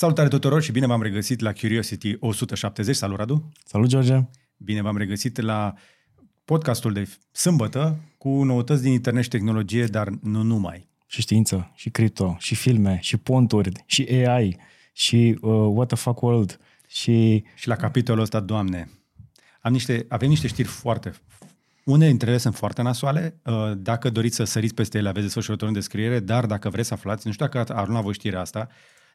Salutare tuturor și bine v-am regăsit la Curiosity 170. Salut, Radu! Salut, George! Bine v-am regăsit la podcastul de sâmbătă cu noutăți din internet și tehnologie, dar nu numai. Și știință, și cripto, și filme, și ponturi, și AI, și uh, What the fuck world, și... Și la capitolul ăsta, Doamne, am niște, avem niște știri foarte... Unele dintre ele sunt foarte nasoale. Uh, dacă doriți să săriți peste ele, aveți desfășurător în descriere, dar dacă vreți să aflați, nu știu dacă a la voi știrea asta,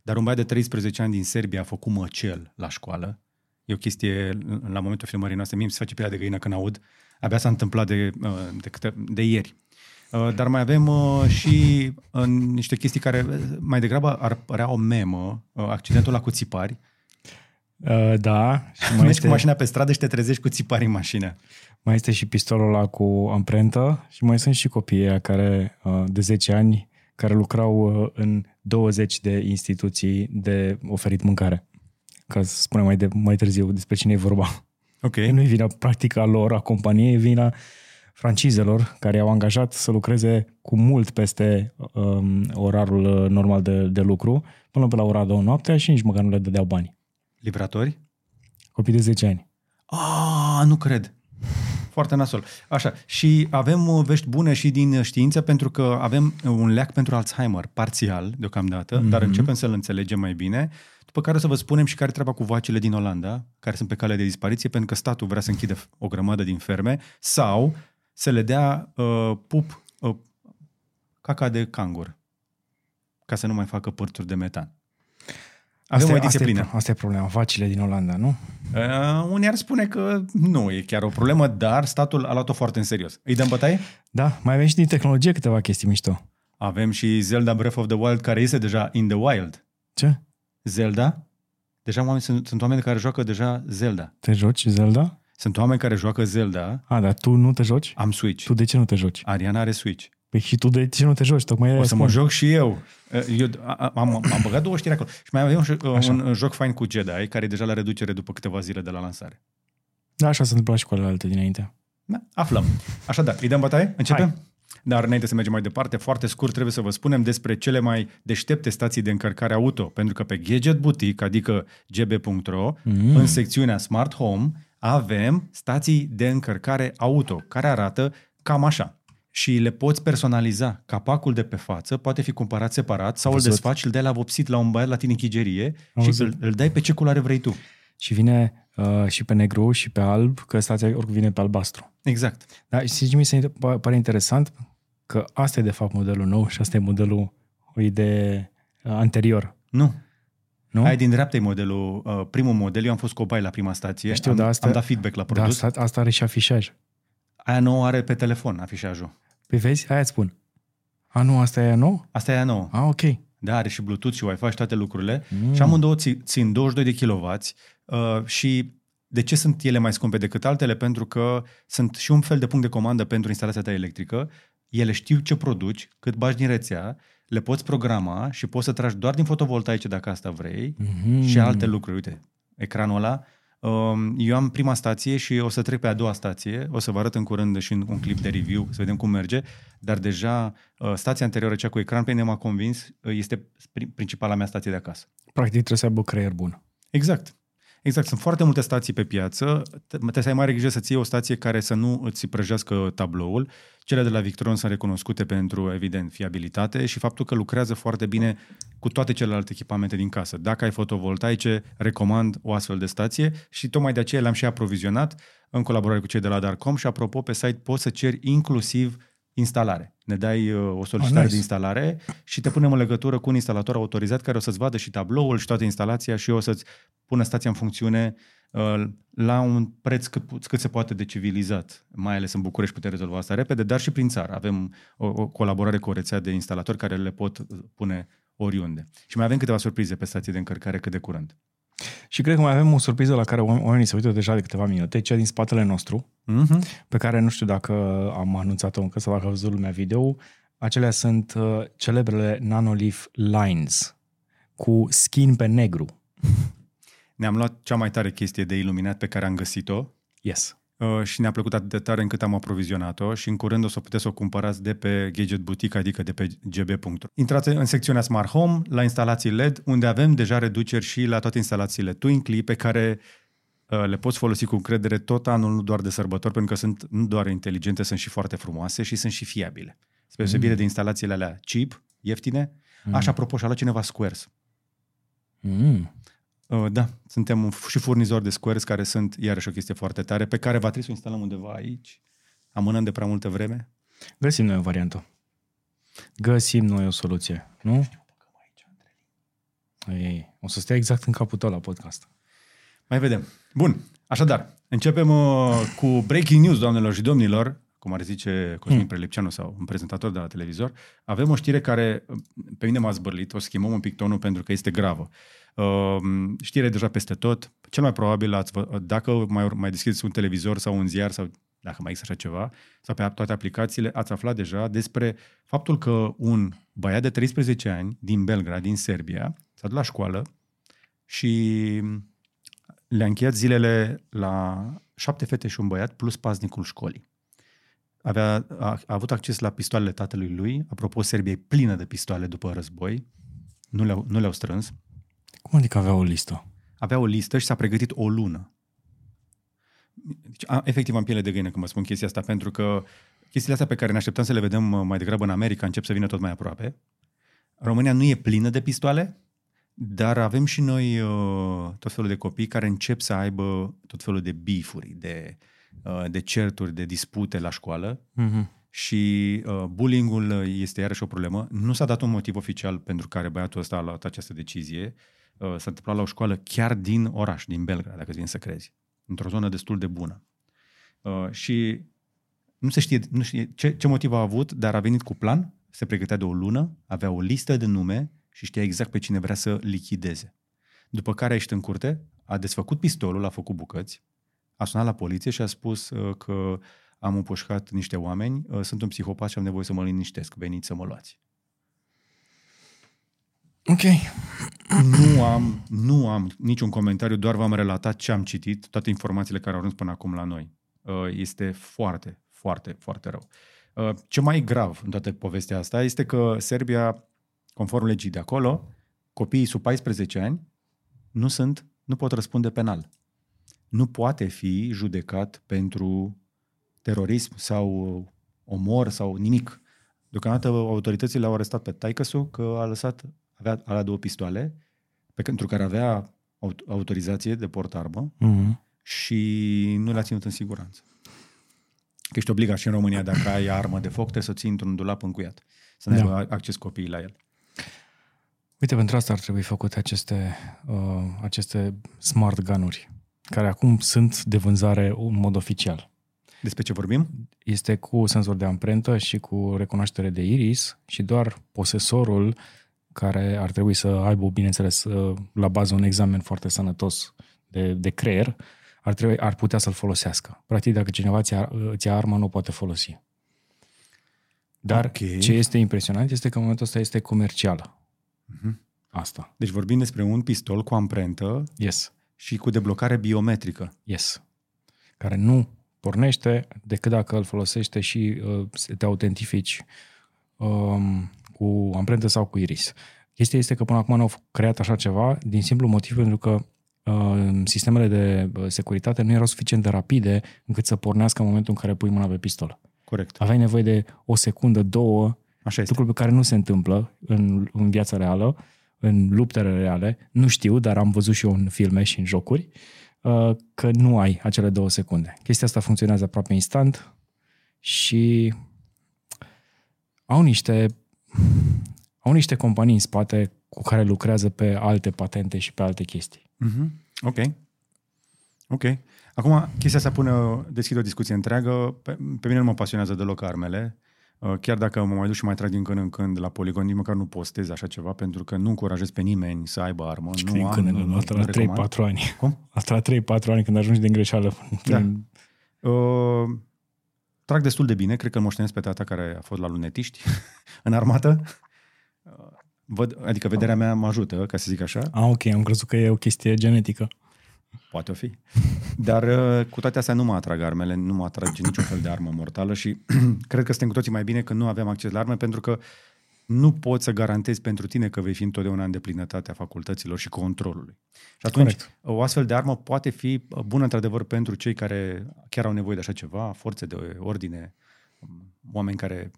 dar un băiat de 13 ani din Serbia a făcut măcel la școală. E o chestie, la momentul filmării noastre, mie mi se face pielea de găină când aud. Abia s-a întâmplat de, uh, de, de, de ieri. Uh, dar mai avem uh, și niște chestii care mai degrabă ar părea o memă, accidentul la cu țipari. Uh, da. Și mai Mergi este... cu mașina pe stradă și te trezești cu țipari în mașină. Mai este și pistolul ăla cu amprentă și mai sunt și copiii care de 10 ani care lucrau uh, în 20 de instituții de oferit mâncare. Ca să spunem mai, de, mai târziu despre cine e vorba. Ok. Nu e vina practica lor, a companiei, e vina francizelor care au angajat să lucreze cu mult peste um, orarul uh, normal de, de lucru, până pe la ora două noaptea și nici măcar nu le dădeau bani. Livratori? Copii de 10 ani. Ah, nu cred. Foarte nasol. Așa, și avem uh, vești bune și din știință pentru că avem un leac pentru Alzheimer, parțial deocamdată, mm-hmm. dar începem să-l înțelegem mai bine. După care o să vă spunem și care treaba cu vacile din Olanda, care sunt pe cale de dispariție, pentru că statul vrea să închide o grămadă din ferme, sau să le dea uh, pup uh, caca de cangur, ca să nu mai facă părturi de metan. Avem asta, o ediție asta plină. E, asta e problema, vacile din Olanda, nu? Uh, unii ar spune că nu e chiar o problemă, dar statul a luat-o foarte în serios. Îi dăm bătaie? Da, mai avem și din tehnologie câteva chestii mișto. Avem și Zelda Breath of the Wild, care este deja in the wild. Ce? Zelda. Deja oameni, sunt, sunt oameni care joacă deja Zelda. Te joci Zelda? Sunt oameni care joacă Zelda. A, dar tu nu te joci? Am Switch. Tu de ce nu te joci? Ariana are Switch. Păi și tu de ce nu te joci? Tocmai o să mă joc și eu. Eu am, am băgat două știri acolo. Și mai avem un, un joc fain cu Jedi, care e deja la reducere după câteva zile de la lansare. Da, așa se întâmplă și cu alte dinainte. Da, aflăm. Așadar, îi dăm bătaie? Începem? Hai. Dar înainte să mergem mai departe, foarte scurt trebuie să vă spunem despre cele mai deștepte stații de încărcare auto, pentru că pe Gadget Boutique, adică gb.ro, mm. în secțiunea Smart Home, avem stații de încărcare auto, care arată cam așa și le poți personaliza. Capacul de pe față poate fi cumpărat separat sau îl desfaci și îl dai la vopsit la un băiat la tine în chigerie și îl, îl dai pe ce culoare vrei tu. Și vine uh, și pe negru și pe alb, că stația oricum vine pe albastru. Exact. Da, și ce mi se pare interesant că asta e de fapt modelul nou și asta e modelul o idee uh, anterior. Nu. Nu? Ai din dreapta e modelul, uh, primul model, eu am fost cobai la prima stație, Știu, am, da, asta, am dat feedback la da, produs. Da, asta, asta are și afișaj. Aia nouă are pe telefon afișajul. Păi vezi, aia îți spun. A, nu, asta e aia nouă? Asta e aia nouă. A, ok. Da, are și Bluetooth și Wi-Fi și toate lucrurile. Mm. Și amândouă țin 22 de kW uh, și de ce sunt ele mai scumpe decât altele? Pentru că sunt și un fel de punct de comandă pentru instalația ta electrică. Ele știu ce produci, cât bagi din rețea, le poți programa și poți să tragi doar din fotovoltaice dacă asta vrei mm-hmm. și alte lucruri. Uite, ecranul ăla Um, eu am prima stație și o să trec pe a doua stație, o să vă arăt în curând și un clip de review, să vedem cum merge, dar deja uh, stația anterioară, cea cu ecran, pe mine m-a convins, uh, este principala mea stație de acasă. Practic trebuie să aibă creier bun. Exact. Exact, sunt foarte multe stații pe piață, trebuie să ai mare grijă să ții o stație care să nu îți prăjească tabloul. Cele de la Victron sunt recunoscute pentru, evident, fiabilitate și faptul că lucrează foarte bine cu toate celelalte echipamente din casă. Dacă ai fotovoltaice, recomand o astfel de stație și tocmai de aceea le-am și aprovizionat în colaborare cu cei de la Darcom și apropo, pe site poți să ceri inclusiv instalare. Ne dai uh, o solicitare oh, nice. de instalare și te punem în legătură cu un instalator autorizat care o să-ți vadă și tabloul și toată instalația și o să-ți pună stația în funcțiune uh, la un preț cât, cât se poate de civilizat. Mai ales în București putem rezolva asta repede, dar și prin țară. Avem o, o colaborare cu o rețea de instalatori care le pot uh, pune oriunde. Și mai avem câteva surprize pe stații de încărcare cât de curând. Și cred că mai avem o surpriză la care oamenii se uită deja de câteva minute, cea din spatele nostru, uh-huh. pe care nu știu dacă am anunțat-o încă sau dacă a văzut lumea video. Acelea sunt uh, celebrele Nanolife Lines cu skin pe negru. Ne-am luat cea mai tare chestie de iluminat pe care am găsit-o. Yes. Uh, și ne-a plăcut atât de tare încât am aprovizionat-o și în curând o să puteți să o cumpărați de pe Gadget Boutique, adică de pe gb.ro. Intrați în secțiunea Smart Home, la instalații LED, unde avem deja reduceri și la toate instalațiile Twinkly, pe care uh, le poți folosi cu încredere tot anul, nu doar de sărbători, pentru că sunt nu doar inteligente, sunt și foarte frumoase și sunt și fiabile. Spre deosebire mm. de instalațiile alea cheap, ieftine, mm. așa, apropo, și-a luat cineva Squares. Mm. Uh, da, suntem și furnizori de Squares care sunt iarăși o chestie foarte tare, pe care va trebui să o instalăm undeva aici. Amânăm de prea multă vreme. Găsim noi o variantă. Găsim noi o soluție, nu? Ei, o să stea exact în capul tău la podcast. Mai vedem. Bun, așadar, începem uh, cu breaking news, doamnelor și domnilor, cum ar zice Cosmin hmm. Prelepceanu sau un prezentator de la televizor. Avem o știre care uh, pe mine m-a zbărlit, o schimbăm un pic tonul pentru că este gravă. Uh, știre deja peste tot. Cel mai probabil, ați, dacă mai, mai deschideți un televizor sau un ziar sau dacă mai există așa ceva, sau pe toate aplicațiile, ați aflat deja despre faptul că un băiat de 13 ani din Belgrad, din Serbia, s-a dus la școală și le-a încheiat zilele la șapte fete și un băiat plus paznicul școlii. Avea, a, a avut acces la pistoalele tatălui lui. Apropo, Serbia e plină de pistoale după război. Nu le-au, nu le-au strâns. Cum adică avea o listă? Avea o listă și s-a pregătit o lună. Deci, a, efectiv am piele de găină când mă spun chestia asta, pentru că chestiile astea pe care ne așteptăm să le vedem uh, mai degrabă în America încep să vină tot mai aproape. România nu e plină de pistoale, dar avem și noi uh, tot felul de copii care încep să aibă tot felul de bifuri, de, uh, de certuri, de dispute la școală. Mm-hmm. Și uh, bullying-ul este iarăși o problemă. Nu s-a dat un motiv oficial pentru care băiatul ăsta a luat această decizie. Uh, s-a întâmplat la o școală chiar din oraș, din Belgrad, dacă îți vine să crezi. Într-o zonă destul de bună. Uh, și nu se știe, nu știe ce, ce motiv a avut, dar a venit cu plan, se pregătea de o lună, avea o listă de nume și știa exact pe cine vrea să lichideze. După care a ieșit în curte, a desfăcut pistolul, a făcut bucăți, a sunat la poliție și a spus uh, că am împușcat niște oameni, uh, sunt un psihopat și am nevoie să mă liniștesc, veniți să mă luați. Ok. Nu am, nu am niciun comentariu, doar v-am relatat ce am citit, toate informațiile care au ajuns până acum la noi. Uh, este foarte, foarte, foarte rău. Ce mai grav în toată povestea asta este că Serbia conform legii de acolo, copiii sub 14 ani nu sunt, nu pot răspunde penal. Nu poate fi judecat pentru terorism sau omor sau nimic. Deocamdată autoritățile au arestat pe taicăsu că a lăsat, avea alea două pistoale pe, pentru care avea autorizație de port armă mm-hmm. și nu le-a ținut în siguranță. Că ești obligat și în România, dacă ai armă de foc, trebuie să o ții într-un dulap încuiat. Să nu da. acces copiii la el. Uite, pentru asta ar trebui făcute aceste, uh, aceste smart gunuri, care acum sunt de vânzare în mod oficial. Despre ce vorbim? Este cu senzor de amprentă și cu recunoaștere de iris și doar posesorul care ar trebui să aibă, bineînțeles, uh, la bază un examen foarte sănătos de, de creier, ar, trebui, ar putea să-l folosească. Practic, dacă cineva ți ia, ți ia arma, nu poate folosi. Dar okay. ce este impresionant este că în momentul ăsta este comercială. Uh-huh. Asta. Deci vorbim despre un pistol cu amprentă yes. și cu deblocare biometrică. Yes. Care nu pornește decât dacă îl folosește și uh, te autentifici um, cu amprentă sau cu iris. Chestia este că până acum nu au creat așa ceva din simplu motiv pentru că uh, sistemele de uh, securitate nu erau suficient de rapide încât să pornească în momentul în care pui mâna pe pistol. Corect. Aveai nevoie de o secundă, două Așa este. Lucruri pe care nu se întâmplă în, în viața reală, în luptele reale. Nu știu, dar am văzut și eu în filme și în jocuri uh, că nu ai acele două secunde. Chestia asta funcționează aproape instant și au niște au niște companii în spate cu care lucrează pe alte patente și pe alte chestii. Mm-hmm. Ok. Ok. Acum, chestia asta pune, deschide o discuție întreagă. Pe, pe mine nu mă pasionează deloc armele. Uh, chiar dacă mă mai duc și mai trag din când în când la poligon, nici măcar nu postez așa ceva, pentru că nu încurajez pe nimeni să aibă armă. Și nu am, când nu, nu, la 3-4 ani. Cum? Asta la 3-4 ani când ajungi din greșeală. Da. Uh, trag destul de bine, cred că îl moștenesc pe tata care a fost la lunetiști în armată. Uh, văd, adică vederea mea mă ajută, ca să zic așa. Ah, ok, am crezut că e o chestie genetică. Poate o fi. Dar uh, cu toate astea nu mă atrag armele, nu mă atrage niciun fel de armă mortală și cred că suntem cu toții mai bine că nu avem acces la arme pentru că nu poți să garantezi pentru tine că vei fi întotdeauna în deplinătatea facultăților și controlului. Și atunci, Correct. o astfel de armă poate fi bună, într-adevăr, pentru cei care chiar au nevoie de așa ceva, forțe de ordine, oameni care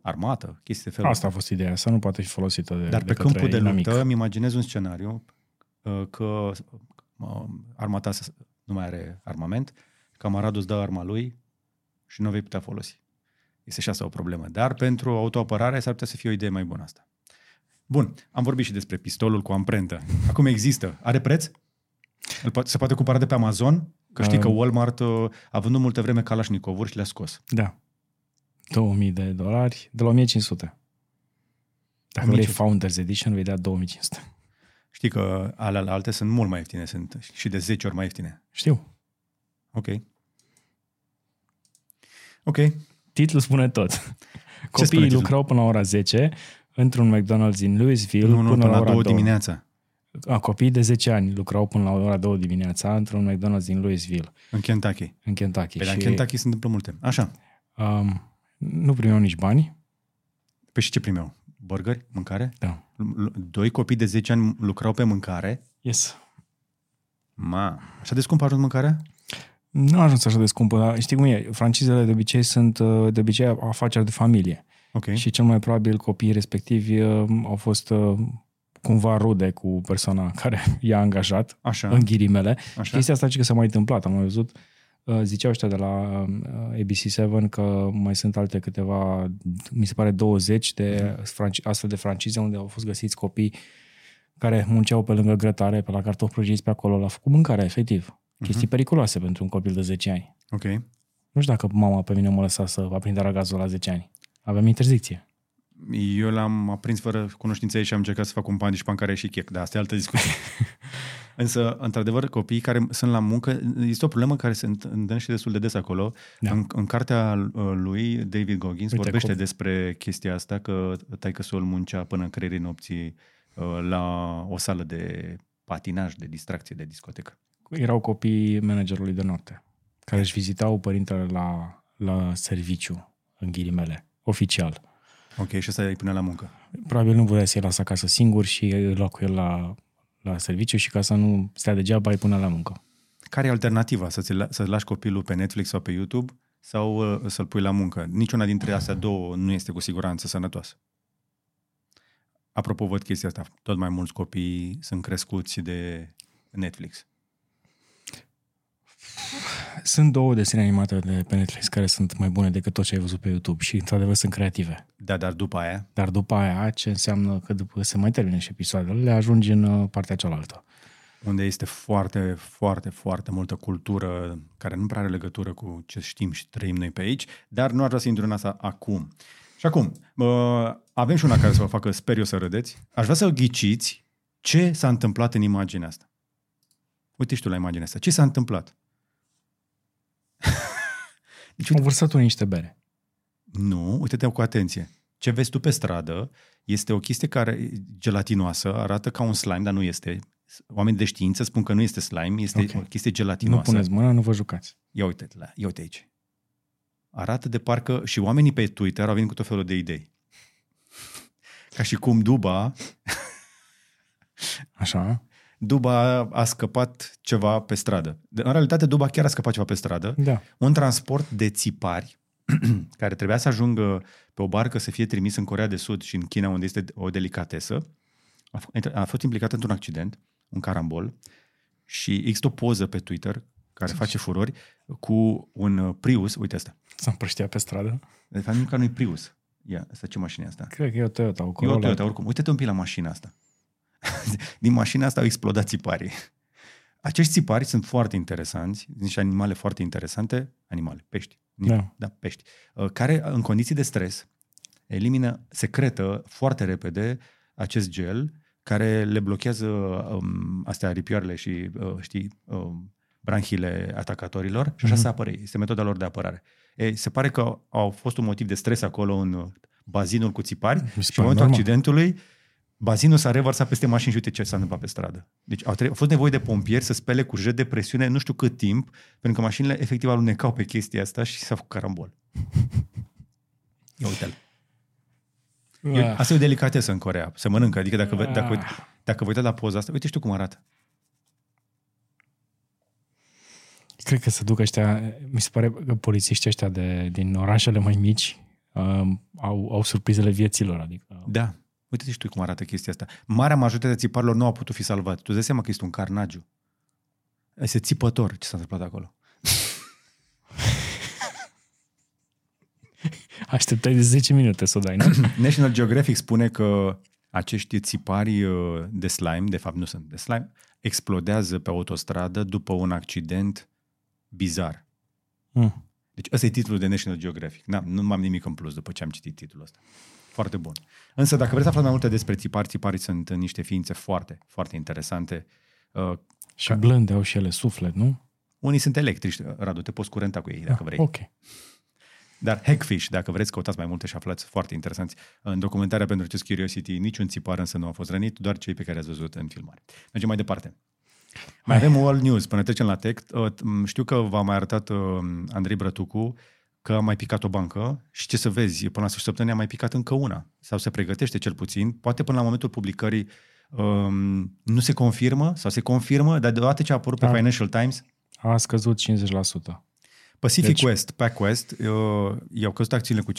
armată, chestii de felul Asta a fost ideea, să nu poate fi folosită de Dar de pe câmpul de inamic. luptă îmi imaginez un scenariu uh, că uh, armata nu mai are armament, camaradul îți dă arma lui și nu o vei putea folosi. Este și asta o problemă. Dar pentru autoapărare s-ar putea să fie o idee mai bună asta. Bun, am vorbit și despre pistolul cu amprentă. Acum există. Are preț? Se poate cumpăra de pe Amazon? Că știi că Walmart uh, a vândut multe vreme Kalashnikovuri și le-a scos. Da. 2000 de dolari, de la 1500. Dacă vrei Founders Edition, vei da 2500. Știi că alea alte sunt mult mai ieftine, sunt și de 10 ori mai ieftine. Știu. Ok. Ok. Titlul spune tot. Copiii lucrau până la ora 10 într-un McDonald's din Louisville nu, nu, până, până la ora 2 dimineața. A, copiii de 10 ani lucrau până la ora 2 dimineața într-un McDonald's din Louisville. În Kentucky. În Kentucky. Pe păi și... în Kentucky se întâmplă multe. Așa. Um, nu primeau nici bani. Pe și ce primeau? Burgeri? Mâncare? Da. Doi copii de 10 ani lucrau pe mâncare? Yes. Ma, așa de scump a ajuns mâncarea? Nu a ajuns așa de scumpă, dar știi cum e, francizele de obicei sunt uh, de obicei afaceri de familie. Okay. Și cel mai probabil copiii respectivi uh, au fost uh, cumva rude cu persoana care i-a angajat, Așa. în ghirimele. Așa. Chestia asta ce că s-a mai întâmplat, am mai văzut, ziceau ăștia de la ABC7 că mai sunt alte câteva, mi se pare 20 de franci- astfel de francize unde au fost găsiți copii care munceau pe lângă grătare, pe la cartofi prăjiți pe acolo, la făcut mâncare, efectiv. Chestii uh-huh. periculoase pentru un copil de 10 ani. Ok. Nu știu dacă mama pe mine mă lăsa să aprindă gazul la 10 ani. Avem interzicție. Eu l-am aprins fără cunoștință și am încercat să fac un pan de șpan care e și chec, dar asta e altă discuție. Însă, într-adevăr, copiii care sunt la muncă, este o problemă care se întâmplă și destul de des acolo. Da. În, în cartea uh, lui, David Goggins Uite, vorbește cum... despre chestia asta, că taică sol muncea până în creierii nopții uh, la o sală de patinaj, de distracție, de discotecă erau copii managerului de noapte, care își vizitau părintele la, la serviciu, în ghilimele, oficial. Ok, și asta îi punea la muncă. Probabil nu voia să-i lasă acasă singur și îl lua cu el la, la serviciu și ca să nu stea degeaba, îi punea la muncă. Care e alternativa? Să-ți, să lași copilul pe Netflix sau pe YouTube sau uh, să-l pui la muncă? Niciuna dintre astea două nu este cu siguranță sănătoasă. Apropo, văd chestia asta. Tot mai mulți copii sunt crescuți de Netflix. Sunt două desene animate de pe Netflix care sunt mai bune decât tot ce ai văzut pe YouTube și, într-adevăr, sunt creative. Da, dar după aia? Dar după aia, ce înseamnă că după se mai termină și episoadele, le ajungi în uh, partea cealaltă. Unde este foarte, foarte, foarte multă cultură care nu prea are legătură cu ce știm și trăim noi pe aici, dar nu aș vrea să intru în asta acum. Și acum, uh, avem și una care să vă facă, sper eu să râdeți. Aș vrea să ghiciți ce s-a întâmplat în imaginea asta. Uite și tu la imaginea asta. Ce s-a întâmplat? Deci, Au vărsat unii niște bere. Nu, uite-te cu atenție. Ce vezi tu pe stradă este o chestie care gelatinoasă, arată ca un slime, dar nu este. Oamenii de știință spun că nu este slime, este okay. o chestie gelatinoasă. Nu puneți mâna, nu vă jucați. Ia uite, la, ia uite aici. Arată de parcă și oamenii pe Twitter au venit cu tot felul de idei. Ca și cum Duba Așa. Duba a scăpat ceva pe stradă. În realitate, Duba chiar a scăpat ceva pe stradă. Da. Un transport de țipari care trebuia să ajungă pe o barcă să fie trimis în Corea de Sud și în China, unde este o delicatesă, a, f- a fost implicat într-un accident, un carambol, și există o poză pe Twitter care face furori cu un Prius, uite asta. S-a împrăștea pe stradă. De fapt, nu că nu e Prius. Ia, asta ce mașină e asta? Cred că e o Toyota, o Corolla. E o Toyota, oricum. Uite-te un pic la mașina asta. din mașina asta au explodat țiparii. Acești țipari sunt foarte interesanți, niște animale foarte interesante, animale, pești, da, da pești, uh, care în condiții de stres elimină, secretă foarte repede acest gel care le blochează um, astea aripioarele și, uh, știi, um, branhile atacatorilor și așa mm-hmm. se apără. Este metoda lor de apărare. Ei, se pare că au fost un motiv de stres acolo în bazinul cu țipari și în momentul accidentului Bazinul s-a revărsat peste mașini și uite ce s-a întâmplat pe stradă. Deci au, tre- au fost nevoie de pompieri să spele cu jet de presiune nu știu cât timp, pentru că mașinile efectiv alunecau pe chestia asta și s-a făcut carambol. Ia uite-l. E, asta e o delicatesă în Corea. Se mănâncă. Adică dacă, vă, dacă, dacă vă uitați la poza asta, uite, știu cum arată. Cred că se duc ăștia, mi se pare că polițiștii ăștia de, din orașele mai mici um, au, au surprizele vieților. Adică... Da. Uite și tu cum arată chestia asta. Marea majoritate a țiparilor nu au putut fi salvat. Tu îți dai seama că este un carnagiu. Este țipător ce s-a întâmplat acolo. Așteptai de 10 minute să o dai, nu? National Geographic spune că acești țipari uh, de slime, de fapt nu sunt de slime, explodează pe autostradă după un accident bizar. Mm. Deci ăsta e titlul de National Geographic. Na, nu am nimic în plus după ce am citit titlul ăsta. Foarte bun. Însă, dacă vreți să aflați mai multe despre țipari, țiparii sunt niște ființe foarte, foarte interesante. Uh, și ca... blânde au și ele suflet, nu? Unii sunt electrici, Radu, te poți curenta cu ei dacă ah, vrei. Ok. Dar Hackfish, dacă vreți, căutați mai multe și aflați foarte interesanți. În documentarea pentru acest Curiosity, niciun țipar însă nu a fost rănit, doar cei pe care ați văzut în filmare. Mergem mai departe. Mai avem All News, până trecem la tech. Uh, știu că v-a mai arătat uh, Andrei Brătucu că a mai picat o bancă și ce să vezi, până la sfârșitul săptămânii a mai picat încă una. Sau se pregătește cel puțin. Poate până la momentul publicării um, nu se confirmă sau se confirmă, dar deodată ce a apărut pe a, Financial Times... A scăzut 50%. Pacific deci... West, PacWest, uh, i-au căzut acțiunile cu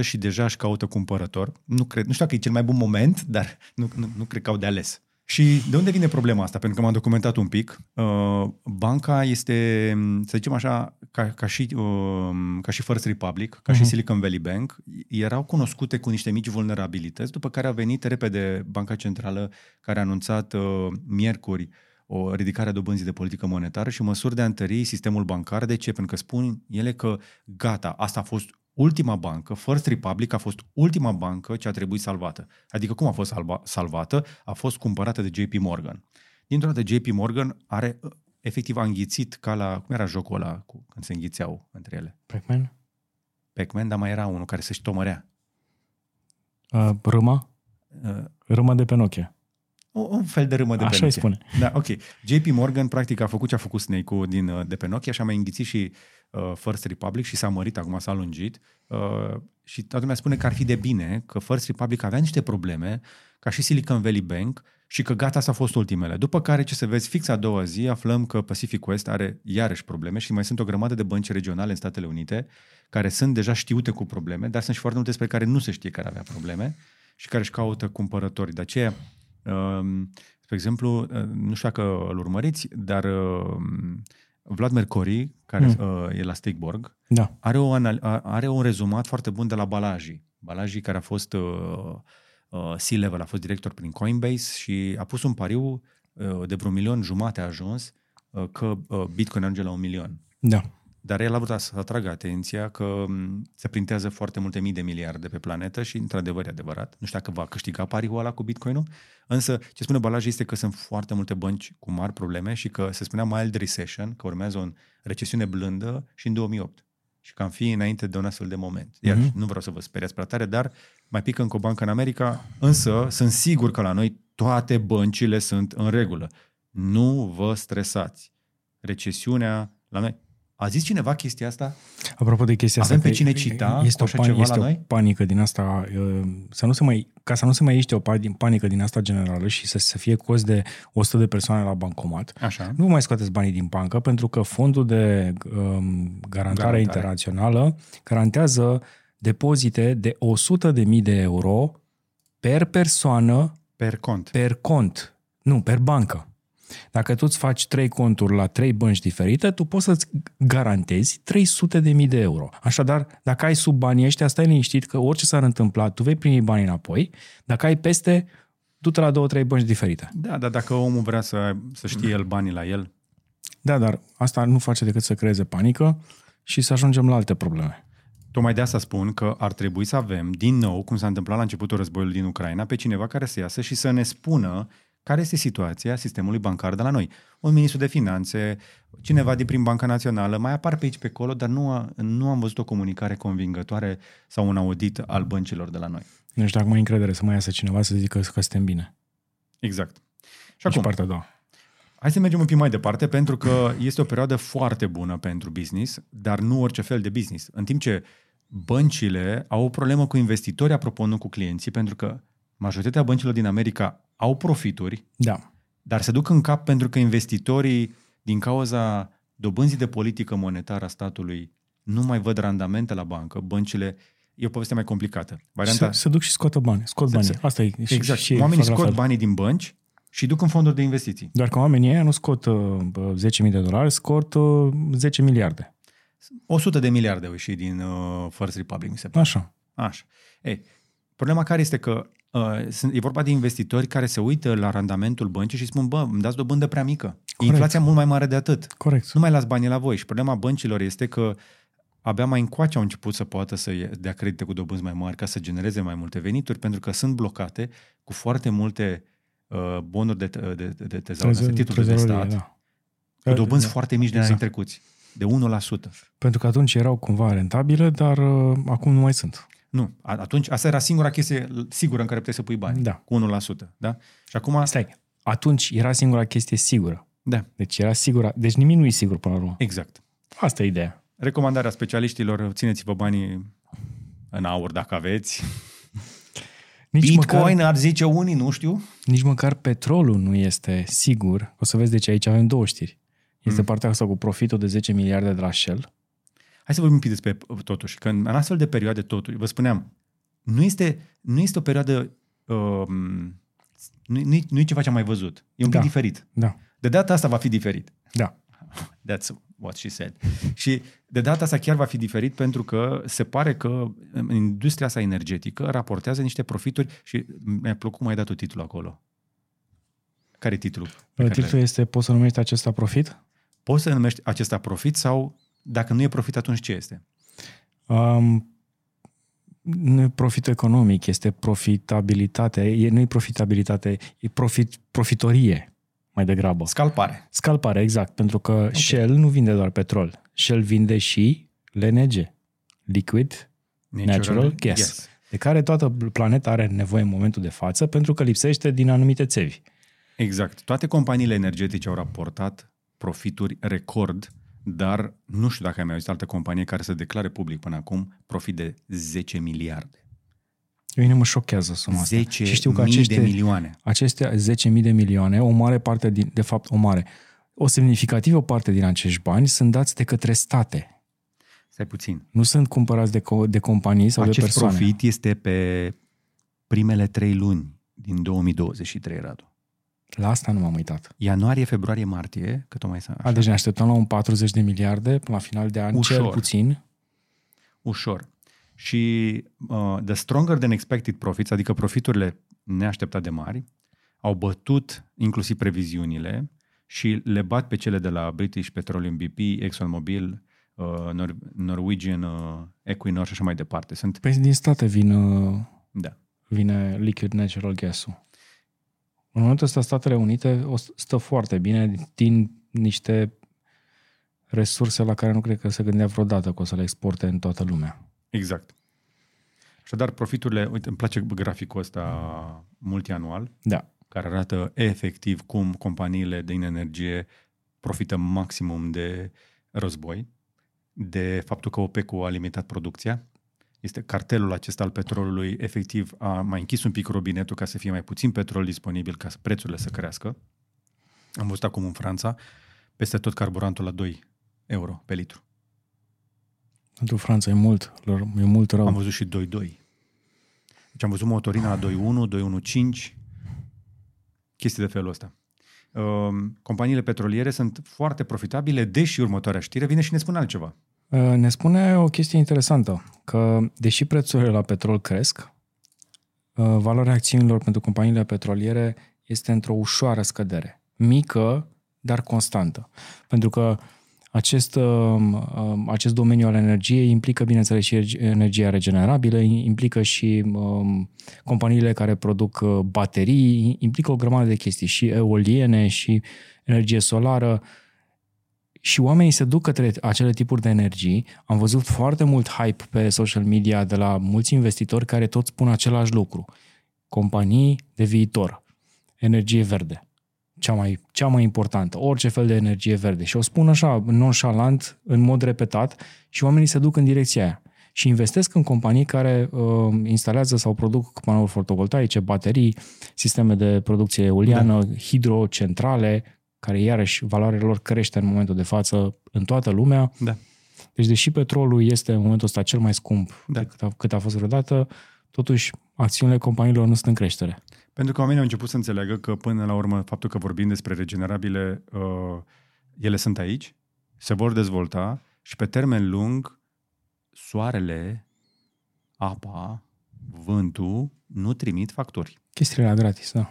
50% și deja își caută cumpărător. Nu, cred, nu știu dacă e cel mai bun moment, dar nu, nu, nu cred că au de ales. Și de unde vine problema asta? Pentru că m-am documentat un pic. Uh, banca este, să zicem așa, ca, ca, și, uh, ca și First Republic, ca uh-huh. și mhm. Silicon Valley Bank, erau cunoscute cu niște mici vulnerabilități, după care a venit repede Banca Centrală care a anunțat uh, miercuri o ridicare a dobânzii de politică monetară și măsuri de a întări sistemul bancar. De ce? Pentru că spun ele că gata, asta a fost ultima bancă, First Republic a fost ultima bancă ce a trebuit salvată. Adică cum a fost salva, salvată? A fost cumpărată de JP Morgan. Dintr-o dată JP Morgan are efectiv a înghițit ca la, cum era jocul ăla cu, când se înghițeau între ele? Pac-Man? Pac-Man, dar mai era unul care se ștomărea. Uh, râma? Uh, râma de pe Nokia. Un fel de râmă de Așa pe Nokia. spune. Da, ok. JP Morgan practic a făcut ce a făcut Snake-ul din, uh, de pe Nokia și a mai înghițit și uh, First Republic și s-a mărit, acum s-a lungit. Uh, și toată lumea spune că ar fi de bine, că First Republic avea niște probleme, ca și Silicon Valley Bank, și că gata, s-a fost ultimele. După care, ce să vezi, fix a doua zi, aflăm că Pacific West are iarăși probleme și mai sunt o grămadă de bănci regionale în Statele Unite care sunt deja știute cu probleme, dar sunt și foarte multe despre care nu se știe care avea probleme și care își caută cumpărători. De aceea, um, spre exemplu, uh, nu știu dacă îl urmăriți, dar um, Vlad Mercori, care mm. e la Steakborg, da. are, o anal- are un rezumat foarte bun de la Balaji. Balaji, care a fost uh, uh, C-level, a fost director prin Coinbase și a pus un pariu uh, de vreun milion jumate a ajuns uh, că uh, Bitcoin ajunge la un milion. Da. Dar el a vrut să atragă atenția că se printează foarte multe mii de miliarde pe planetă și, într-adevăr, e adevărat. Nu știu dacă va câștiga pariul ăla cu Bitcoin-ul, însă ce spune Balaj este că sunt foarte multe bănci cu mari probleme și că se spunea mild recession, că urmează o recesiune blândă și în 2008 și că am fi înainte de un astfel de moment. Iar mm-hmm. nu vreau să vă speriați prea tare, dar mai pică încă o bancă în America, însă sunt sigur că la noi toate băncile sunt în regulă. Nu vă stresați. Recesiunea la noi a zis cineva chestia asta? Apropo de chestia Avem asta, pe cine cita este o, pan- este la noi? o panică din asta, să nu se mai, ca să nu se mai ești o panică din asta generală și să, să fie cost de 100 de persoane la bancomat, Așa. nu mai scoateți banii din bancă pentru că fondul de um, garantare, garantare internațională garantează depozite de 100.000 de euro per persoană per cont. Per cont. Nu, per bancă. Dacă tu îți faci trei conturi la trei bănci diferite, tu poți să-ți garantezi 300 de mii de euro. Așadar, dacă ai sub banii ăștia, stai liniștit că orice s-ar întâmpla, tu vei primi banii înapoi. Dacă ai peste, du-te la două, trei bănci diferite. Da, dar dacă omul vrea să, să știe el banii la el... Da, dar asta nu face decât să creeze panică și să ajungem la alte probleme. Tocmai de asta spun că ar trebui să avem, din nou, cum s-a întâmplat la începutul războiului din Ucraina, pe cineva care să iasă și să ne spună care este situația sistemului bancar de la noi. Un ministru de finanțe, cineva din prin Banca Națională, mai apar pe aici pe acolo, dar nu, a, nu am văzut o comunicare convingătoare sau un audit al băncilor de la noi. Nu știu dacă mai încredere să mai iasă cineva să zică că suntem bine. Exact. Și acum, partea a doua. Hai să mergem un pic mai departe, pentru că este o perioadă foarte bună pentru business, dar nu orice fel de business. În timp ce băncile au o problemă cu investitori, apropo, nu cu clienții, pentru că majoritatea băncilor din America au profituri, da. dar se duc în cap pentru că investitorii, din cauza dobânzii de politică monetară a statului, nu mai văd randamente la bancă, băncile e o poveste mai complicată. Varianta... Se, se duc și scoată bani, scot banii. Asta e. Exact. Și, și Oamenii scot banii din bănci și duc în fonduri de investiții. Doar că oamenii ăia nu scot uh, 10.000 de dolari, scot uh, 10 miliarde. 100 de miliarde au ieșit din uh, First Republic, mi se pare. Așa. Așa. Ei, problema care este că uh, sunt, e vorba de investitori care se uită la randamentul băncii și spun, bă, îmi dați dobândă prea mică. Corect. E inflația mult mai mare de atât. Corect. Nu mai las banii la voi. Și problema băncilor este că abia mai încoace au început să poată să dea credite cu dobânzi mai mari ca să genereze mai multe venituri, pentru că sunt blocate cu foarte multe uh, bonuri de, de, de, de tezaură, titluri de stat, da. cu dobânzi da. foarte mici de exact. anii trecuți, de 1%. Pentru că atunci erau cumva rentabile, dar uh, acum nu mai sunt. Nu, atunci asta era singura chestie sigură în care puteai să pui bani, da. cu 1%. Da? Și acum... Stai, atunci era singura chestie sigură. Da. Deci era sigură. Deci nimic nu e sigur până la urmă. Exact. Asta e ideea. Recomandarea specialiștilor, țineți-vă banii în aur dacă aveți. Nici Bitcoin măcar, ar zice unii, nu știu. Nici măcar petrolul nu este sigur. O să vezi, deci aici avem două știri. Este mm. partea asta cu profitul de 10 miliarde de la Shell. Hai să vorbim un pic despre totuși. Că în astfel de perioade totuși, vă spuneam, nu este, nu este o perioadă, uh, nu, nu, nu e ceva ce am mai văzut. E un da. pic diferit. Da. De data asta va fi diferit. Da. That's what she said. Și de data asta chiar va fi diferit pentru că se pare că industria asta energetică raportează niște profituri și mi-a plăcut mai dat titlul acolo. Care e titlul? Titlul este, poți să numești acesta profit? Poți să numești acesta profit sau dacă nu e profit, atunci ce este? Um, nu e profit economic, este profitabilitate. E, nu e profitabilitate, e profit, profitorie mai degrabă. Scalpare. Scalpare, exact. Pentru că okay. Shell nu vinde doar petrol. Shell vinde și LNG. Liquid Natural, Natural Gas. Yes. De care toată planeta are nevoie în momentul de față pentru că lipsește din anumite țevi. Exact. Toate companiile energetice au raportat profituri record, dar nu știu dacă ai mai auzit altă companie care să declare public până acum profit de 10 miliarde. Pe mine mă șochează suma asta. 10 și știu că aceste, de milioane. Aceste 10.000 de milioane, o mare parte, din, de fapt o mare, o semnificativă parte din acești bani sunt dați de către state. Stai puțin. Nu sunt cumpărați de, co- de companii sau Acest de persoane. Acest profit este pe primele trei luni din 2023, Radu. La asta nu m-am uitat. Ianuarie, februarie, martie, că tocmai să... A, deci ne așteptăm la un 40 de miliarde până la final de an, Ușor. cel puțin. Ușor. Și uh, the stronger than expected profits, adică profiturile neașteptat de mari, au bătut inclusiv previziunile și le bat pe cele de la British Petroleum BP, ExxonMobil, uh, Nor- Norwegian, uh, Equinor și așa mai departe. Sunt... Păi din state vin, uh, da. vine liquid natural gas-ul. În momentul ăsta Statele Unite o stă foarte bine din niște resurse la care nu cred că se gândea vreodată că o să le exporte în toată lumea. Exact. Așadar, profiturile, uite, îmi place graficul ăsta multianual, da. care arată efectiv cum companiile din energie profită maximum de război, de faptul că OPEC-ul a limitat producția. Este cartelul acesta al petrolului, efectiv, a mai închis un pic robinetul ca să fie mai puțin petrol disponibil, ca prețurile să crească. Am văzut acum în Franța, peste tot carburantul la 2 euro pe litru. Pentru Franța e mult, e mult rău. Am văzut și 2-2. Deci am văzut motorina la 2-1, 2-1-5, chestii de felul ăsta. Uh, companiile petroliere sunt foarte profitabile, deși următoarea știre vine și ne spune altceva. Uh, ne spune o chestie interesantă, că deși prețurile la petrol cresc, uh, valoarea acțiunilor pentru companiile petroliere este într-o ușoară scădere. Mică, dar constantă. Pentru că acest, um, um, acest domeniu al energiei implică, bineînțeles, și energia regenerabilă, implică și um, companiile care produc uh, baterii, implică o grămadă de chestii, și eoliene, și energie solară. Și oamenii se duc către acele tipuri de energii. Am văzut foarte mult hype pe social media de la mulți investitori care tot spun același lucru. Companii de viitor, energie verde, cea mai, cea mai importantă, orice fel de energie verde. Și o spun așa, nonchalant, în mod repetat, și oamenii se duc în direcția aia. Și investesc în companii care uh, instalează sau produc panouri fotovoltaice, baterii, sisteme de producție eoliană, da. hidrocentrale, care iarăși valoarea lor crește în momentul de față în toată lumea. Da. Deci deși petrolul este în momentul ăsta cel mai scump da. decât a, cât a fost vreodată, totuși acțiunile companiilor nu sunt în creștere. Pentru că oamenii au început să înțeleagă că până la urmă faptul că vorbim despre regenerabile, uh, ele sunt aici, se vor dezvolta și pe termen lung soarele, apa, vântul nu trimit factori. Chestiile la gratis, da.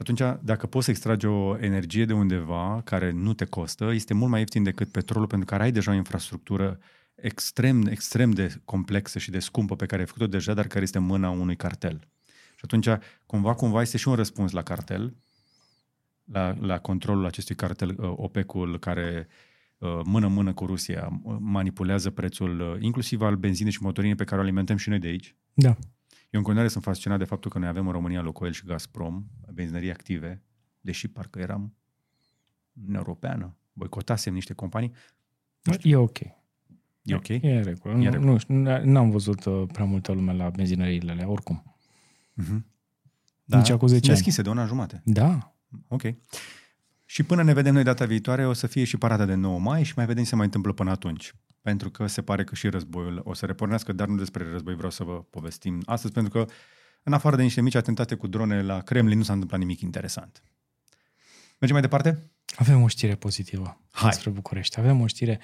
Și atunci, dacă poți să extragi o energie de undeva care nu te costă, este mult mai ieftin decât petrolul, pentru că ai deja o infrastructură extrem, extrem de complexă și de scumpă pe care ai făcut-o deja, dar care este în mâna unui cartel. Și atunci, cumva, cumva este și un răspuns la cartel, la, la controlul acestui cartel, uh, OPEC-ul, care uh, mână-mână cu Rusia manipulează prețul uh, inclusiv al benzinei și motorinei pe care o alimentăm și noi de aici. Da. Eu în continuare sunt fascinat de faptul că noi avem în România Locoel și Gazprom, benzinării active, deși parcă eram în Europeană, boicotasem niște companii. E ok. E ok? E în regulă. E nu, regulă. nu, n-am văzut prea multă lume la benzinăriile alea, oricum. Uh-huh. Da, Nici acum 10 deschise de una jumate. Da. Ok. Și până ne vedem noi data viitoare, o să fie și parada de 9 mai și mai vedem ce se mai întâmplă până atunci. Pentru că se pare că și războiul o să repornească, dar nu despre război vreau să vă povestim astăzi, pentru că în afară de niște mici atentate cu drone la Kremlin, nu s-a întâmplat nimic interesant. Mergem mai departe? Avem o știre pozitivă Hai. despre București. Avem o știre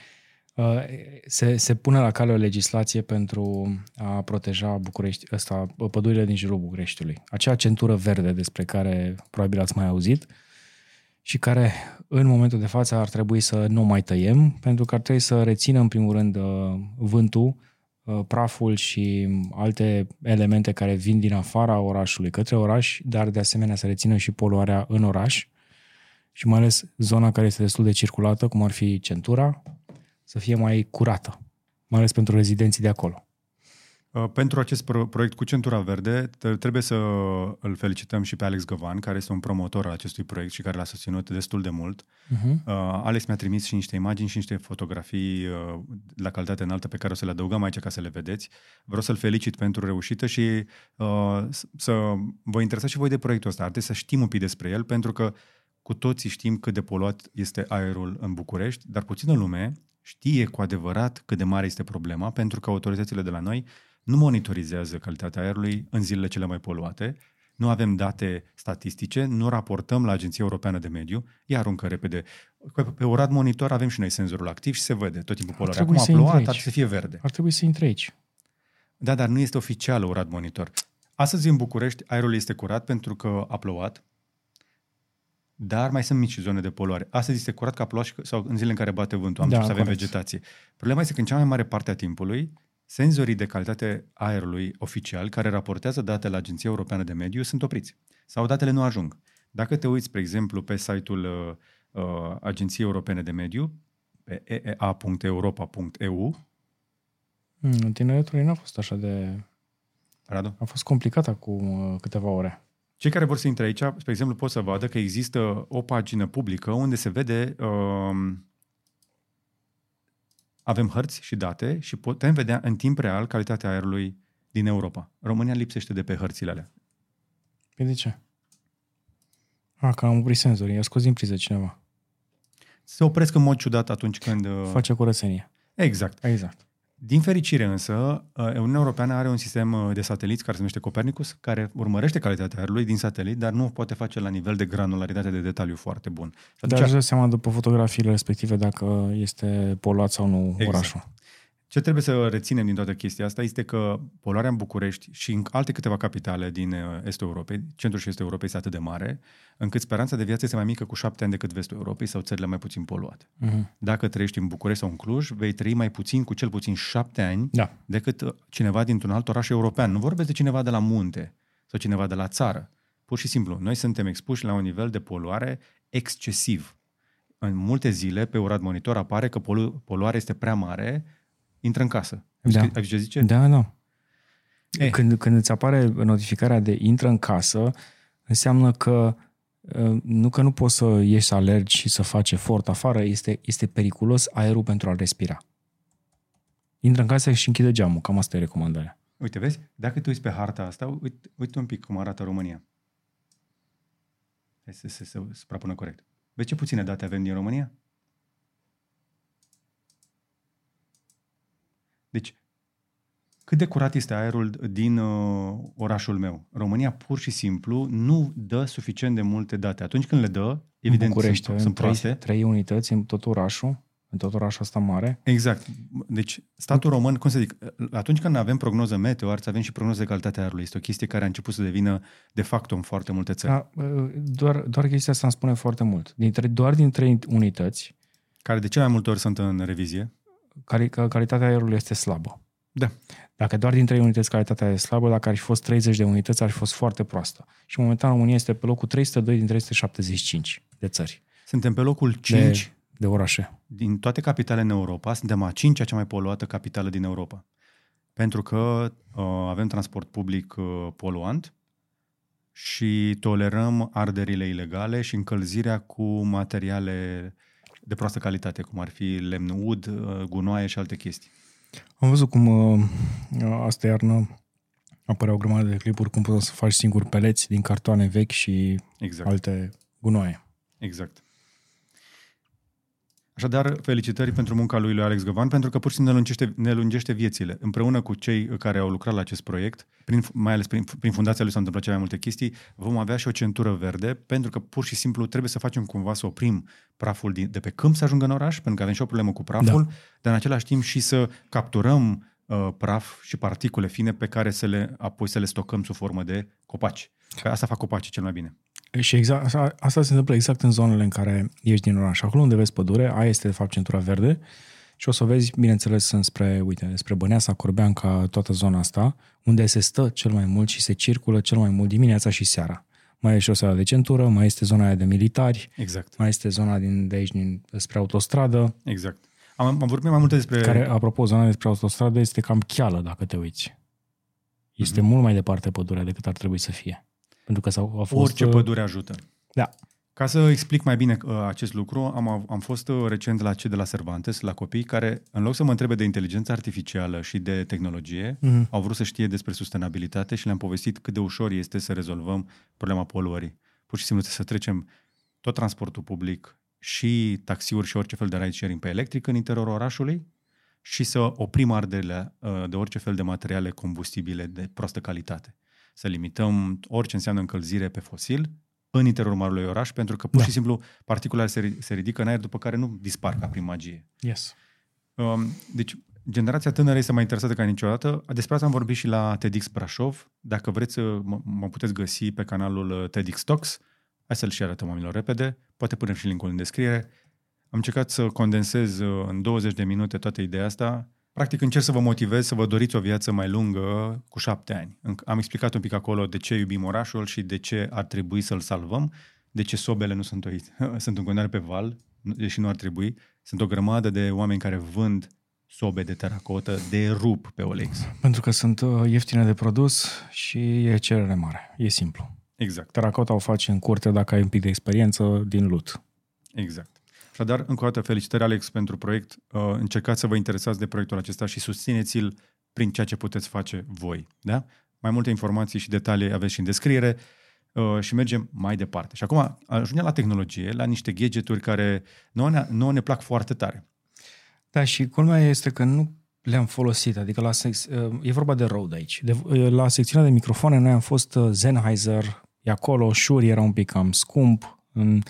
Uh, se, se pune la cale o legislație pentru a proteja București, ăsta, pădurile din jurul Bucureștiului. Acea centură verde despre care probabil ați mai auzit și care în momentul de față ar trebui să nu mai tăiem, pentru că ar trebui să rețină în primul rând uh, vântul, uh, praful și alte elemente care vin din afara orașului către oraș, dar de asemenea să rețină și poluarea în oraș și mai ales zona care este destul de circulată, cum ar fi centura, să fie mai curată, mai ales pentru rezidenții de acolo. Uh, pentru acest proiect cu Centura Verde, trebuie să îl felicităm și pe Alex Găvan, care este un promotor al acestui proiect și care l-a susținut destul de mult. Uh-huh. Alex mi-a trimis și niște imagini și niște fotografii uh, la calitate înaltă pe care o să le adăugăm aici ca să le vedeți. Vreau să-l felicit pentru reușită și să vă interesați și voi de proiectul ăsta. Ar trebui să știm un pic despre el, pentru că cu toții știm cât de poluat este aerul în București, dar puțină lume știe cu adevărat cât de mare este problema, pentru că autoritățile de la noi nu monitorizează calitatea aerului în zilele cele mai poluate, nu avem date statistice, nu raportăm la Agenția Europeană de Mediu, ea aruncă repede. Pe Orad Monitor avem și noi senzorul activ și se vede tot timpul poluarea. Acum a plouat, ar trebui să fie verde. Ar trebui să intre aici. Da, dar nu este oficial Orad Monitor. Astăzi în București aerul este curat pentru că a plouat, dar mai sunt mici zone de poluare. Astăzi este curat ca ploașă sau în zilele în care bate vântul, am da, să avem vegetație. Problema este că în cea mai mare parte a timpului, senzorii de calitate aerului oficial, care raportează date la Agenția Europeană de Mediu, sunt opriți. Sau datele nu ajung. Dacă te uiți, spre exemplu, pe site-ul uh, uh Agenției Europene de Mediu, pe eea.europa.eu, mm, tineretul n-a fost așa de... Radu? A fost complicat acum uh, câteva ore. Cei care vor să intre aici, spre exemplu, pot să vadă că există o pagină publică unde se vede uh, avem hărți și date și putem vedea în timp real calitatea aerului din Europa. România lipsește de pe hărțile alea. Păi de ce? A, că am oprit senzorii, i-a scos din priză cineva. Se opresc în mod ciudat atunci când... Uh... Face curățenie. Exact. Exact. Din fericire însă, uh, Uniunea Europeană are un sistem uh, de sateliți care se numește Copernicus, care urmărește calitatea aerului din satelit, dar nu o poate face la nivel de granularitate de detaliu foarte bun. Dar își seama după fotografiile respective dacă este poluat sau nu exact. orașul. Ce trebuie să reținem din toată chestia asta este că poluarea în București și în alte câteva capitale din uh, Estul Europei, centrul și Estul Europei este atât de mare, încât speranța de viață este mai mică cu șapte ani decât vestul Europei sau țările mai puțin poluate. Uh-huh. Dacă trăiești în București sau în Cluj, vei trăi mai puțin cu cel puțin șapte ani da. decât uh, cineva dintr-un alt oraș european. Nu vorbesc de cineva de la munte sau cineva de la țară. Pur și simplu, noi suntem expuși la un nivel de poluare excesiv în multe zile pe Urad Monitor apare că polu- poluarea este prea mare, intră în casă. Da. Ai ce zice? Da, da. Eh. Când, când îți apare notificarea de intră în casă, înseamnă că uh, nu că nu poți să ieși să alergi și să faci efort afară, este, este periculos aerul pentru a respira. Intră în casă și închide geamul, cam asta e recomandarea. Uite, vezi? Dacă te uiți pe harta asta, uite, uite un pic cum arată România. Hai să se suprapună corect. Vezi ce puține date avem din România? Deci, cât de curat este aerul din uh, orașul meu? România pur și simplu nu dă suficient de multe date. Atunci când le dă, evident București, sunt, sunt trei, proaste. trei unități în tot orașul, în tot orașul ăsta mare. Exact. Deci statul român, cum să zic, atunci când avem prognoză meteo, ar să avem și prognoză de calitate a aerului. Este o chestie care a început să devină de facto în foarte multe țări. Da, doar, doar chestia asta îmi spune foarte mult. Dintre, doar din trei unități, Care de cele mai multe ori sunt în revizie. Cali, că calitatea aerului este slabă. Da. Dacă doar din 3 unități calitatea e slabă, dacă ar fi fost 30 de unități, ar fi fost foarte proastă. Și momentan România este pe locul 302 din 375 de țări, Suntem pe locul 5 de, de orașe. din toate capitalele în Europa. Suntem a cincea cea mai poluată capitală din Europa. Pentru că uh, avem transport public uh, poluant și tolerăm arderile ilegale și încălzirea cu materiale de proastă calitate, cum ar fi lemn ud, uh, gunoaie și alte chestii. Am văzut cum uh, asta iarnă apăreau o grămadă de clipuri cum poți să faci singur peleți din cartoane vechi și Exact. alte gunoaie. Exact. Așadar, felicitări pentru munca lui lui Alex Găvan, pentru că pur și simplu ne lungește, ne lungește viețile. Împreună cu cei care au lucrat la acest proiect, prin, mai ales prin, prin fundația lui s-au întâmplat cele mai multe chestii, vom avea și o centură verde, pentru că pur și simplu trebuie să facem cumva să oprim praful din, de pe câmp să ajungă în oraș, pentru că avem și o problemă cu praful, da. dar în același timp și să capturăm uh, praf și particule fine pe care să le, apoi să le stocăm sub formă de copaci. Că asta fac copacii cel mai bine. Și exact, asta, asta se întâmplă exact în zonele în care ești din oraș. Acolo unde vezi pădure, aia este de fapt centura verde și o să o vezi, bineînțeles, înspre, uite, spre Băneasa, Corbeanca, toată zona asta, unde se stă cel mai mult și se circulă cel mai mult dimineața și seara. Mai e șoseaua de centură, mai este zona aia de militari, Exact. mai este zona din, de aici, din, spre autostradă, Exact. Am, am vorbit mai multe despre... care, apropo, zona despre autostradă este cam cheală, dacă te uiți. Este mm-hmm. mult mai departe pădurea decât ar trebui să fie. Pentru că s-au, a fost... Orice pădure ajută. Da. Ca să explic mai bine uh, acest lucru, am, am fost uh, recent la cei de la Cervantes, la copii, care, în loc să mă întrebe de inteligență artificială și de tehnologie, mm-hmm. au vrut să știe despre sustenabilitate și le-am povestit cât de ușor este să rezolvăm problema poluării. Pur și simplu să trecem tot transportul public și taxiuri și orice fel de ride sharing pe electric în interiorul orașului și să oprim arderile uh, de orice fel de materiale combustibile de prostă calitate. Să limităm orice înseamnă încălzire pe fosil în interiorul marului oraș, pentru că pur da. și simplu particulele se, se ridică în aer, după care nu dispar ca prin magie. Yes. Um, deci, generația tânără este mai interesată ca niciodată. Despre asta am vorbit și la TEDx Brașov. Dacă vreți, mă, mă puteți găsi pe canalul uh, TEDx Talks. Hai să-l și arătăm oamenilor repede. Poate punem și linkul în descriere. Am încercat să condensez uh, în 20 de minute toată ideea asta. Practic încerc să vă motivez să vă doriți o viață mai lungă cu șapte ani. Am explicat un pic acolo de ce iubim orașul și de ce ar trebui să-l salvăm, de ce sobele nu sunt, o, sunt în continuare pe val, deși nu ar trebui. Sunt o grămadă de oameni care vând sobe de teracotă de rup pe OLX. Pentru că sunt uh, ieftine de produs și e cerere mare. E simplu. Exact. Teracota o faci în curte dacă ai un pic de experiență din lut. Exact. Așadar, încă o dată, felicitări, Alex, pentru proiect. Uh, încercați să vă interesați de proiectul acesta și susțineți-l prin ceea ce puteți face voi. Da? Mai multe informații și detalii aveți și în descriere uh, și mergem mai departe. Și acum ajungem la tehnologie, la niște gadgeturi care nouă ne, nouă ne plac foarte tare. Da, și culmea este că nu le-am folosit, adică la sex, e vorba de Rode aici. De, la secțiunea de microfoane noi am fost Sennheiser, e acolo, Shure era un pic cam scump, în,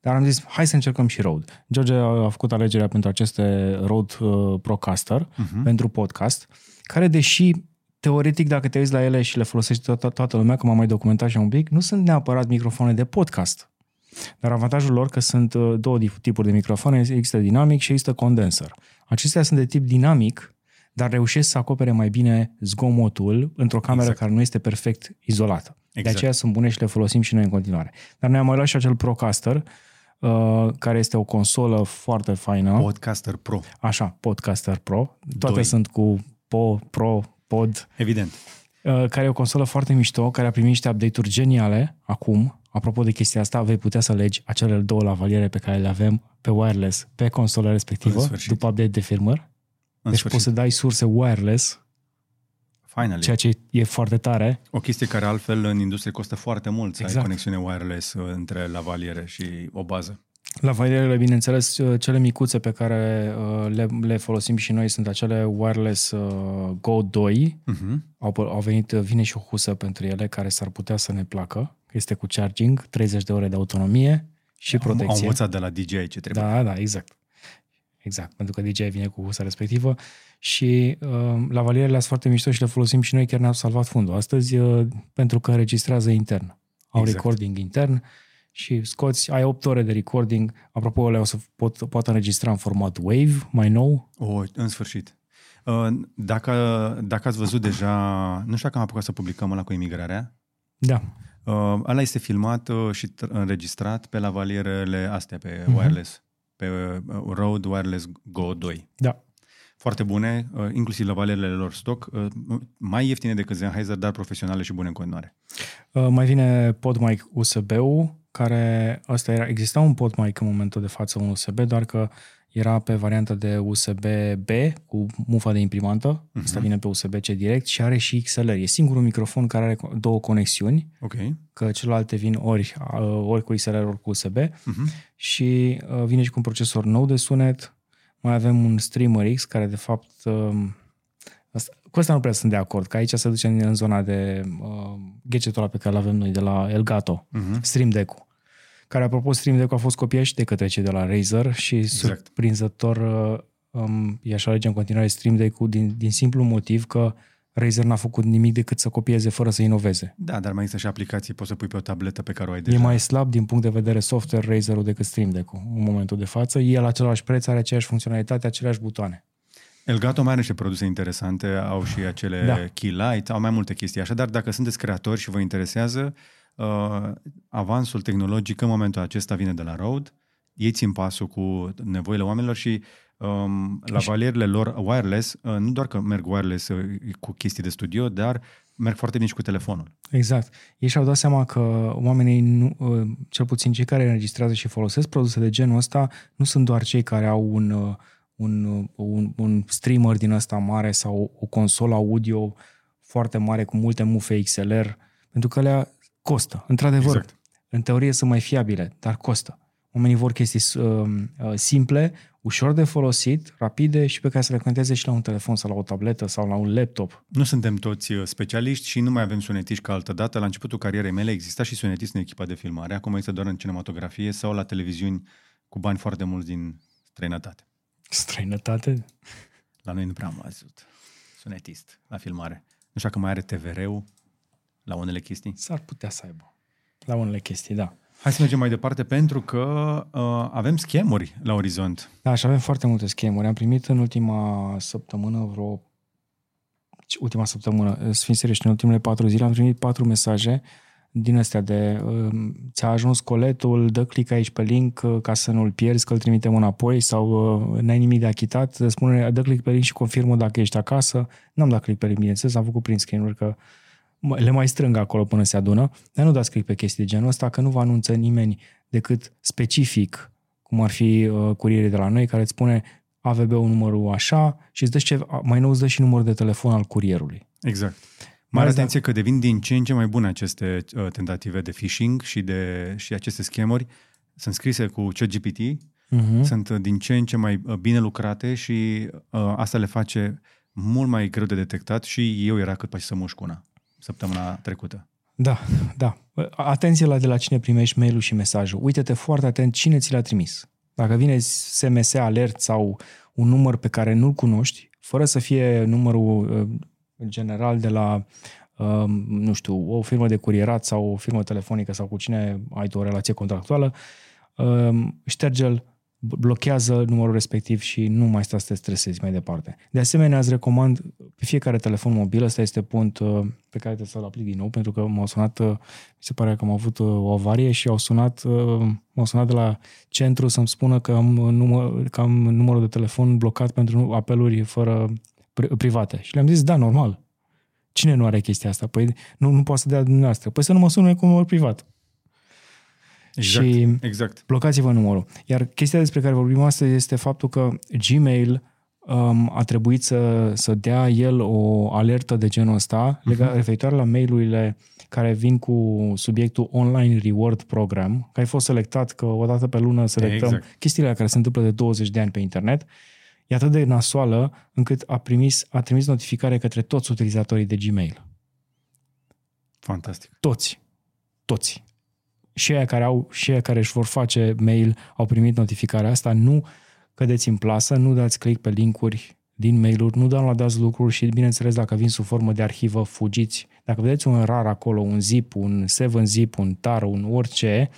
dar am zis, hai să încercăm și Rode. George a făcut alegerea pentru aceste Rode uh, Procaster, uh-huh. pentru podcast, care deși teoretic dacă te uiți la ele și le folosești to- toată lumea, cum am mai documentat și un pic, nu sunt neapărat microfoane de podcast. Dar avantajul lor că sunt uh, două tipuri de microfoane, există dinamic și există condenser. Acestea sunt de tip dinamic, dar reușesc să acopere mai bine zgomotul într-o cameră exact. care nu este perfect izolată. Exact. De aceea sunt bune și le folosim și noi în continuare. Dar noi am mai luat și acel Procaster, uh, care este o consolă foarte faină. Podcaster Pro. Așa, Podcaster Pro. Toate Doi. sunt cu Po, Pro, Pod. Evident. Uh, care e o consolă foarte mișto, care a primit niște update-uri geniale acum. Apropo de chestia asta, vei putea să alegi acele două lavaliere pe care le avem pe wireless pe consola respectivă, În sfârșit. după update de firmware. În deci sfârșit. poți să dai surse wireless, Finally. ceea ce e foarte tare. O chestie care altfel în industrie costă foarte mult să ai Exact. conexiune wireless uh, între lavaliere și o bază. Lavalierele, bineînțeles, uh, cele micuțe pe care uh, le, le folosim și noi sunt acele wireless uh, Go 2. Uh-huh. Au, au venit, vine și o husă pentru ele care s-ar putea să ne placă. Este cu charging, 30 de ore de autonomie și Am, am protecție. învățat de la DJI ce trebuie. Da, da, exact. Exact, pentru că DJI vine cu husa respectivă și uh, lavalierele sunt foarte mișto și le folosim și noi, chiar ne-au salvat fundul astăzi uh, pentru că înregistrează intern. Au Exact. recording intern și scoți, ai 8 ore de recording, apropo, ele o să pot, pot înregistra în format WAVE, mai nou. O, în sfârșit. Uh, Dacă, dacă ați văzut deja, nu știu dacă am apucat să publicăm ăla cu imigrarea, Da, uh, ăla este filmat uh, și tr- înregistrat pe lavalierele astea, pe Mhm. wireless, pe uh, Rode Wireless Go 2. da, Foarte bune, uh, inclusiv lavalierele lor stock, uh, mai ieftine decât Sennheiser, dar profesionale și bune în continuare. Uh, Mai vine PodMic USB-ul, care ăsta era, exista un PodMic în momentul de față, un USB, doar că era pe varianta de USB-B cu mufa de imprimantă, uh-huh. asta vine pe USB-C direct și are și XLR. E singurul microfon care are co- două conexiuni, Ok. că celelalte vin ori, uh, ori cu XLR, ori cu USB Uh-huh. și uh, vine și cu un procesor nou de sunet. Mai avem un Streamer X care de fapt um, asta, cu asta nu prea sunt de acord, că aici se duce în, în zona de uh, gadgetul ăla pe care îl avem noi de la Elgato, Uh-huh. Stream Deck-ul. Care, apropo, Stream Deck-ul a fost copiat și de către cei de la Razer și Exact. surprinzător uh, um, i-aș alege în continuare Stream Deck-ul din, din simplu motiv că Razer n-a făcut nimic decât să copieze fără să inoveze. Da, dar mai există și aplicații, poți să pui pe o tabletă pe care o ai E deja. mai slab din punct de vedere software Razer-ul decât Stream Deck-ul în momentul de față. E la același preț, are aceeași funcționalitate, aceleași butoane. Elgato mai are niște produse interesante, au și acele Da. da. key light, au mai multe chestii. Așadar, dacă sunteți creatori și vă interesează, uh, avansul tehnologic în momentul acesta vine de la Rode, ei țin pasul cu nevoile oamenilor și um, lavalierele lor wireless, uh, nu doar că merg wireless uh, cu chestii de studio, dar merg foarte bine și cu telefonul. Exact. Ei și-au dat seama că oamenii, nu, uh, cel puțin cei care înregistrează și folosesc produse de genul ăsta, nu sunt doar cei care au un, uh, un, uh, un, un streamer din ăsta mare sau o consolă audio foarte mare cu multe mufe XLR, pentru că le costă. Într-adevăr, Exact. în teorie sunt mai fiabile, dar costă. Oamenii vor chestii uh, uh, simple, ușor de folosit, rapide și pe care să le conteze și la un telefon sau la o tabletă sau la un laptop. Nu suntem toți uh, specialiști și nu mai avem sunetiști ca altă dată. La începutul carierei mele exista și sunetist în echipa de filmare, acum există doar în cinematografie sau la televiziuni cu bani foarte mulți din străinătate. Străinătate? La noi nu prea am văzut sunetist la filmare. Nu știu dacă mai are TVR-ul la unele chestii. S-ar putea să aibă. La unele chestii, da. Hai să mergem mai departe pentru că uh, avem schemuri la orizont. Da, și avem foarte multe schemuri. Am primit în ultima săptămână vreo... Ce- Ultima săptămână, să fim serioși, în ultimele patru zile am primit patru mesaje din astea de um, ți-a ajuns coletul, dă click aici pe link uh, ca să nu-l pierzi, că îl trimitem înapoi sau uh, n-ai nimic de achitat, spune dă click pe link și confirmă dacă ești acasă. N-am dat click pe link, bineînțeles, am făcut prin screen că mă- le mai strâng acolo până se adună, dar nu dați click pe chestii de genul ăsta, că nu vă anunță nimeni decât specific, cum ar fi uh, curierii de la noi, care îți spune AVB-ul numărul așa și îți dă ce, mai nou îți dă și numărul de telefon al curierului. Exact. Mai Mare ales atenție că devin din ce în ce mai bune aceste uh, tentative de phishing și, de, și aceste schemuri. Sunt scrise cu ChatGPT, Uh-huh. sunt uh, din ce în ce mai uh, bine lucrate și uh, asta le face mult mai greu de detectat și eu era cât pe să mușc una săptămâna trecută. Da, da. Atenție la de la cine primești mail-ul și mesajul. Uită-te foarte atent cine ți l-a trimis. Dacă vine SMS alert sau un număr pe care nu-l cunoști, fără să fie numărul uh, general de la, uh, nu știu, o firmă de curierat sau o firmă telefonică sau cu cine ai tu o relație contractuală, uh, șterge-l, blochează numărul respectiv și nu mai sta să te stresezi mai departe. De asemenea, îți recomand pe fiecare telefon mobil, ăsta este punct uh, pe care trebuie să-l aplic din nou, pentru că m-au sunat, uh, mi se pare că am avut uh, o avarie și au sunat, m-au sunat de la centru să-mi spună că am, număr, că am numărul de telefon blocat pentru apeluri fără private. Și le-am zis, da, normal. Cine nu are chestia asta? Păi nu, nu poate să dea dumneavoastră. Păi să nu mă sune cu număr privat. Exact, și exact. blocați-vă numărul. Iar chestia despre care vorbim astăzi este faptul că Gmail um, a trebuit să, să dea el o alertă de genul ăsta uh-huh. referitoare la mailurile care vin cu subiectul Online Reward Program, care a fost selectat că o dată pe lună selectăm exact. chestiile care se întâmplă de 20 de ani pe internet. E atât de nasoală încât a, primis, a trimis notificare către toți utilizatorii de Gmail. Fantastic. Toți. Toți și aia care au, și aia care își vor face mail au primit notificarea asta, nu cădeți în plasă, nu dați click pe linkuri din mail-uri, nu downloadați lucruri și, bineînțeles, dacă vin sub formă de arhivă, fugiți. Dacă vedeți un rar acolo, un zip, un 7-zip, un tar, un orice,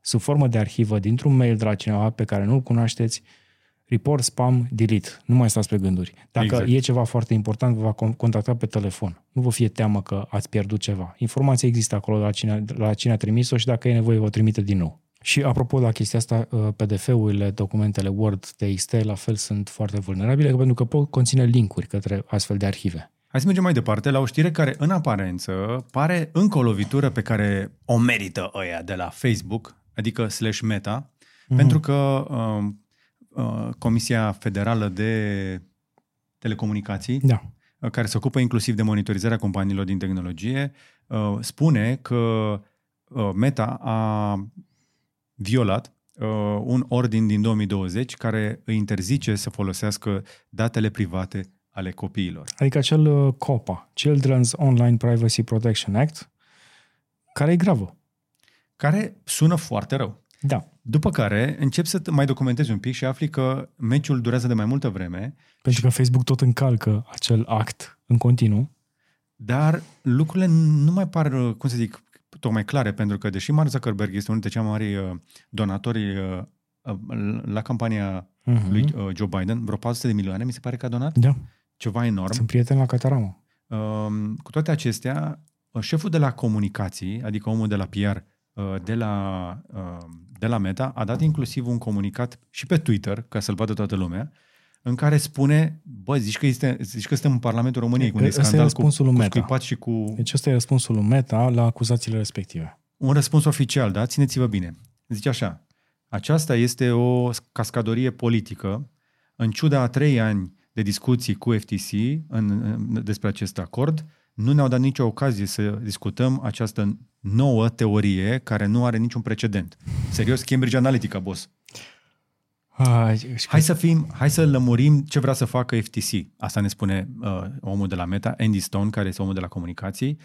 sub formă de arhivă dintr-un mail de la cineva pe care nu-l cunoașteți, report, spam, delete. Nu mai stați pe gânduri. Dacă exact. e ceva foarte important, vă va contacta pe telefon. Nu vă fie teamă că ați pierdut ceva. Informația există acolo la cine, la cine a trimis-o și dacă e nevoie, vă trimite din nou. Și apropo de chestia asta, uh, PDF-urile, documentele Word, TXT, la fel sunt foarte vulnerabile pentru că pot conține linkuri către astfel de arhive. Hai să mergem mai departe la o știre care, în aparență, pare încă o lovitură pe care o merită ăia de la Facebook, adică slash meta, mm-hmm. pentru că um, Uh, Comisia Federală de Telecomunicații, da. Uh, care se ocupă inclusiv de monitorizarea companiilor din tehnologie, uh, spune că Meta a violat un ordin din 2020 care îi interzice să folosească datele private ale copiilor. Adică acel COPA, Children's Online Privacy Protection Act, care e gravă. Care sună foarte rău. Da. După care începi să mai documentezi un pic și afli că meciul durează de mai multă vreme. Pentru că Facebook tot încalcă acel act în continuu. Dar lucrurile nu mai par, cum să zic, tocmai clare, pentru că deși Mark Zuckerberg este unul dintre cei mai mari uh, donatori uh, uh, la campania uh-huh. lui Joe Biden, vreo 400 de milioane, mi se pare că a donat. Da. Ceva enorm. Sunt prieten la Cataramă. Um, cu toate acestea, șeful de la comunicații, adică omul de la PR, de la de la Meta a dat inclusiv un comunicat și pe Twitter, ca să-l vadă toată lumea, în care spune, bă, zici că, este, zici că suntem în Parlamentul României, cu un scandal cu, cu Meta. și cu... Deci ăsta e răspunsul lui Meta la acuzațiile respective. Un răspuns oficial, da? Țineți-vă bine. Zice așa, aceasta este o cascadorie politică, în ciuda a trei ani de discuții cu FTC în, în, despre acest acord, nu ne-au dat nicio ocazie să discutăm această nouă teorie care nu are niciun precedent. Serios, Cambridge Analytica, boss. hai să fim, hai să lămurim ce vrea să facă FTC. Asta ne spune uh, omul de la Meta, Andy Stone, care este omul de la comunicații,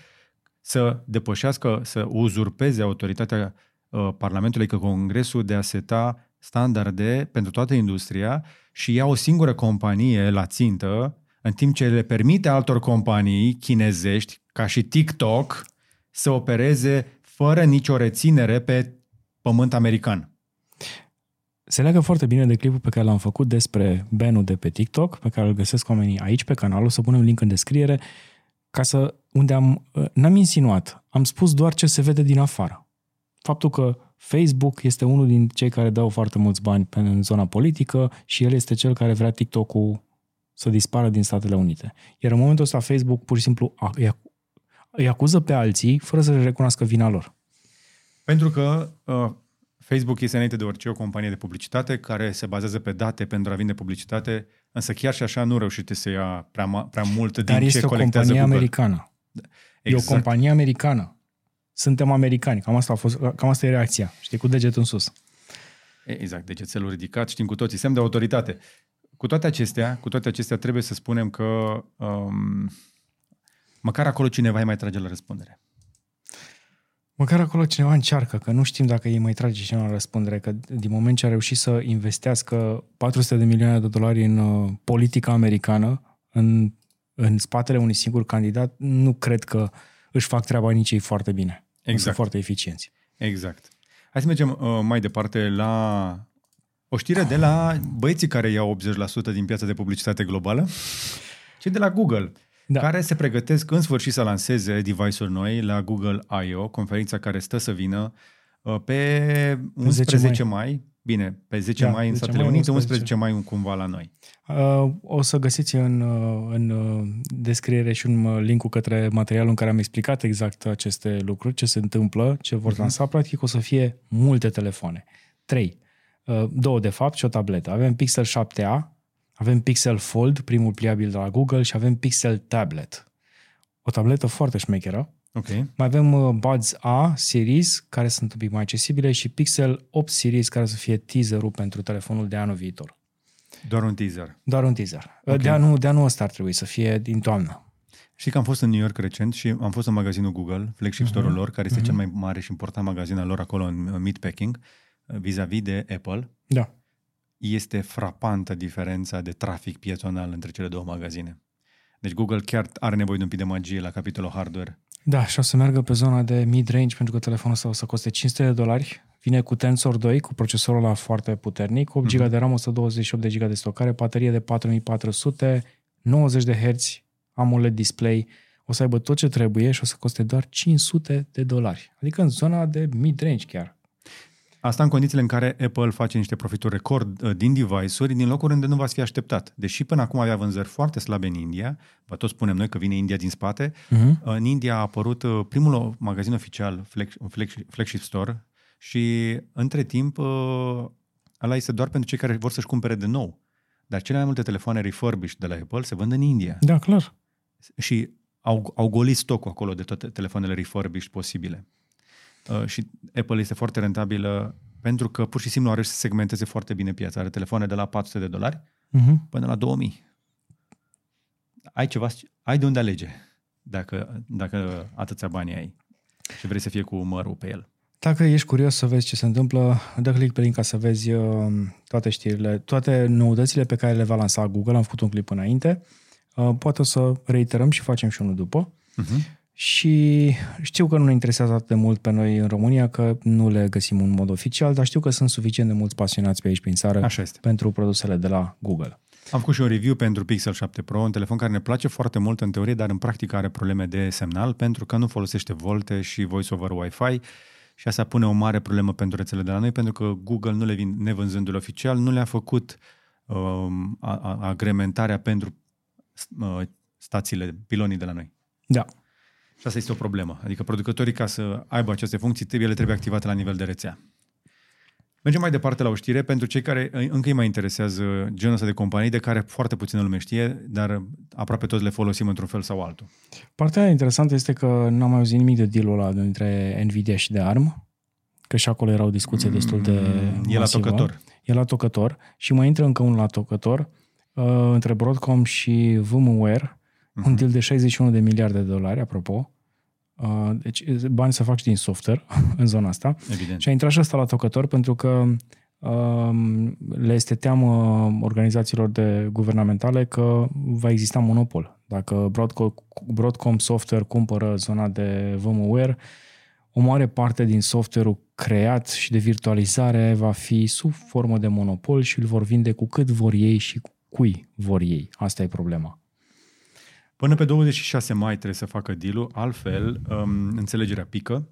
să depășească, să uzurpeze autoritatea uh, Parlamentului, că Congresul de a seta standarde pentru toată industria și ia o singură companie la țintă, în timp ce le permite altor companii chinezești, ca și TikTok, să opereze fără nicio reținere pe pământ american. Se leagă foarte bine de clipul pe care l-am făcut despre banul de pe TikTok, pe care îl găsesc oamenii aici pe canal, o să punem link în descriere, ca să, unde am, n-am insinuat, am spus doar ce se vede din afară. Faptul că Facebook este unul din cei care dau foarte mulți bani în zona politică și el este cel care vrea TikTok-ul să dispară din Statele Unite. Iar în momentul ăsta Facebook pur și simplu îi acuză pe alții fără să le recunoască vina lor. Pentru că uh, Facebook este înainte de orice o companie de publicitate care se bazează pe date pentru a vinde publicitate, însă chiar și așa nu reușite să ia prea, prea mult Dar din ce colectează Google. Dar este o companie americană. Exact. E o exact. companie americană. Suntem americani. Cam asta, a fost, cam asta e reacția. Știi, cu degetul în sus. Exact, degețelul ridicat, știm cu toții, semn de autoritate. Cu toate acestea, cu toate acestea trebuie să spunem că um, Măcar acolo cineva îi mai trage la răspundere. Măcar acolo cineva încearcă, că nu știm dacă ei mai trage cineva la răspundere, că din moment ce a reușit să investească 400 de milioane de dolari în uh, politica americană, în, în spatele unui singur candidat, nu cred că își fac treaba nici ei foarte bine. Exact. Sunt foarte eficienți. Exact. Hai să mergem uh, mai departe la O știre de la băieții care iau 80% din piața de publicitate globală, ci de la Google, da. care se pregătesc în sfârșit să lanseze device-uri noi la Google I.O., conferința care stă să vină uh, pe 11 10 mai. mai. Bine, pe 10 da, mai în Statele Unite, 11. 11 mai cumva la noi. Uh, o să găsiți în, uh, în descriere și un link către materialul în care am explicat exact aceste lucruri, ce se întâmplă, ce vor uh-huh. lansa. Practic o să fie multe telefoane. Trei. Două, de fapt, și o tabletă. Avem Pixel 7a, avem Pixel Fold, primul pliabil de la Google, și avem Pixel Tablet. O tabletă foarte șmecheră. Okay. Mai avem uh, Buds A series, care sunt un pic mai accesibile, și Pixel 8 series, care să fie teaserul pentru telefonul de anul viitor. Doar un teaser. Doar un teaser. Okay. De, anul, de anul ăsta ar trebui să fie din toamnă. Știi că am fost în New York recent și am fost în magazinul Google, flagship uh-huh. store-ul lor, care este uh-huh. cel mai mare și important magazin al lor acolo în Meatpacking, uh, vis-a-vis de Apple. Da este frapantă diferența de trafic pietonal între cele două magazine. Deci Google chiar are nevoie de un pic de magie la capitolul hardware. Da, și o să meargă pe zona de mid-range pentru că telefonul ăsta o să coste 500 de dolari. Vine cu Tensor 2, cu procesorul la foarte puternic, 8 GB mm-hmm. de RAM, 128 de GB de stocare, baterie de 4400, 90 de Hz, AMOLED display, o să aibă tot ce trebuie și o să coste doar 500 de dolari. Adică în zona de mid-range chiar. Asta în condițiile în care Apple face niște profituri record uh, din device-uri, din locuri unde nu v-ați fi așteptat. Deși până acum avea vânzări foarte slabe în India, vă tot spunem noi că vine India din spate, uh-huh. în India a apărut uh, primul magazin oficial, Flagship Store, și între timp uh, ăla este doar pentru cei care vor să-și cumpere de nou. Dar cele mai multe telefoane refurbished de la Apple se vând în India. Da, clar. Și au, au golit stocul acolo de toate telefoanele refurbished posibile. Uh, și Apple este foarte rentabilă pentru că pur și simplu are să segmenteze foarte bine piața. Are telefoane de la 400 de dolari uh-huh. până la 2000. Ai ceva, ai de unde alege dacă, dacă atâția bani ai și vrei să fie cu mărul pe el. Dacă ești curios să vezi ce se întâmplă, dă click pe link ca să vezi uh, toate știrile, toate noutățile pe care le va lansa Google. Am făcut un clip înainte. Uh, poate o să reiterăm și facem și unul după. Uh-huh. Și știu că nu ne interesează atât de mult pe noi în România, că nu le găsim în mod oficial, dar știu că sunt suficient de mulți pasionați pe aici prin țară Așa este. pentru produsele de la Google. Am făcut și un review pentru Pixel 7 Pro, un telefon care ne place foarte mult în teorie, dar în practică are probleme de semnal pentru că nu folosește volte și voice over Wi-Fi și asta pune o mare problemă pentru rețele de la noi, pentru că Google nu le vin nevânzându-le oficial, nu le-a făcut um, a, a, agrementarea pentru uh, stațiile, pilonii de la noi. Da. Și asta este o problemă. Adică producătorii, ca să aibă aceste funcții, trebuie, ele trebuie activate la nivel de rețea. Mergem mai departe la o știre pentru cei care încă îi mai interesează genul ăsta de companii de care foarte puțină lume știe, dar aproape toți le folosim într-un fel sau altul. Partea interesantă este că n-am mai auzit nimic de dealul ăla dintre Nvidia și de ARM, că și acolo erau discuții mm, destul de E la tocător. E la tocător și mai intră încă unul la tocător uh, între Broadcom și VMware, uh-huh. un deal de 61 de miliarde de dolari, apropo. Uh, deci bani să fac și din software în zona asta. Evident. Și a intrat și asta la tocător pentru că uh, le este teamă organizațiilor de guvernamentale că va exista monopol. Dacă Broadcom, Broadcom Software cumpără zona de VMware, o mare parte din software-ul creat și de virtualizare va fi sub formă de monopol și îl vor vinde cu cât vor ei și cui vor ei. Asta e problema. Până pe 26 mai trebuie să facă deal altfel um, înțelegerea pică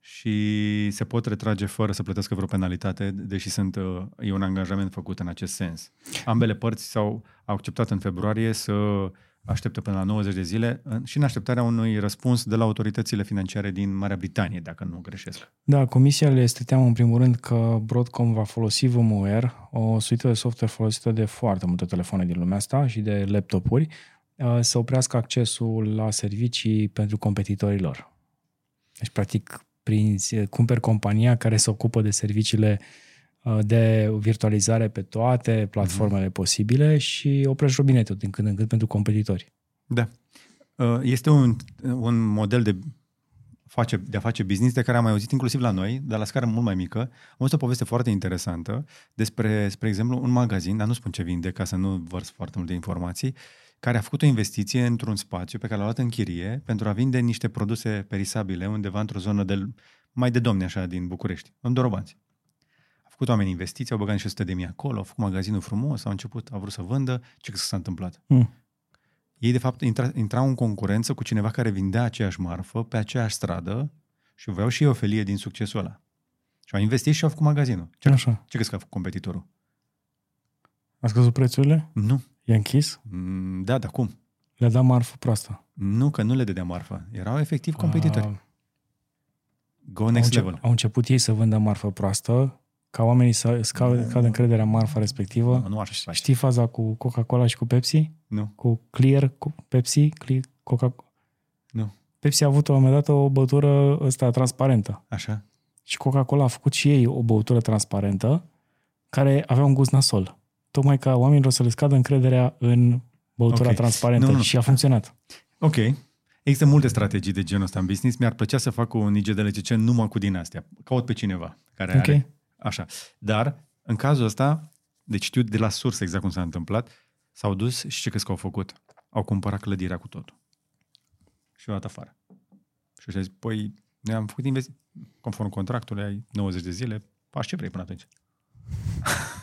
și se pot retrage fără să plătească vreo penalitate, deși sunt, uh, e un angajament făcut în acest sens. Ambele părți s-au acceptat în februarie să așteptă până la 90 de zile și în așteptarea unui răspuns de la autoritățile financiare din Marea Britanie, dacă nu greșesc. Da, comisia le este teamă în primul rând că Broadcom va folosi VMware, o suită de software folosită de foarte multe telefoane din lumea asta și de laptopuri, Uh, să oprească accesul la servicii pentru competitorii lor. Deci, practic, prinzi, cumperi compania care se ocupă de serviciile uh, de virtualizare pe toate platformele mm-hmm. posibile și oprești robinetul din când în când pentru competitori. Da. Uh, este un, un model de, face, de a face business de care am mai auzit inclusiv la noi, dar la scară mult mai mică. Am văzut o poveste foarte interesantă despre, spre exemplu, un magazin, dar nu spun ce vinde ca să nu vărs foarte multe informații, care a făcut o investiție într-un spațiu pe care l-a luat în chirie pentru a vinde niște produse perisabile undeva într-o zonă de, mai de domne așa din București, în Dorobanți. A făcut oameni investiții, au băgat niște sute de mii acolo, au făcut magazinul frumos, au început, au vrut să vândă. Ce că s-a întâmplat? Mm. Ei, de fapt, intra, intrau în concurență cu cineva care vindea aceeași marfă pe aceeași stradă și vreau și ei o felie din succesul ăla. Și au investit și au făcut magazinul. Ce, Așa. ce crezi că a făcut competitorul? A scăzut prețurile? Nu. I-a închis? Mm, da, dar cum? Le-a dat marfă proastă. Nu, că nu le dădea marfă. Erau efectiv competitori. A... Go next au level. Au început ei să vândă marfă proastă, ca oamenii să scadă, no. încrederea în marfa respectivă. Nu, nu așa Știi faza cu Coca-Cola și cu Pepsi? Nu. Cu Clear, cu Pepsi, Clear, Coca Nu. Pepsi a avut o moment dat o băutură ăsta transparentă. Așa. Și Coca-Cola a făcut și ei o băutură transparentă care avea un gust nasol. Tocmai ca oamenilor să le scadă încrederea în băutura okay. transparentă nu, nu. și a funcționat. Ok. Există multe strategii de genul ăsta în business. Mi-ar plăcea să fac un IGDLCC numai cu din astea. Caut pe cineva care okay. are... Așa. Dar, în cazul ăsta, deci știu de la sursă exact cum s-a întâmplat, s-au dus și ce crezi că au făcut? Au cumpărat clădirea cu totul. Și au dat afară. Și au zis, păi, ne am făcut investiții. Conform contractului, ai 90 de zile, faci ce vrei până atunci.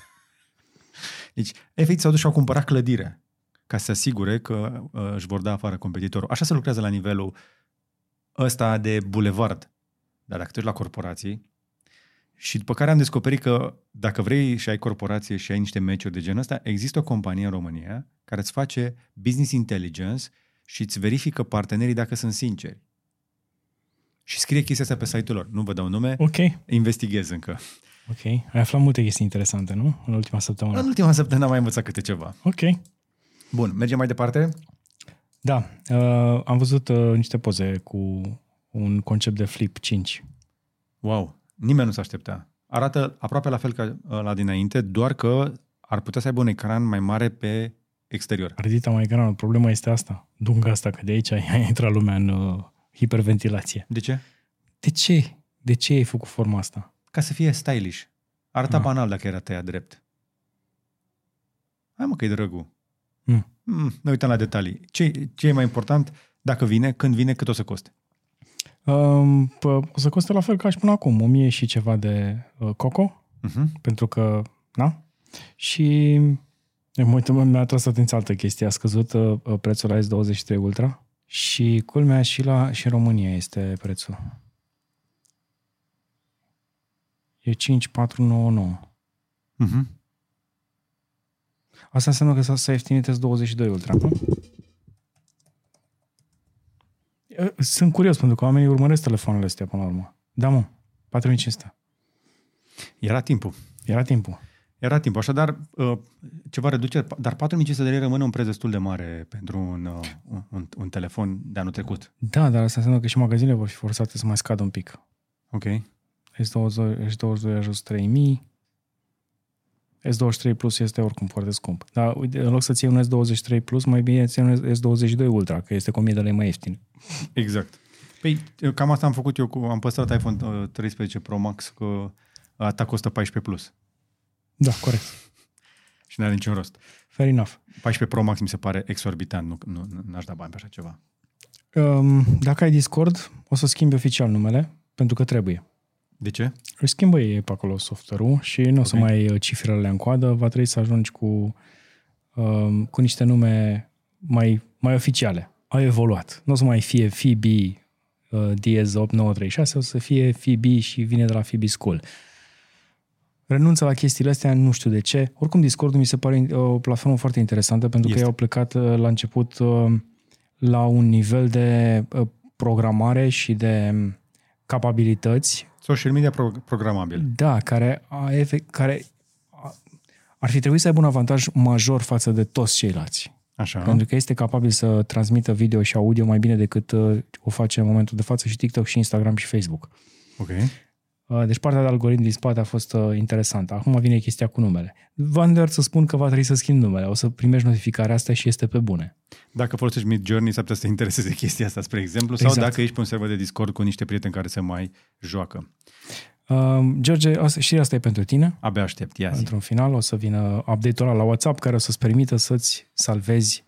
deci, efectiv, s-au dus și au cumpărat clădirea ca să se asigure că uh, își vor da afară competitorul. Așa se lucrează la nivelul ăsta de bulevard. Dar dacă te la corporații, și după care am descoperit că dacă vrei și ai corporație și ai niște meciuri de genul ăsta, există o companie în România care îți face business intelligence și îți verifică partenerii dacă sunt sinceri. Și scrie chestia asta pe site-ul lor. Nu vă dau nume, ok. investighez încă. Ok. Ai aflat multe chestii interesante, nu? În ultima săptămână. În ultima săptămână am mai învățat câte ceva. Ok. Bun, mergem mai departe? Da. Uh, am văzut uh, niște poze cu un concept de Flip 5. Wow. Nimeni nu s aștepta. Arată aproape la fel ca uh, la dinainte, doar că ar putea să aibă un ecran mai mare pe exterior. Ridită mai ecranul. Problema este asta. Dunga asta, că de aici a intrat lumea în uh, hiperventilație. De ce? De ce? De ce ai făcut forma asta? Ca să fie stylish. Arăta ah. banal dacă era tăiat drept. Hai mă că e drăguț. Mm. Mm, ne uităm la detalii. Ce, ce e mai important? Dacă vine, când vine, cât o să coste? Um, o să coste la fel ca și până acum, 1000 și ceva de uh, coco, uh-huh. pentru că, na? Și mă uităm, mi-a tras atenția altă chestie, a scăzut uh, prețul la S23 Ultra și culmea și la și în România este prețul. E 5499. Uh-huh. Asta înseamnă că s-a ieftinit S22 Ultra, nu? Sunt curios, pentru că oamenii urmăresc telefoanele astea până la urmă. Da, mă, 4500. Era timpul. Era timpul. Era timpul. Așadar, uh, ceva reducere, dar 4500 de lei rămâne un preț destul de mare pentru un, uh, un, un telefon de anul trecut. Da, dar asta înseamnă că și magazinele vor fi forțate să mai scadă un pic. Ok. S22, S22 a ajuns 3000, S23 Plus este oricum foarte scump. Dar uite, în loc să ții un S23 Plus, mai bine ții un S22 Ultra, că este cu 1000 de lei mai ieftin. Exact. Păi cam asta am făcut eu, cu, am păstrat iPhone 13 uh, Pro Max, că ta costă 14 Plus. Da, corect. Și nu are niciun rost. Fair enough. 14 Pro Max mi se pare exorbitant, nu, nu, nu aș da bani pe așa ceva. Um, dacă ai Discord, o să schimbi oficial numele, pentru că trebuie. De ce? Își schimbă ei pe acolo software-ul și nu okay. o să mai uh, cifrele în coadă, va trebui să ajungi cu, uh, cu niște nume mai, mai oficiale. Au evoluat. Nu o să mai fie Phoebe uh, DS8936, o să fie Phoebe și vine de la Phoebe School. Renunță la chestiile astea, nu știu de ce. Oricum, Discord mi se pare uh, o platformă foarte interesantă pentru este. că ei au plecat uh, la început la un nivel de programare și de um, capabilități Social media pro- programabil. Da, care, a, efect, care a, ar fi trebuit să aibă un avantaj major față de toți ceilalți. Așa. Pentru că este capabil să transmită video și audio mai bine decât uh, o face în momentul de față și TikTok și Instagram și Facebook. Ok. Uh, deci partea de algoritm din spate a fost uh, interesantă. Acum vine chestia cu numele. Van să spun că va trebui să schimb numele. O să primești notificarea asta și este pe bune. Dacă folosești Mid Journey, s-ar putea să te intereseze chestia asta, spre exemplu, exact. sau dacă ești pe un server de Discord cu niște prieteni care se mai joacă. Uh, George, asta, și asta e pentru tine. Abia aștept, ia Într-un final o să vină update-ul ăla la WhatsApp care o să-ți permită să-ți salvezi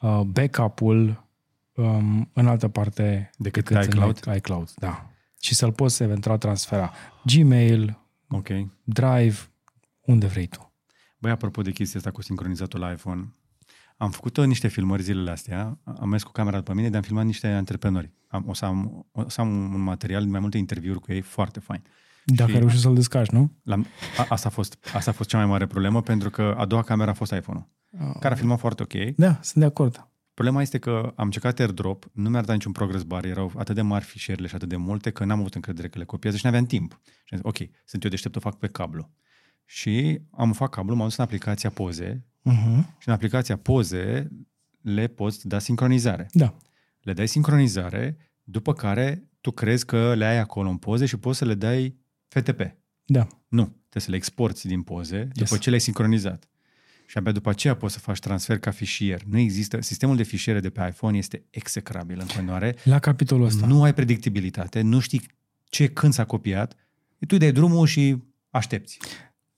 uh, backup-ul um, în altă parte decât, decât iCloud. iCloud. Da și să-l poți eventual transfera. Gmail, Ok. Drive, unde vrei tu. Băi, apropo de chestia asta cu sincronizatul la iPhone, am făcut uh, niște filmări zilele astea, am mers cu camera după mine, de-am filmat niște antreprenori. Am, o, să am, o să am un material, mai multe interviuri cu ei, foarte fain. Dacă ai reușit să-l descarci, nu? La, a, asta, a fost, asta a fost cea mai mare problemă, pentru că a doua camera a fost iPhone-ul, oh. care a filmat foarte ok. Da, sunt de acord. Problema este că am încercat AirDrop, nu mi-ar da niciun progress bar, erau atât de mari fișierele și atât de multe că n-am avut încredere că le copiază și n-aveam timp. Și am zis, ok, sunt eu deștept, o fac pe cablu. Și am fac cablu, m-am dus în aplicația Poze uh-huh. și în aplicația Poze le poți da sincronizare. Da. Le dai sincronizare, după care tu crezi că le ai acolo în poze și poți să le dai FTP. Da. Nu, trebuie să le exporti din poze yes. după ce le-ai sincronizat. Și abia după aceea poți să faci transfer ca fișier. Nu există, sistemul de fișiere de pe iPhone este execrabil în continuare. La capitolul ăsta. Nu ai predictibilitate, nu știi ce, când s-a copiat, tu dai drumul și aștepți.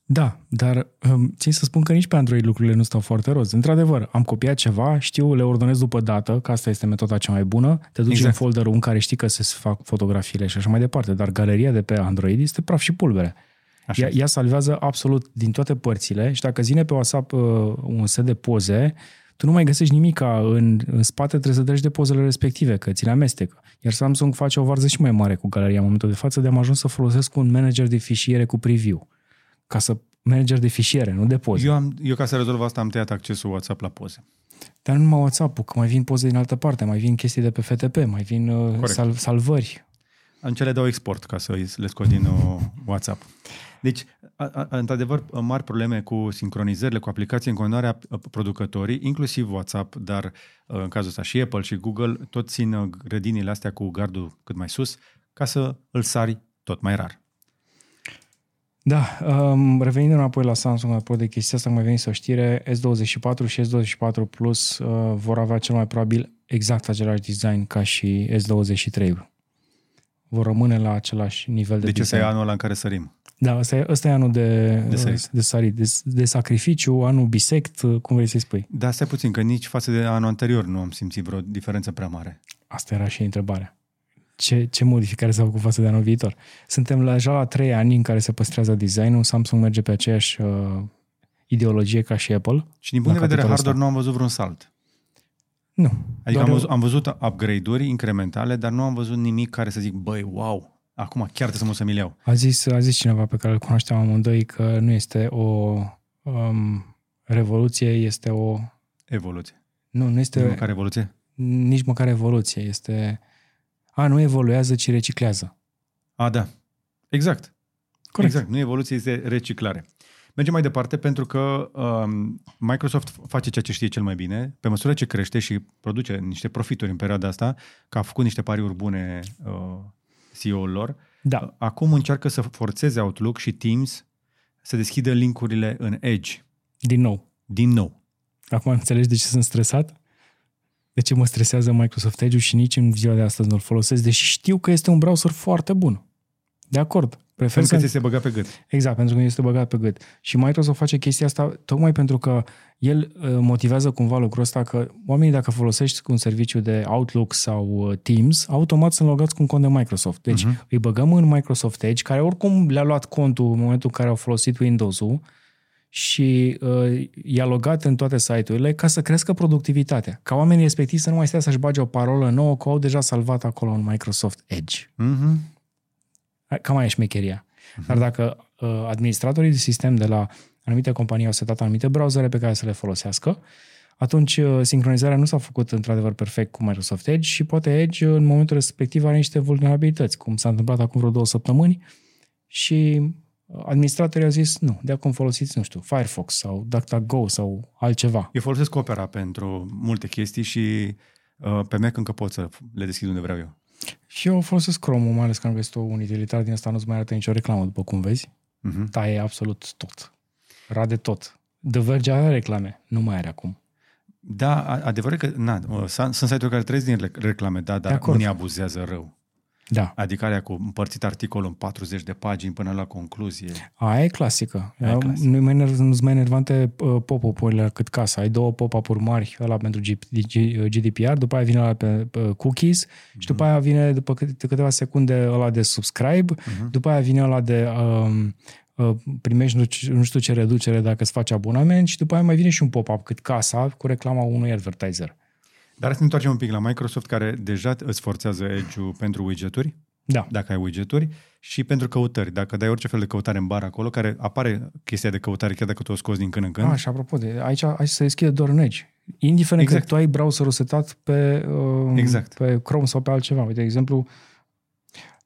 Da, dar um, țin să spun că nici pe Android lucrurile nu stau foarte roz. Într-adevăr, am copiat ceva, știu, le ordonez după dată, că asta este metoda cea mai bună, te duci exact. în folderul în care știi că se fac fotografiile și așa mai departe, dar galeria de pe Android este praf și pulbere. Așa ea, ea salvează absolut din toate părțile și dacă zine pe WhatsApp uh, un set de poze, tu nu mai găsești nimic în, în spate, trebuie să treci de pozele respective, că ți le amestecă. Iar Samsung face o varză și mai mare cu galeria în momentul de față, de am ajuns să folosesc un manager de fișiere cu preview ca să manager de fișiere, nu de poze. Eu, am, eu ca să rezolv asta am tăiat accesul WhatsApp la poze. Dar nu numai WhatsApp-ul, că mai vin poze din altă parte, mai vin chestii de pe FTP, mai vin uh, sal, salvări. În cele dau export ca să le scot din uh, WhatsApp. Deci, a, a, într-adevăr, mari probleme cu sincronizările, cu aplicații în continuare producătorii, inclusiv WhatsApp, dar uh, în cazul ăsta și Apple și Google, tot țin uh, grădinile astea cu gardul cât mai sus, ca să îl sari tot mai rar. Da, um, revenind înapoi la Samsung, apropo de chestia asta, mai venit să o știre, S24 și S24 Plus uh, vor avea cel mai probabil exact același design ca și S23. Vor rămâne la același nivel de Deci design. ăsta e anul la în care sărim. Da, ăsta e, ăsta e anul de, de, sărit. de, sărit, de, de sacrificiu, anul bisect, cum vrei să-i spui. Da, stai puțin, că nici față de anul anterior nu am simțit vreo diferență prea mare. Asta era și întrebarea ce, ce modificare s-au făcut față de anul viitor. Suntem la, deja la trei ani în care se păstrează designul, Samsung merge pe aceeași uh, ideologie ca și Apple. Și din punct de vedere hardware ăsta. nu am văzut vreun salt. Nu. Adică am văzut, am văzut upgrade-uri incrementale, dar nu am văzut nimic care să zic, băi, wow, acum chiar trebuie să mă să-mi iau. A zis, a zis cineva pe care îl cunoșteam amândoi că nu este o um, revoluție, este o... Evoluție. Nu, nu este... Nici măcar evoluție? Nici măcar evoluție, este a, nu evoluează, ci reciclează. A, da. Exact. Corect. Exact. Nu evoluție, este reciclare. Mergem mai departe pentru că um, Microsoft face ceea ce știe cel mai bine, pe măsură ce crește și produce niște profituri în perioada asta, că a făcut niște pariuri bune uh, CEO-ul lor, da. acum încearcă să forțeze Outlook și Teams să deschidă linkurile în Edge. Din nou. Din nou. Acum înțelegi de ce sunt stresat? de ce mă stresează Microsoft Edge și nici în ziua de astăzi nu-l folosesc, deși știu că este un browser foarte bun. De acord. Prefer pentru că ți este băgat pe gât. Exact, pentru că este băgat pe gât. Și Microsoft face chestia asta tocmai pentru că el uh, motivează cumva lucrul ăsta că oamenii dacă folosești un serviciu de Outlook sau uh, Teams, automat sunt logați cu un cont de Microsoft. Deci uh-huh. îi băgăm în Microsoft Edge, care oricum le-a luat contul în momentul în care au folosit Windows-ul, și uh, i-a logat în toate site-urile ca să crească productivitatea. Ca oamenii respectivi să nu mai stea să-și bage o parolă nouă, că au deja salvat acolo în Microsoft Edge. Mm-hmm. Cam mai e șmecheria. Mm-hmm. Dar dacă uh, administratorii de sistem de la anumite companii au setat anumite browsere pe care să le folosească, atunci uh, sincronizarea nu s-a făcut într-adevăr perfect cu Microsoft Edge și poate Edge în momentul respectiv are niște vulnerabilități, cum s-a întâmplat acum vreo două săptămâni și administratorii au zis nu, de acum folosiți, nu știu, Firefox sau DuckDuckGo sau altceva. Eu folosesc Opera pentru multe chestii și uh, pe Mac încă pot să le deschid unde vreau eu. Și eu folosesc Chrome-ul, mai ales că am găsit un utilitar din asta, nu-ți mai arată nicio reclamă, după cum vezi. Uh-huh. Taie absolut tot. Rade tot. The Verge are reclame, nu mai are acum. Da, adevărul că na, sunt site-uri care trăiesc din reclame, da, dar unii abuzează rău. Da. Adică alea cu împărțit articolul în 40 de pagini până la concluzie. Aia e clasică. Aia e clasică. Nu mai, nu mai enervante uh, pop-up-urile cât casa. Ai două pop-up-uri mari, ăla pentru GDPR, după aia vine ăla pe cookies mm-hmm. și după aia vine după câteva secunde ăla de subscribe, mm-hmm. după aia vine ăla de um, uh, primești nu știu ce reducere dacă îți faci abonament și după aia mai vine și un pop-up cât casa cu reclama unui advertiser. Dar să ne întoarcem un pic la Microsoft, care deja îți forțează Edge-ul pentru widgeturi, Da. dacă ai widgeturi, și pentru căutări. Dacă dai orice fel de căutare în bar acolo, care apare chestia de căutare, chiar dacă tu o scoți din când în când. Ah, și apropo, de, aici, aici se deschide doar în Edge. Indiferent exact. Exact. că tu ai browserul setat pe, uh, Exact. pe Chrome sau pe altceva. Uite, de exemplu,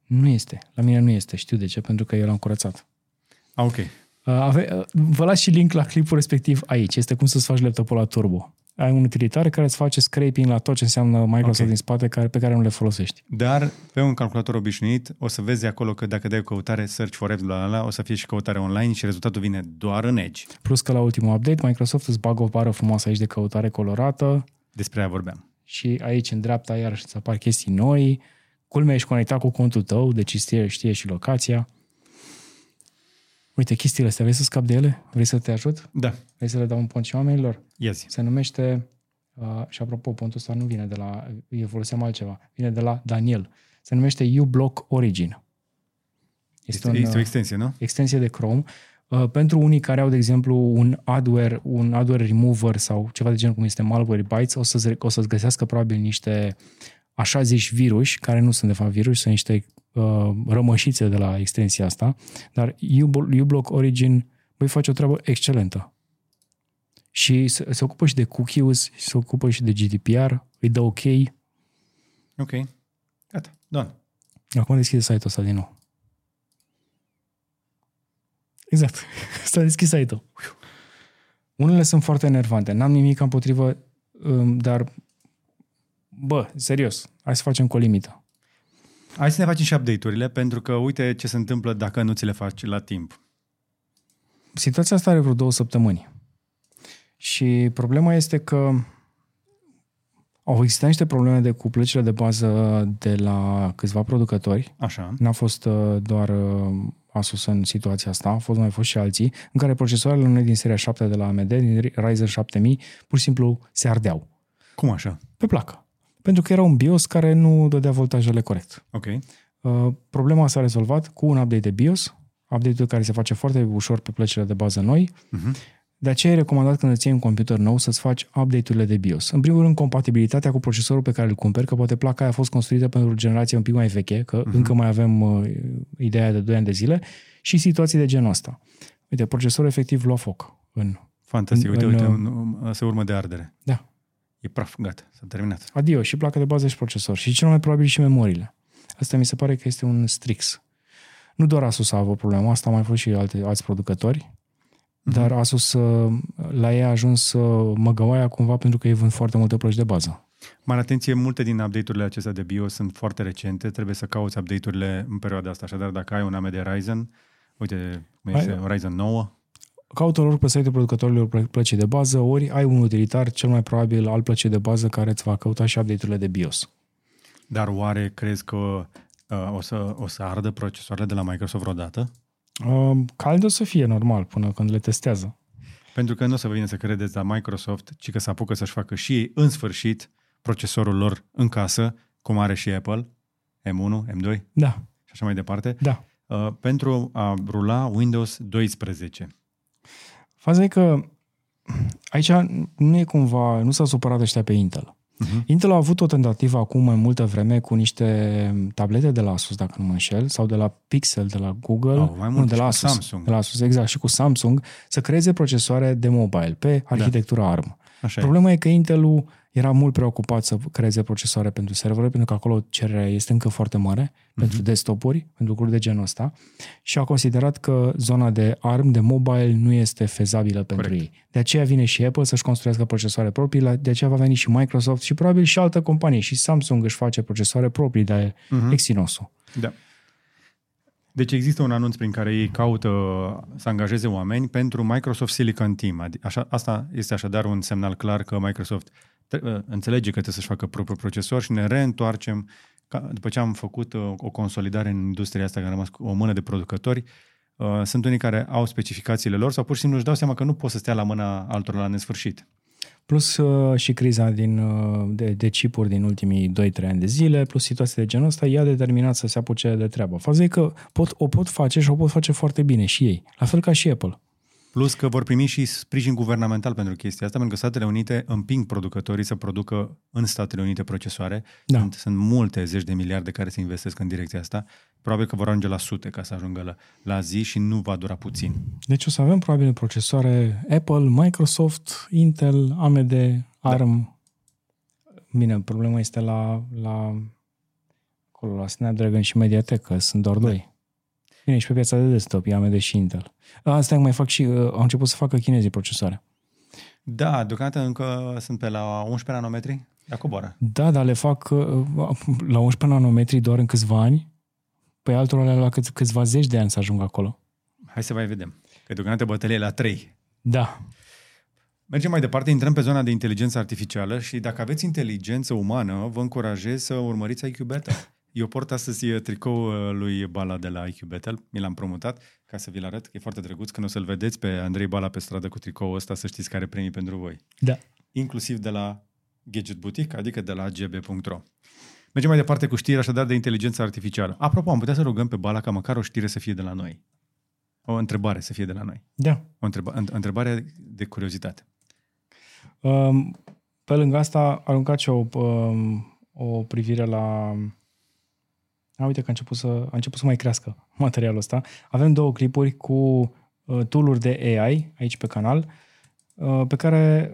nu este. La mine nu este. Știu de ce, pentru că eu l-am curățat. Ah, ok. Uh, ave, uh, vă las și link la clipul respectiv aici. Este cum să-ți faci laptopul la turbo. Ai un utilitar care îți face scraping la tot ce înseamnă Microsoft Ok. din spate care, pe care nu le folosești. Dar pe un calculator obișnuit o să vezi acolo că dacă dai o căutare search for Edge la la, o să fie și căutare online și rezultatul vine doar în Edge. Plus că la ultimul update Microsoft îți bagă o bară frumoasă aici de căutare colorată Despre aia vorbeam. și aici în dreapta iarăși îți apar chestii noi. Culmea ești conectat cu contul tău, deci știe, știe și locația. Uite, chestiile astea, vrei să scap de ele? Vrei să te ajut? Da. Vrei să le dau un pont și oamenilor? Yes. Se numește, uh, și apropo, pontul ăsta nu vine de la, eu foloseam altceva, vine de la Daniel. Se numește uBlock Origin. Este, este o uh, extensie, nu? extensie de Chrome. Uh, pentru unii care au, de exemplu, un adware, un adware remover sau ceva de genul cum este Malwarebytes, o să-ți, o să-ți găsească probabil niște așa zici virus, care nu sunt de fapt virus, sunt niște uh, rămășițe de la extensia asta, dar uBlo- uBlock Origin voi face o treabă excelentă. Și se, se ocupă și de cookies, se ocupă și de GDPR, îi dă OK. Ok. Gata. Done. Acum deschide site-ul ăsta din nou. Exact. S-a deschis site-ul. Unele sunt foarte enervante. N-am nimic împotrivă, um, dar bă, serios, hai să facem cu o limită. Hai să ne facem și update-urile, pentru că uite ce se întâmplă dacă nu ți le faci la timp. Situația asta are vreo două săptămâni. Și problema este că au existat niște probleme de cu plăcile de bază de la câțiva producători. Așa. N-a fost uh, doar uh, Asus în situația asta, au fost mai fost și alții, în care procesoarele unei din seria 7 de la AMD, din Ryzen 7000, pur și simplu se ardeau Cum așa? pe placă. Pentru că era un BIOS care nu dădea voltajele corect. Ok. Uh, problema s-a rezolvat cu un update de BIOS, update-ul care se face foarte ușor pe plăcile de bază noi. Uh-huh. De aceea e recomandat când îți iei un computer nou să-ți faci update-urile de BIOS. În primul rând, compatibilitatea cu procesorul pe care îl cumperi, că poate placa aia a fost construită pentru o generație un pic mai veche, că uh-huh. încă mai avem uh, ideea de 2 ani de zile, și situații de genul ăsta. Uite, procesorul efectiv lua foc în... Fantastic. Uite, În- uite, în- un- se urmă de ardere. Da, E praf, gata, s-a terminat. adio, și placa de bază și procesor. Și cel mai probabil și memoriile. Asta mi se pare că este un Strix. Nu doar Asus a avut problema asta, au mai fost și alte, alți producători, dar Asus uh, la ei a ajuns uh, măgăoaia cumva pentru că ei vând foarte multe plăci de bază. Mare atenție, multe din update-urile acestea de BIOS sunt foarte recente, trebuie să cauți update-urile în perioada asta. Așadar, dacă ai un AMD Ryzen, uite, cum Ai- este Ryzen 9, Caută ori pe site-ul producătorilor plă- plăcii de bază, ori ai un utilitar, cel mai probabil al plăcii de bază, care îți va căuta și update-urile de BIOS. dar oare crezi că uh, o, să, o să ardă procesoarele de la Microsoft vreodată? Uh, cald o să fie normal până când le testează. Pentru că nu o să vă vină să credeți la Microsoft, ci că se apucă să-și facă și ei, în sfârșit, procesorul lor în casă, cum are și Apple, M1, M2 Da, și așa mai departe, da. uh, pentru a rula Windows 12. Faza e că aici nu e cumva, nu s-a supărat ăștia pe Intel. Uh-huh. Intel a avut o tentativă acum mai multă vreme cu niște tablete de la Asus, dacă nu mă înșel, sau de la Pixel, de la Google, Au, mai nu, mult de și la cu Asus, Samsung. de la Asus, exact, și cu Samsung, să creeze procesoare de mobile pe arhitectura ARM. Așa e. Problema e că Intelul era mult preocupat să creeze procesoare pentru servere, pentru că acolo cererea este încă foarte mare, Mhm. pentru desktop-uri, pentru lucruri de genul ăsta, și a considerat că zona de ARM, de mobile, nu este fezabilă pentru Corect. ei. De aceea vine și Apple să-și construiască procesoare proprii, la- de aceea va veni și Microsoft și probabil și altă companie. Și Samsung își face procesoare proprii de Mhm. Exynos-ul. Da. Deci există un anunț prin care ei caută să angajeze oameni pentru Microsoft Silicon Team. Adi- Așa, asta este așadar un semnal clar că Microsoft tre- uh, înțelege că trebuie să-și facă propriul procesor și ne reîntoarcem ca, după ce am făcut uh, o consolidare în industria asta, că a rămas cu o mână de producători, uh, sunt unii care au specificațiile lor sau pur și simplu își dau seama că nu pot să stea la mâna altora la nesfârșit. Plus uh, și criza din, uh, de, de chipuri din ultimii 2-3 ani de zile, plus situația de genul ăsta, i-a determinat să se apuce de treabă. Faza e că pot, o pot face și o pot face foarte bine și ei, la fel ca și Apple. Plus că vor primi și sprijin guvernamental pentru chestia asta, pentru că Statele Unite împing producătorii să producă în Statele Unite procesoare. Da. Sunt, sunt multe zeci de miliarde care se investesc în direcția asta. Probabil că vor ajunge la sute ca să ajungă la, la zi și nu va dura puțin. Deci o să avem probabil procesoare Apple, Microsoft, Intel, AMD, ARM. Da. Bine, problema este la, la, acolo, la Snapdragon și Mediatek, că sunt doar da. doi. Bine, și pe piața de desktop, e AMD și Intel. Asta mai fac și, uh, au început să facă chinezii procesoare. Da, deocamdată încă sunt pe la 11 nanometri, dar coboară. Da, dar le fac uh, la 11 nanometri doar în câțiva ani, pe altora le la câți, câțiva zeci de ani să ajungă acolo. Hai să mai vedem, că deocamdată bătălie la 3. Da. Mergem mai departe, intrăm pe zona de inteligență artificială și dacă aveți inteligență umană, vă încurajez să urmăriți IQ Beta. Eu port astăzi tricou uh, lui Bala de la IQ Battle, mi l-am promutat ca să vi-l arăt, că e foarte drăguț. Când o să-l vedeți pe Andrei Bala pe stradă cu tricoul ăsta, să știți care premii pentru voi. Da. Inclusiv de la Gadget Boutique, adică de la gb.ro. Mergem mai departe cu știri așadar de inteligență artificială. Apropo, am putea să rugăm pe Bala ca măcar o știre să fie de la noi. O întrebare să fie de la noi. Da. O întreba- întrebare de curiozitate. Um, pe lângă asta, aruncat și o, um, o privire la a, uite că a început, să, a început să mai crească materialul ăsta. Avem două clipuri cu uh, tool de AI aici pe canal, uh, pe care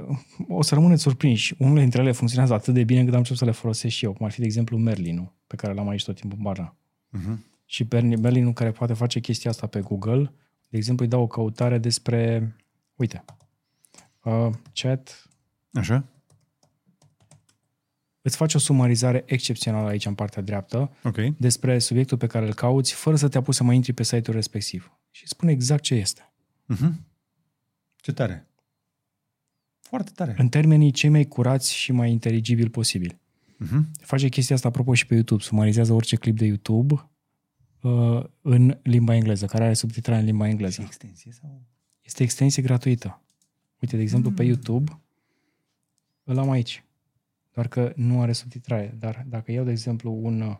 o să rămâneți surprinși. Unele dintre ele funcționează atât de bine încât am început să le folosesc și eu, cum ar fi, de exemplu, Merlin, pe care l-am aici tot timpul în barna. Uh-huh. Și Merlin care poate face chestia asta pe Google, de exemplu, îi dau o căutare despre, uite, uh, chat Așa îți face o sumarizare excepțională aici în partea dreaptă okay. despre subiectul pe care îl cauți, fără să te apuci să mai intri pe site-ul respectiv. Și spune exact ce este. Uh-huh. Ce tare! Foarte tare! În termenii cei mai curați și mai inteligibil posibil. Uh-huh. Face chestia asta, apropo, și pe YouTube. Sumarizează orice clip de YouTube uh, în limba engleză, care are subtitrare în limba engleză. Și extensie sau? Este extensie gratuită. Uite, de exemplu, mm. pe YouTube îl am aici doar că nu are subtitrare. Dar dacă iau, de exemplu, un uh,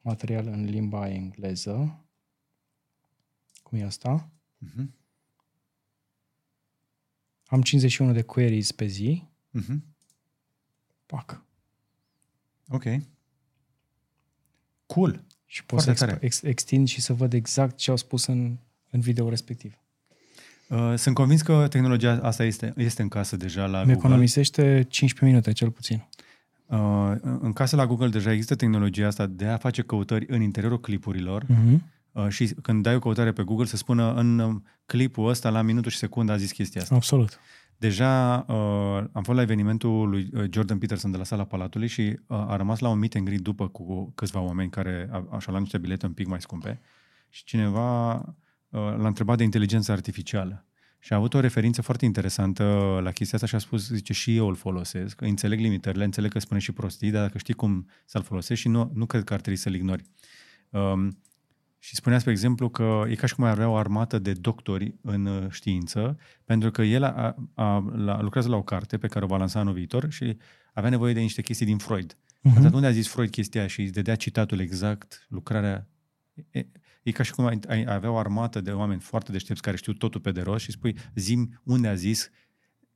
material în limba engleză, cum e asta, uh-huh. am 51 de queries pe zi, uh-huh. pac. Ok. Cool. Și pot Foarte să ex- extind și să văd exact ce au spus în, în video respectiv. Uh, sunt convins că tehnologia asta este, este în casă deja la Google. economisește 15 minute, cel puțin. Uh, în casă la Google deja există tehnologia asta de a face căutări în interiorul clipurilor uh-huh. uh, și când dai o căutare pe Google să spună în um, clipul ăsta la minutul și secundă a zis chestia asta. Absolut. Deja uh, am fost la evenimentul lui uh, Jordan Peterson de la Sala Palatului și uh, a rămas la un meet and greet după cu câțiva oameni care așa luat niște bilete un pic mai scumpe și cineva uh, l-a întrebat de inteligență artificială. Și a avut o referință foarte interesantă la chestia asta și a spus, zice, și eu îl folosesc, că înțeleg limitările, înțeleg că spune și prostii, dar dacă știi cum să-l folosești și nu, nu cred că ar trebui să-l ignori. Um, și spunea, spre exemplu, că e ca și cum ar avea o armată de doctori în uh, știință, pentru că el a, a, a, lucrează la o carte pe care o va lansa anul viitor și avea nevoie de niște chestii din Freud. Uh-huh. Atunci unde a zis Freud chestia și îți dădea citatul exact, lucrarea E ca și cum ai, ai avea o armată de oameni foarte deștepți care știu totul pe de rost și spui, zim unde a zis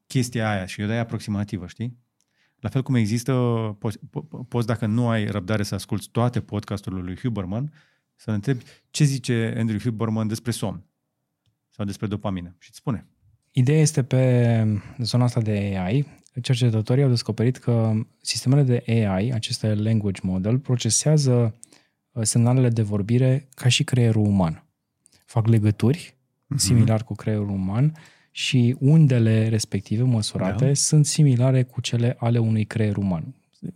chestia aia și eu dai aproximativă, știi? La fel cum există, poți, po- poți dacă nu ai răbdare să asculți toate podcasturile lui Huberman, să întrebi ce zice Andrew Huberman despre somn sau despre dopamină și îți spune. Ideea este pe zona asta de AI. Cercetătorii au descoperit că sistemele de AI, aceste language model, procesează Uh, semnalele de vorbire ca și creierul uman. Fac legături, uh-huh. similar cu creierul uman, și undele respective măsurate da. sunt similare cu cele ale unui creier uman.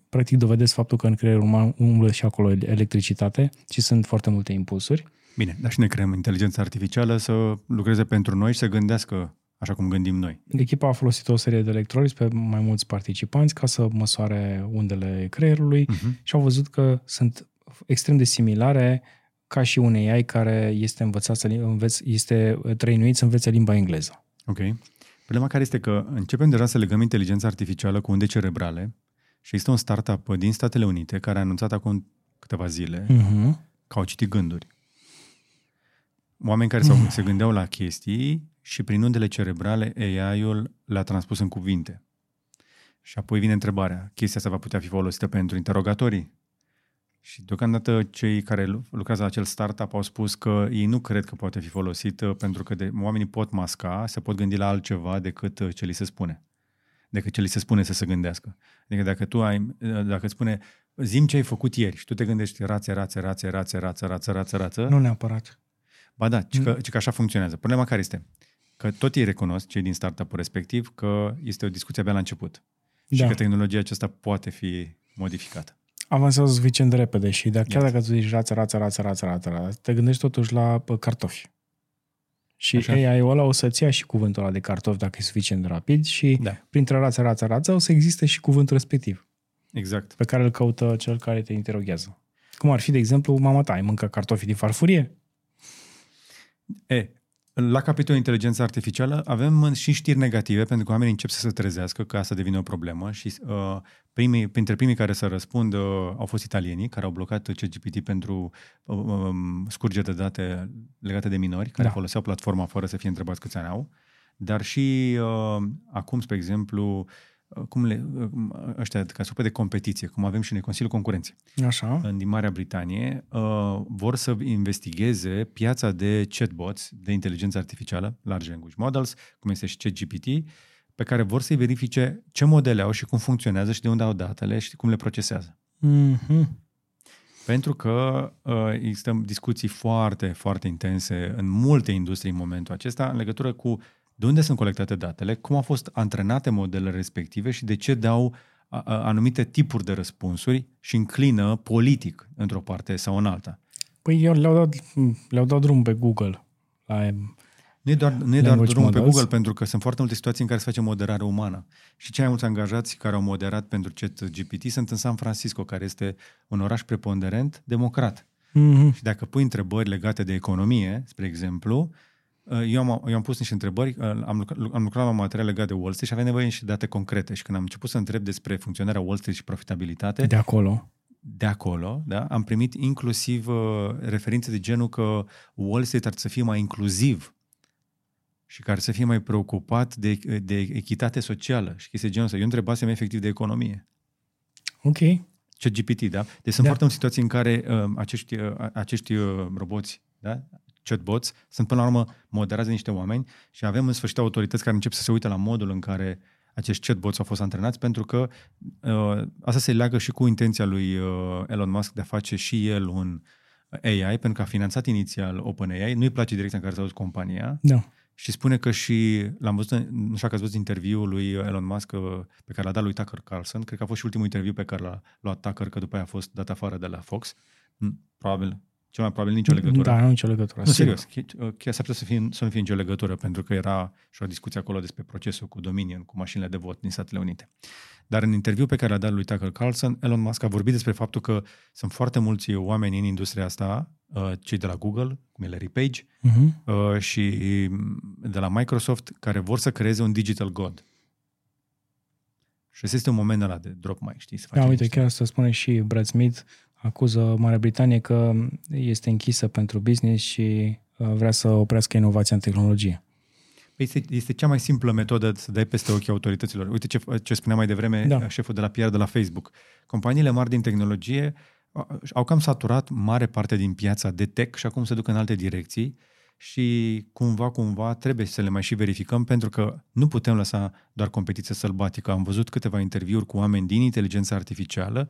Practic dovedesc faptul că în creierul uman umblă și acolo electricitate și sunt foarte multe impulsuri. Bine, dar și ne creăm inteligența artificială să lucreze pentru noi și să gândească așa cum gândim noi. Echipa a folosit o serie de electrolizi pe mai mulți participanți ca să măsoare undele creierului uh-huh. și au văzut că sunt extrem de similare ca și un AI care este învățat să înveț, este trăinuit să învețe limba engleză. Ok. Problema care este că începem deja să legăm inteligența artificială cu unde cerebrale și există un startup din Statele Unite care a anunțat acum câteva zile uh-huh. că au citit gânduri. Oameni care uh-huh. se gândeau la chestii și prin undele cerebrale AI-ul le-a transpus în cuvinte. Și apoi vine întrebarea, chestia asta va putea fi folosită pentru interogatorii? Și deocamdată cei care lucrează la acel startup au spus că ei nu cred că poate fi folosită pentru că de, oamenii pot masca, se pot gândi la altceva decât uh, ce li se spune. Decât ce li se spune să se gândească. Adică dacă tu ai, uh, dacă îți spune, zim ce ai făcut ieri și tu te gândești rațe, rațe, rațe, rațe, rață, rață, rață, rață. Nu neapărat. Ba da, ci că, ci că așa funcționează. Problema care este? Că tot ei recunosc, cei din startup-ul respectiv, că este o discuție abia la început. Da. Și că tehnologia aceasta poate fi modificată avansează suficient de repede și de chiar dacă tu zici rață, rață, rață, rață, rață, rață, te gândești totuși la cartofi. Și Așa. AI-ul ăla o să-ți ia și cuvântul ăla de cartofi dacă e suficient de rapid și da. printre rață, rață, rață o să existe și cuvântul respectiv. Exact. Pe care îl caută cel care te interoghează. Cum ar fi, de exemplu, mama ta, ai mâncat cartofi din farfurie? E, la capitolul inteligență artificială avem și știri negative, pentru că oamenii încep să se trezească că asta devine o problemă și uh, primii, printre primii care să răspund uh, au fost italienii, care au blocat CGPT pentru uh, um, scurgeri de date legate de minori, care da. foloseau platforma fără să fie întrebați câți ani au, dar și uh, acum, spre exemplu, cum le, ăștia ca supă de competiție, cum avem și noi Consiliul Concurenței Așa. În, din Marea Britanie, uh, vor să investigheze piața de chatbots, de inteligență artificială, large language models, cum este și ChatGPT, pe care vor să-i verifice ce modele au și cum funcționează și de unde au datele și cum le procesează. Mm-hmm. Pentru că uh, există discuții foarte, foarte intense în multe industrii în momentul acesta în legătură cu de unde sunt colectate datele, cum au fost antrenate modelele respective și de ce dau anumite tipuri de răspunsuri și înclină politic într-o parte sau în alta. Păi eu le-au dat, le-au dat drum pe Google. La nu e doar, nu e doar drum models. pe Google, pentru că sunt foarte multe situații în care se face moderare umană. Și cei mai mulți angajați care au moderat pentru chat GPT sunt în San Francisco, care este un oraș preponderent democrat. Mm-hmm. Și dacă pui întrebări legate de economie, spre exemplu, Uh, eu am, eu am pus niște întrebări, uh, am lucrat, am lucrat la material legat de Wall Street și aveam nevoie și date concrete. Și când am început să întreb despre funcționarea Wall Street și profitabilitate... De acolo. De acolo, da, am primit inclusiv uh, referințe de genul că Wall Street ar să fie mai inclusiv și care să fie mai preocupat de, de echitate socială și chestii genul ăsta. Eu întrebasem efectiv de economie. Ok. Ce GPT, da? Deci sunt da. foarte multe situații în care uh, acești, uh, acești uh, roboți da? Chatbots sunt până la urmă moderați de niște oameni și avem în sfârșit autorități care încep să se uite la modul în care acești chatbots au fost antrenați pentru că uh, asta se leagă și cu intenția lui uh, Elon Musk de a face și el un AI, pentru că a finanțat inițial OpenAI, nu-i place direcția în care s-a dus compania da. și spune că și, l-am văzut, nu știu că ați văzut interviul lui Elon Musk uh, pe care l-a dat lui Tucker Carlson, cred că a fost și ultimul interviu pe care l-a luat Tucker, că după aia a fost dat afară de la Fox, probabil cel mai probabil nicio legătură. Da, nu nicio legătură. Nu, serios. Chiar s-ar putea să, fie, să nu fie nicio legătură, pentru că era și o discuție acolo despre procesul cu Dominion, cu mașinile de vot din Statele Unite. Dar în interviu pe care l-a dat lui Tucker Carlson, Elon Musk a vorbit despre faptul că sunt foarte mulți oameni în industria asta, uh, cei de la Google, cum e Larry Page, uh-huh. și de la Microsoft, care vor să creeze un digital god. Și ăsta este un moment ăla de drop mai, știi? Să da, uite, chiar să spune și Brad Smith, acuză Marea Britanie că este închisă pentru business și uh, vrea să oprească inovația în tehnologie. Păi este, este cea mai simplă metodă să dai peste ochii autorităților. Uite ce, ce spunea mai devreme da. șeful de la PR de la Facebook. Companiile mari din tehnologie au cam saturat mare parte din piața de tech și acum se duc în alte direcții și cumva, cumva trebuie să le mai și verificăm pentru că nu putem lăsa doar competiție sălbatică. Am văzut câteva interviuri cu oameni din inteligența artificială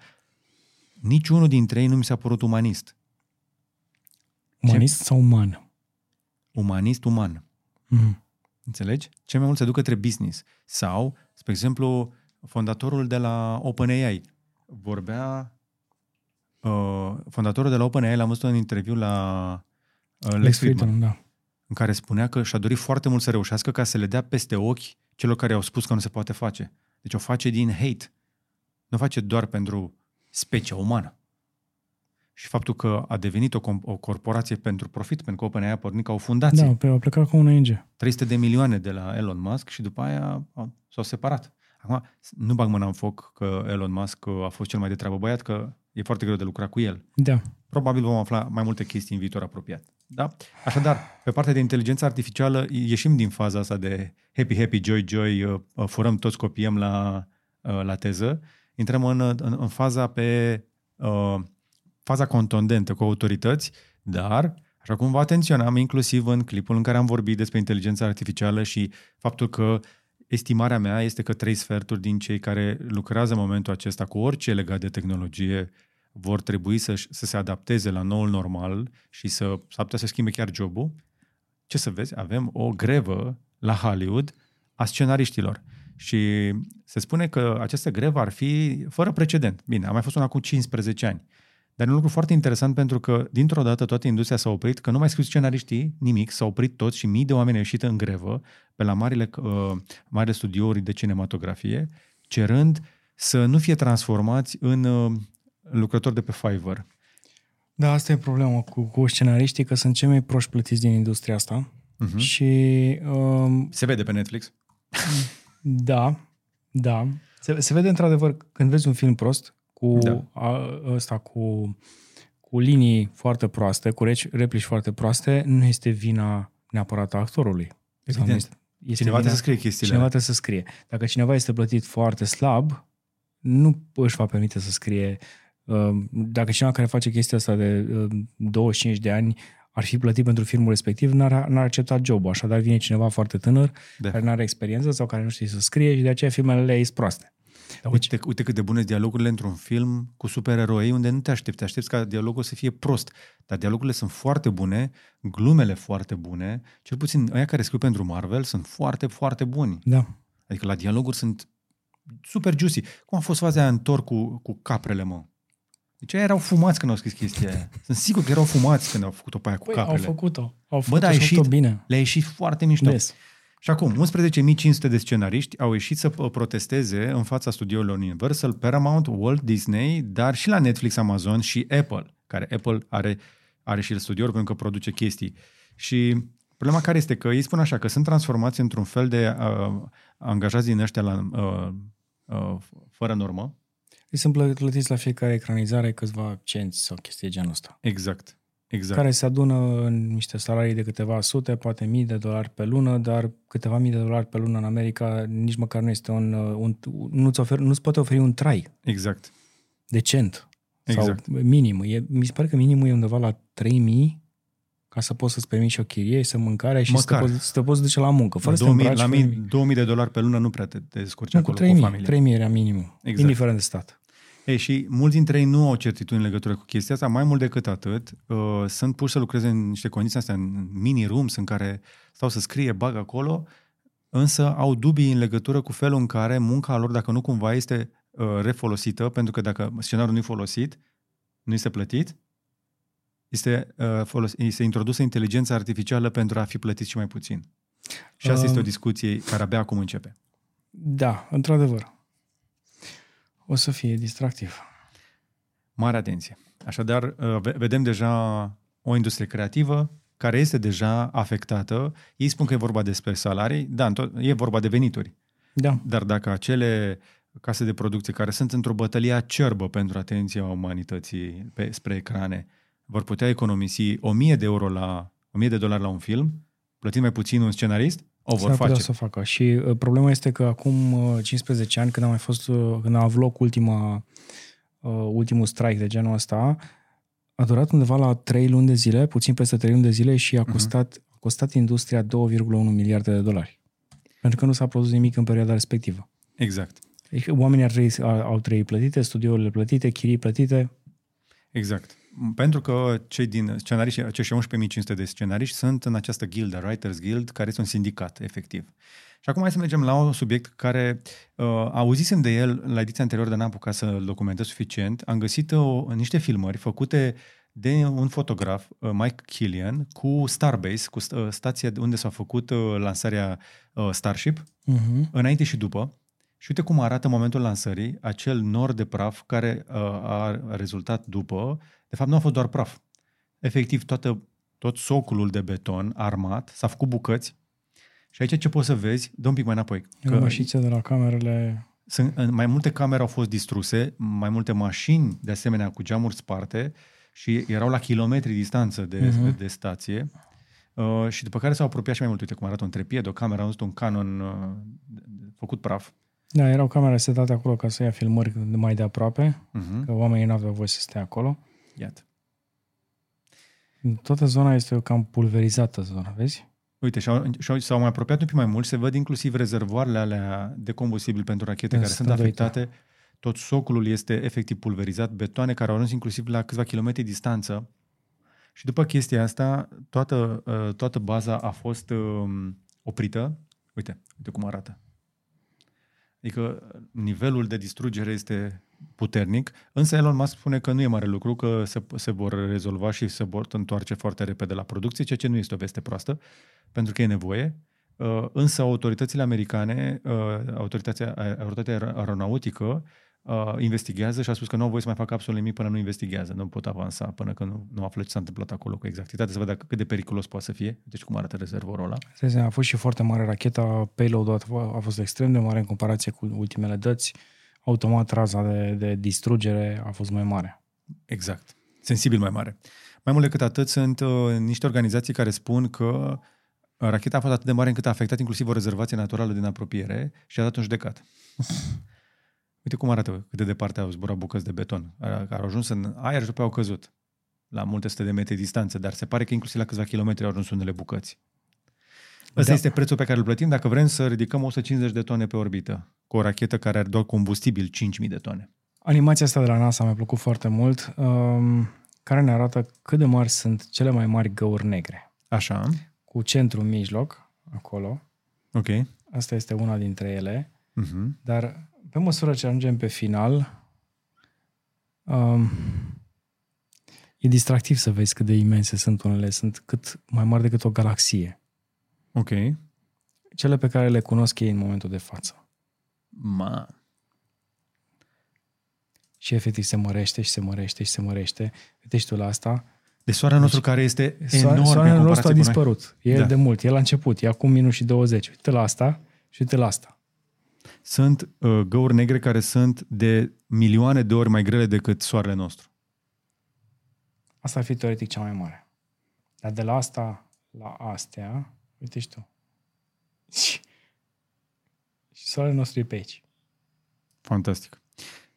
niciunul dintre ei nu mi s-a părut umanist. Umanist Ce? sau uman? Umanist, uman. Mm. Înțelegi? Ce mai mult se duc către business. Sau, spre exemplu, fondatorul de la OpenAI vorbea uh, fondatorul de la OpenAI l-am văzut în interviu la uh, Lex, Lex Friedman, Friedman da. în care spunea că și-a dorit foarte mult să reușească ca să le dea peste ochi celor care au spus că nu se poate face. Deci o face din hate. Nu o face doar pentru specia umană. și faptul că a devenit o, o corporație pentru profit, pentru că OpenAI a pornit ca o fundație. Da, pe a plecat ca un ONG. 300 de milioane de la Elon Musk și după aia s-au separat. Acum, nu bag mâna în foc că Elon Musk a fost cel mai de treabă băiat, că e foarte greu de lucra cu el. Da. Probabil vom afla mai multe chestii în viitor apropiat. Da? Așadar, pe partea de inteligență artificială, ieșim din faza asta de happy, happy, joy, joy, uh, uh, furăm toți copiem la, uh, la teză, intrăm în, în, în faza pe uh, faza contundentă cu autorități, dar, așa cum vă atenționam, inclusiv în clipul în care am vorbit despre inteligența artificială și faptul că estimarea mea este că trei sferturi din cei care lucrează în momentul acesta cu orice legat de tehnologie vor trebui să, să se adapteze la noul normal și să s-ar putea să schimbe chiar jobul. Ce să vezi? Avem o grevă la Hollywood a scenariștilor. Și se spune că această grevă ar fi fără precedent. Bine, a mai fost una cu 15 ani. Dar e un lucru foarte interesant pentru că, dintr-o dată, toată industria s-a oprit, că nu mai scris scenariștii nimic, s-au oprit toți și mii de oameni au ieșit în grevă pe la marile, uh, marile studiouri de cinematografie, cerând să nu fie transformați în uh, lucrători de pe Fiverr. Da, asta e problema cu, cu scenariștii, că sunt cei mai proști plătiți din industria asta. Uh-huh. Și... Um, se vede pe Netflix? Da, da. Se, se vede într-adevăr când vezi un film prost, cu da. a, ăsta, cu, cu linii foarte proaste, cu replici foarte proaste, nu este vina neapărat a actorului. Evident. Este, este cineva vina, trebuie să scrie chestiile Cineva trebuie să scrie. Dacă cineva este plătit foarte slab, nu își va permite să scrie uh, dacă cineva care face chestia asta de 25 uh, de ani ar fi plătit pentru filmul respectiv, n-ar, n-ar accepta jobul. Așadar vine cineva foarte tânăr, da. care nu are experiență sau care nu știe să scrie și de aceea filmele le ies proaste. Dar uite, uite cât de bune sunt dialogurile într-un film cu supereroi unde nu te aștepți. Te aștepți ca dialogul să fie prost. Dar dialogurile sunt foarte bune, glumele foarte bune. Cel puțin aia care scriu pentru Marvel sunt foarte, foarte buni. Da. Adică la dialoguri sunt super juicy. Cum a fost faza aia în tor cu, cu caprele, mă? Deci aia erau fumați când au scris chestia aia. Sunt sigur că erau fumați când au făcut-o pe aia cu păi, caprele. au făcut-o. Au făcut-o Bă, da, ieșit, bine. Le-a ieșit foarte mișto. Des. Și acum, 11.500 de scenariști au ieșit să protesteze în fața studiourilor Universal, Paramount, Walt Disney, dar și la Netflix, Amazon și Apple, care Apple are, are și el studiouri pentru că produce chestii. Și problema care este că ei spun așa, că sunt transformați într-un fel de uh, angajați din ăștia la, uh, uh, fără normă. Ei sunt plătiți la fiecare ecranizare câțiva cenți sau chestii genul ăsta. Exact. Exact. care se adună în niște salarii de câteva sute, poate mii de dolari pe lună, dar câteva mii de dolari pe lună în America nici măcar nu este un, un nu-ți, ofer, nu-ți poate oferi un trai. Exact. Decent. Exact. Sau minim. E, mi se pare că minimul e undeva la 3000 ca să poți să-ți permiți și o chirie și să mâncare și să te, poți, să te poți duce la muncă. Fără 2000, la 2000 de dolari pe lună nu prea te descurci acolo cu, 3000, cu familie. 3000 era minimul, exact. indiferent de stat. Ei, și mulți dintre ei nu au certitudine în legătură cu chestia asta. Mai mult decât atât, uh, sunt puși să lucreze în niște condiții astea, în mini-rooms în care stau să scrie, bag acolo, însă au dubii în legătură cu felul în care munca lor, dacă nu cumva este uh, refolosită, pentru că dacă scenariul nu e folosit, nu este plătit, este, uh, folos- este introdusă inteligența artificială pentru a fi plătit și mai puțin. Și asta um, este o discuție care abia acum începe. Da, într-adevăr. O să fie distractiv. Mare atenție. Așadar, uh, vedem deja o industrie creativă care este deja afectată. Ei spun că e vorba despre salarii, da, e vorba de venituri. Da. Dar dacă acele case de producție care sunt într-o bătălie acerbă pentru atenția umanității pe, spre ecrane, vor putea economisi 1000 de euro la 1000 de dolari la un film, plătind mai puțin un scenarist, o vor face. să o facă. Și uh, problema este că acum uh, 15 ani, când a mai fost, uh, când a avut loc ultima, uh, ultimul strike de genul ăsta, a durat undeva la 3 luni de zile, puțin peste 3 luni de zile și a mhm. costat, uh-huh. a costat industria 2,1 miliarde de dolari. Pentru că nu s-a produs nimic în perioada respectivă. Exact. Deci, oamenii ar trăi, au trei plătite, studiourile plătite, chirii plătite. Exact. Pentru că cei din scenariști, acești 11.500 de scenariști sunt în această guild, Writers Guild, care este un sindicat, efectiv. Și acum hai să mergem la un subiect care uh, auzisem de el la ediția anterioară, dar n-am apucat să-l documentez suficient. Am găsit o, uh, niște filmări făcute de un fotograf, uh, Mike Killian, cu Starbase, cu uh, stația unde s-a făcut uh, lansarea uh, Starship, uh-huh. înainte și după. Și uite cum arată în momentul lansării acel nor de praf care uh, a rezultat după. De fapt, nu a fost doar praf. Efectiv, toată, tot soculul de beton armat s-a făcut bucăți. Și aici ce poți să vezi? Dă un pic mai înapoi. Că de la camerele... Sunt, mai multe camere au fost distruse, mai multe mașini, de asemenea, cu geamuri sparte și erau la kilometri distanță de, uh-huh. de stație. Uh, și după care s-au apropiat și mai mult. Uite cum arată un trepied, o cameră, am văzut un Canon uh, făcut praf. Da, erau camere setate acolo ca să ia filmări mai de aproape, uh-huh. că oamenii nu aveau voie să stea acolo. Iată. Toată zona este cam pulverizată, zona, vezi? Uite, și-au, și-au, s-au mai apropiat un pic mai mult, se văd inclusiv rezervoarele alea de combustibil pentru rachete care sunt afectate. Tot soculul este efectiv pulverizat, betoane care au ajuns inclusiv la câțiva kilometri distanță. Și după chestia asta, toată, uh, toată baza a fost um, oprită. Uite, uite cum arată. Adică nivelul de distrugere este puternic, însă Elon Musk spune că nu e mare lucru, că se, se vor rezolva și se vor întoarce foarte repede la producție, ceea ce nu este o veste proastă, pentru că e nevoie. Uh, însă autoritățile americane, uh, autoritatea, autoritatea aeronautică, uh, investigează și a spus că nu au voie să mai facă absolut nimic până nu investigează. Nu pot avansa până când nu, nu află ce s-a întâmplat acolo cu exactitate, să vedă cât de periculos poate să fie. Deci cum arată rezervorul ăla. A fost și foarte mare racheta, payload a fost extrem de mare în comparație cu ultimele dăți. Automat raza de, de distrugere a fost mai mare. Exact. Sensibil mai mare. Mai mult decât atât, sunt uh, niște organizații care spun că racheta a fost atât de mare încât a afectat inclusiv o rezervație naturală din apropiere și a dat un judecat. Uite cum arată cât de departe au zburat bucăți de beton, care au ajuns în aer și după au căzut la multe sute de metri distanță, dar se pare că inclusiv la câțiva kilometri au ajuns unele bucăți. Ăsta da. este prețul pe care îl plătim dacă vrem să ridicăm 150 de tone pe orbită, cu o rachetă care are doar combustibil 5.000 de tone. Animația asta de la NASA mi-a plăcut foarte mult, um, care ne arată cât de mari sunt cele mai mari găuri negre. Așa. Cu centru în mijloc, acolo. Ok. Asta este una dintre ele. Uh-huh. Dar pe măsură ce ajungem pe final, um, e distractiv să vezi cât de imense sunt unele. Sunt cât mai mari decât o galaxie. Ok. Cele pe care le cunosc ei în momentul de față. Ma. Și efectiv se mărește și se mărește și se mărește. Uite și tu la asta. De soarele nostru deci, care este enorm Soarele nostru a dispărut. E da. de mult. El a început. E acum minus și 20. Uite la asta și uite la asta sunt uh, găuri negre care sunt de milioane de ori mai grele decât soarele nostru. Asta ar fi teoretic cea mai mare. Dar de la asta la astea, uite și tu. Și, și soarele nostru e pe aici. Fantastic.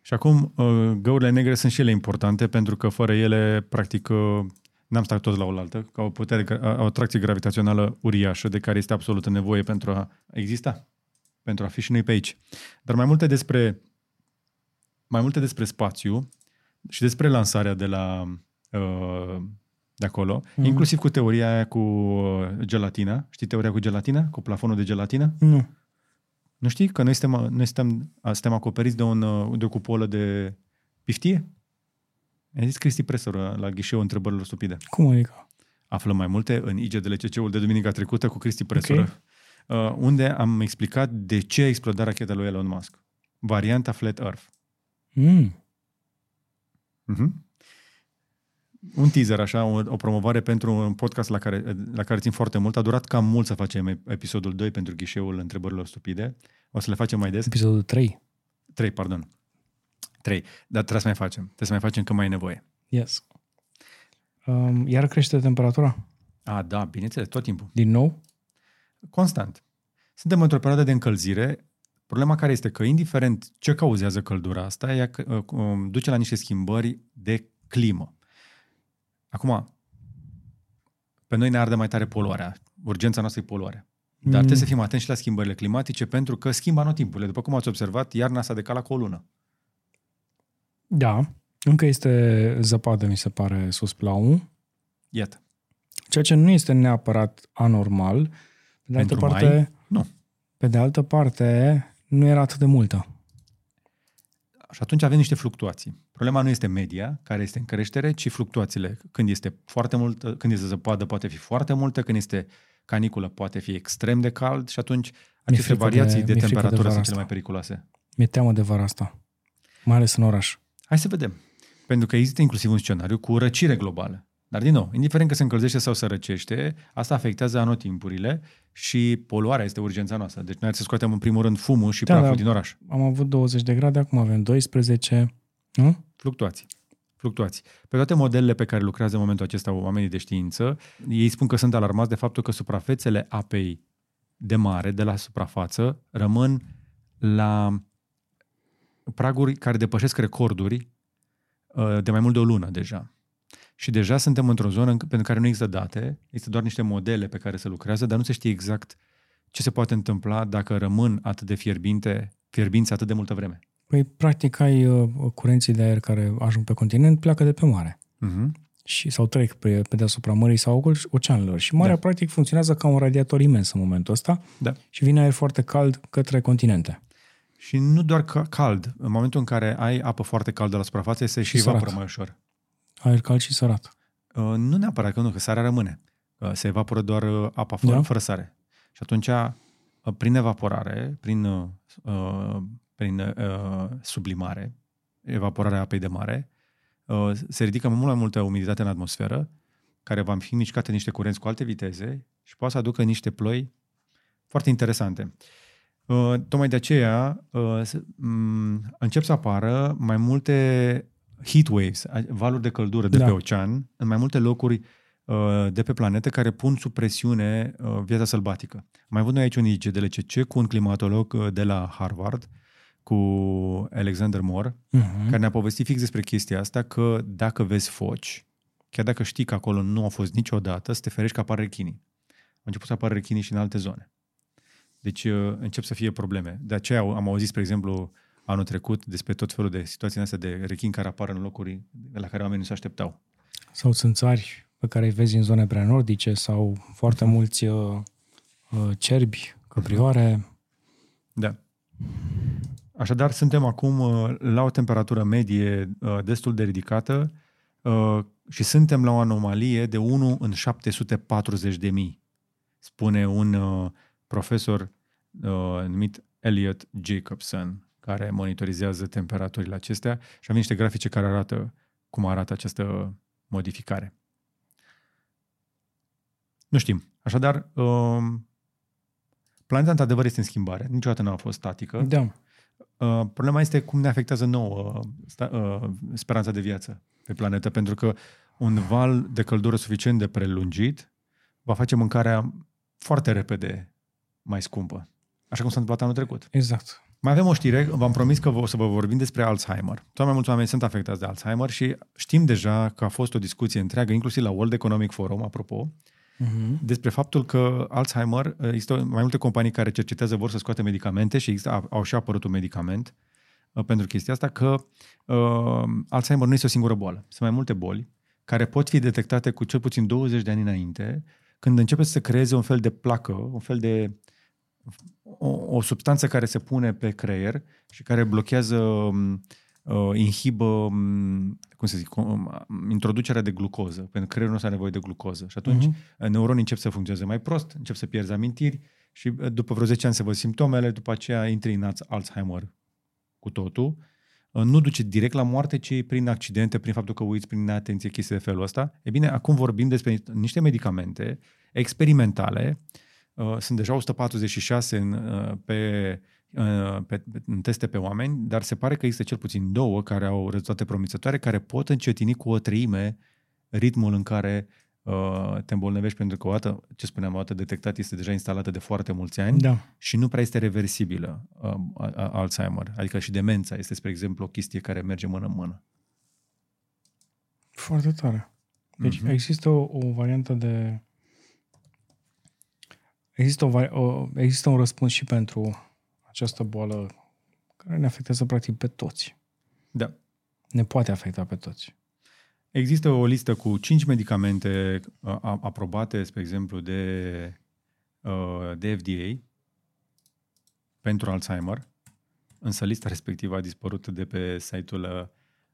Și acum, uh, găurile negre sunt și ele importante pentru că fără ele, practic, uh, n-am stat toți la oaltă, ca o putere, o atracție gravitațională uriașă de care este absolută nevoie pentru a exista pentru a fi și noi pe aici. Dar mai multe despre, mai multe despre spațiu și despre lansarea de la uh, de acolo, mm. inclusiv cu teoria aia cu uh, gelatina. Știi teoria cu gelatina? Cu plafonul de gelatină? Nu. Nu știi că noi suntem, noi suntem, suntem acoperiți de, un, uh, de o cupolă de piftie? A zis Cristi Presor uh, la ghișeu întrebărilor stupide. Cum adică? Aflăm mai multe în IGDLCC-ul de duminica trecută cu Cristi Presor. Okay uh, unde am explicat de ce a explodat racheta lui Elon Musk. Varianta Flat Earth. Mm. Uh-huh. Un teaser, așa, o, o promovare pentru un podcast la care, la care țin foarte mult. A durat cam mult să facem episodul 2 pentru ghișeul întrebărilor stupide. O să le facem mai des. Episodul 3. 3, pardon. 3. Dar trebuie să mai facem. Trebuie să mai facem când mai e nevoie. Yes. Um, iar crește temperatura? A, da, bineînțeles, tot timpul. Din nou? Constant. Suntem într-o perioadă de încălzire. Problema care este că, indiferent ce cauzează căldura asta, ea uh, um, duce la niște schimbări de climă. Acum, pe noi ne arde mai tare poluarea. Urgența noastră e poluarea. Dar mm. trebuie să fim atenți și la schimbările climatice pentru că schimbă anotimpurile. După cum ați observat, iarna s-a decalat cu o lună. Da. Încă este zăpadă, mi se pare, sus la 1. Iată. Ceea ce nu este neapărat anormal, pe de altă Pentru parte, mai, nu. Pe de altă parte, nu era atât de multă. Și atunci avem niște fluctuații. Problema nu este media, care este în creștere, ci fluctuațiile. Când este foarte mult, când este zăpadă, poate fi foarte multă, când este caniculă poate fi extrem de cald și atunci aceste variații de, de temperatură de sunt cele mai periculoase. Mi-e teamă de vara asta, mai ales în oraș. Hai să vedem. Pentru că există inclusiv un scenariu cu răcire globală. Dar, din nou, indiferent că se încălzește sau se răcește, asta afectează anotimpurile și poluarea este urgența noastră. Deci noi să scoatem în primul rând fumul și da, praful da, din oraș. Am avut 20 de grade, acum avem 12, nu? Fluctuații. Fluctuații. Pe toate modelele pe care lucrează în momentul acesta oamenii de știință, ei spun că sunt alarmați de faptul că suprafețele apei de mare, de la suprafață, rămân la praguri care depășesc recorduri uh, de mai mult de o lună deja. Și deja suntem într-o zonă pentru care nu există date, există doar niște modele pe care se lucrează, dar nu se știe exact ce se poate întâmpla dacă rămân atât de fierbinte, fierbinți atât de multă vreme. Păi, practic, ai uh, curenții de aer care ajung pe continent, pleacă de pe mare. Uh-huh. Și, sau trec pe, pe deasupra mării sau oceanelor. Și marea, da. practic, funcționează ca un radiator imens în momentul ăsta da. și vine aer foarte cald către continente. Și nu doar cald. În momentul în care ai apă foarte caldă la suprafață, se și, și evaporă mai ușor. Aer cald și sărat. Uh, nu neapărat că nu, că sarea rămâne. Uh, se evaporă doar uh, apa fără, da? fără sare. Și atunci, uh, prin evaporare, prin, uh, prin uh, sublimare, evaporarea apei de mare, uh, se ridică mult mai multă umiditate în atmosferă, care va fi mișcată în niște curenți cu alte viteze și poate să aducă niște ploi foarte interesante. Uh, tocmai de aceea uh, um, încep să apară mai multe heat waves, valuri de căldură de da. pe ocean, în mai multe locuri uh, de pe planetă care pun sub presiune uh, viața sălbatică. Mai avut noi aici un IGDLCC cu un climatolog uh, de la Harvard, cu Alexander Moore, uh-huh. care ne-a povestit fix despre chestia asta, că dacă vezi foci, chiar dacă știi că acolo nu au fost niciodată, să te ferești că apar rechinii. Au început să apară rechinii și în alte zone. Deci încep să fie probleme. De aceea am auzit, spre exemplu, anul trecut despre tot felul de situații astea de rechini care apar în locuri la care oamenii nu se așteptau. Sau sunt țari pe care îi vezi în zone prea nordice sau foarte mhm. mulți uh, uh, cerbi, căprioare. Da. Așadar, suntem acum uh, la o temperatură medie uh, destul de ridicată uh, și suntem la o anomalie de 1 în 740 de mii, spune un uh, profesor uh, numit Elliot Jacobson care monitorizează temperaturile acestea și avem niște grafice care arată cum arată această modificare. Nu știm. Așadar, um, planeta într-adevăr este în schimbare. Niciodată nu a fost statică. Da. Uh, problema este cum ne afectează nouă uh, speranța de viață pe planetă, pentru că un val de căldură suficient de prelungit va face mâncarea foarte repede mai scumpă. Așa cum s-a întâmplat anul trecut. Exact. Mai avem o știre, v-am promis că o să vă vorbim despre Alzheimer. Tot mai mulți oameni sunt afectați de Alzheimer și știm deja că a fost o discuție întreagă, inclusiv la World Economic Forum, apropo, uh-huh. despre faptul că Alzheimer, există mai multe companii care cercetează, vor să scoate medicamente și există, au și apărut un medicament uh, pentru chestia asta, că uh, Alzheimer nu este o singură boală. Sunt mai multe boli care pot fi detectate cu cel puțin 20 de ani înainte, când începe să se creeze un fel de placă, un fel de o, o substanță care se pune pe creier și care blochează, um, uh, inhibă, um, cum să zic, um, introducerea de glucoză, pentru că creierul nu are nevoie de glucoză. Și atunci uh-huh. neuronii încep să funcționeze mai prost, încep să pierzi amintiri și uh, după vreo 10 ani se văd simptomele, după aceea intri în Alzheimer cu totul. Uh, nu duce direct la moarte, ci prin accidente, prin faptul că uiți, prin neatenție, chestii de felul ăsta. E bine, acum vorbim despre niște medicamente experimentale uh, Uh, sunt deja 146 în, uh, pe, uh, pe, în teste pe oameni, dar se pare că există cel puțin două care au rezultate promițătoare, care pot încetini cu o treime ritmul în care uh, te îmbolnăvești, pentru că o dată, ce spuneam, o dată detectat este deja instalată de foarte mulți ani da. și nu prea este reversibilă uh, Alzheimer. Adică și demența este, spre exemplu, o chestie care merge mână-mână. Foarte tare. Deci uh-huh. există o, o variantă de Există, o, o, există un răspuns și pentru această boală care ne afectează practic pe toți. Da. Ne poate afecta pe toți. Există o listă cu 5 medicamente uh, aprobate, spre exemplu, de, uh, de FDA pentru Alzheimer, însă lista respectivă a dispărut de pe site-ul uh,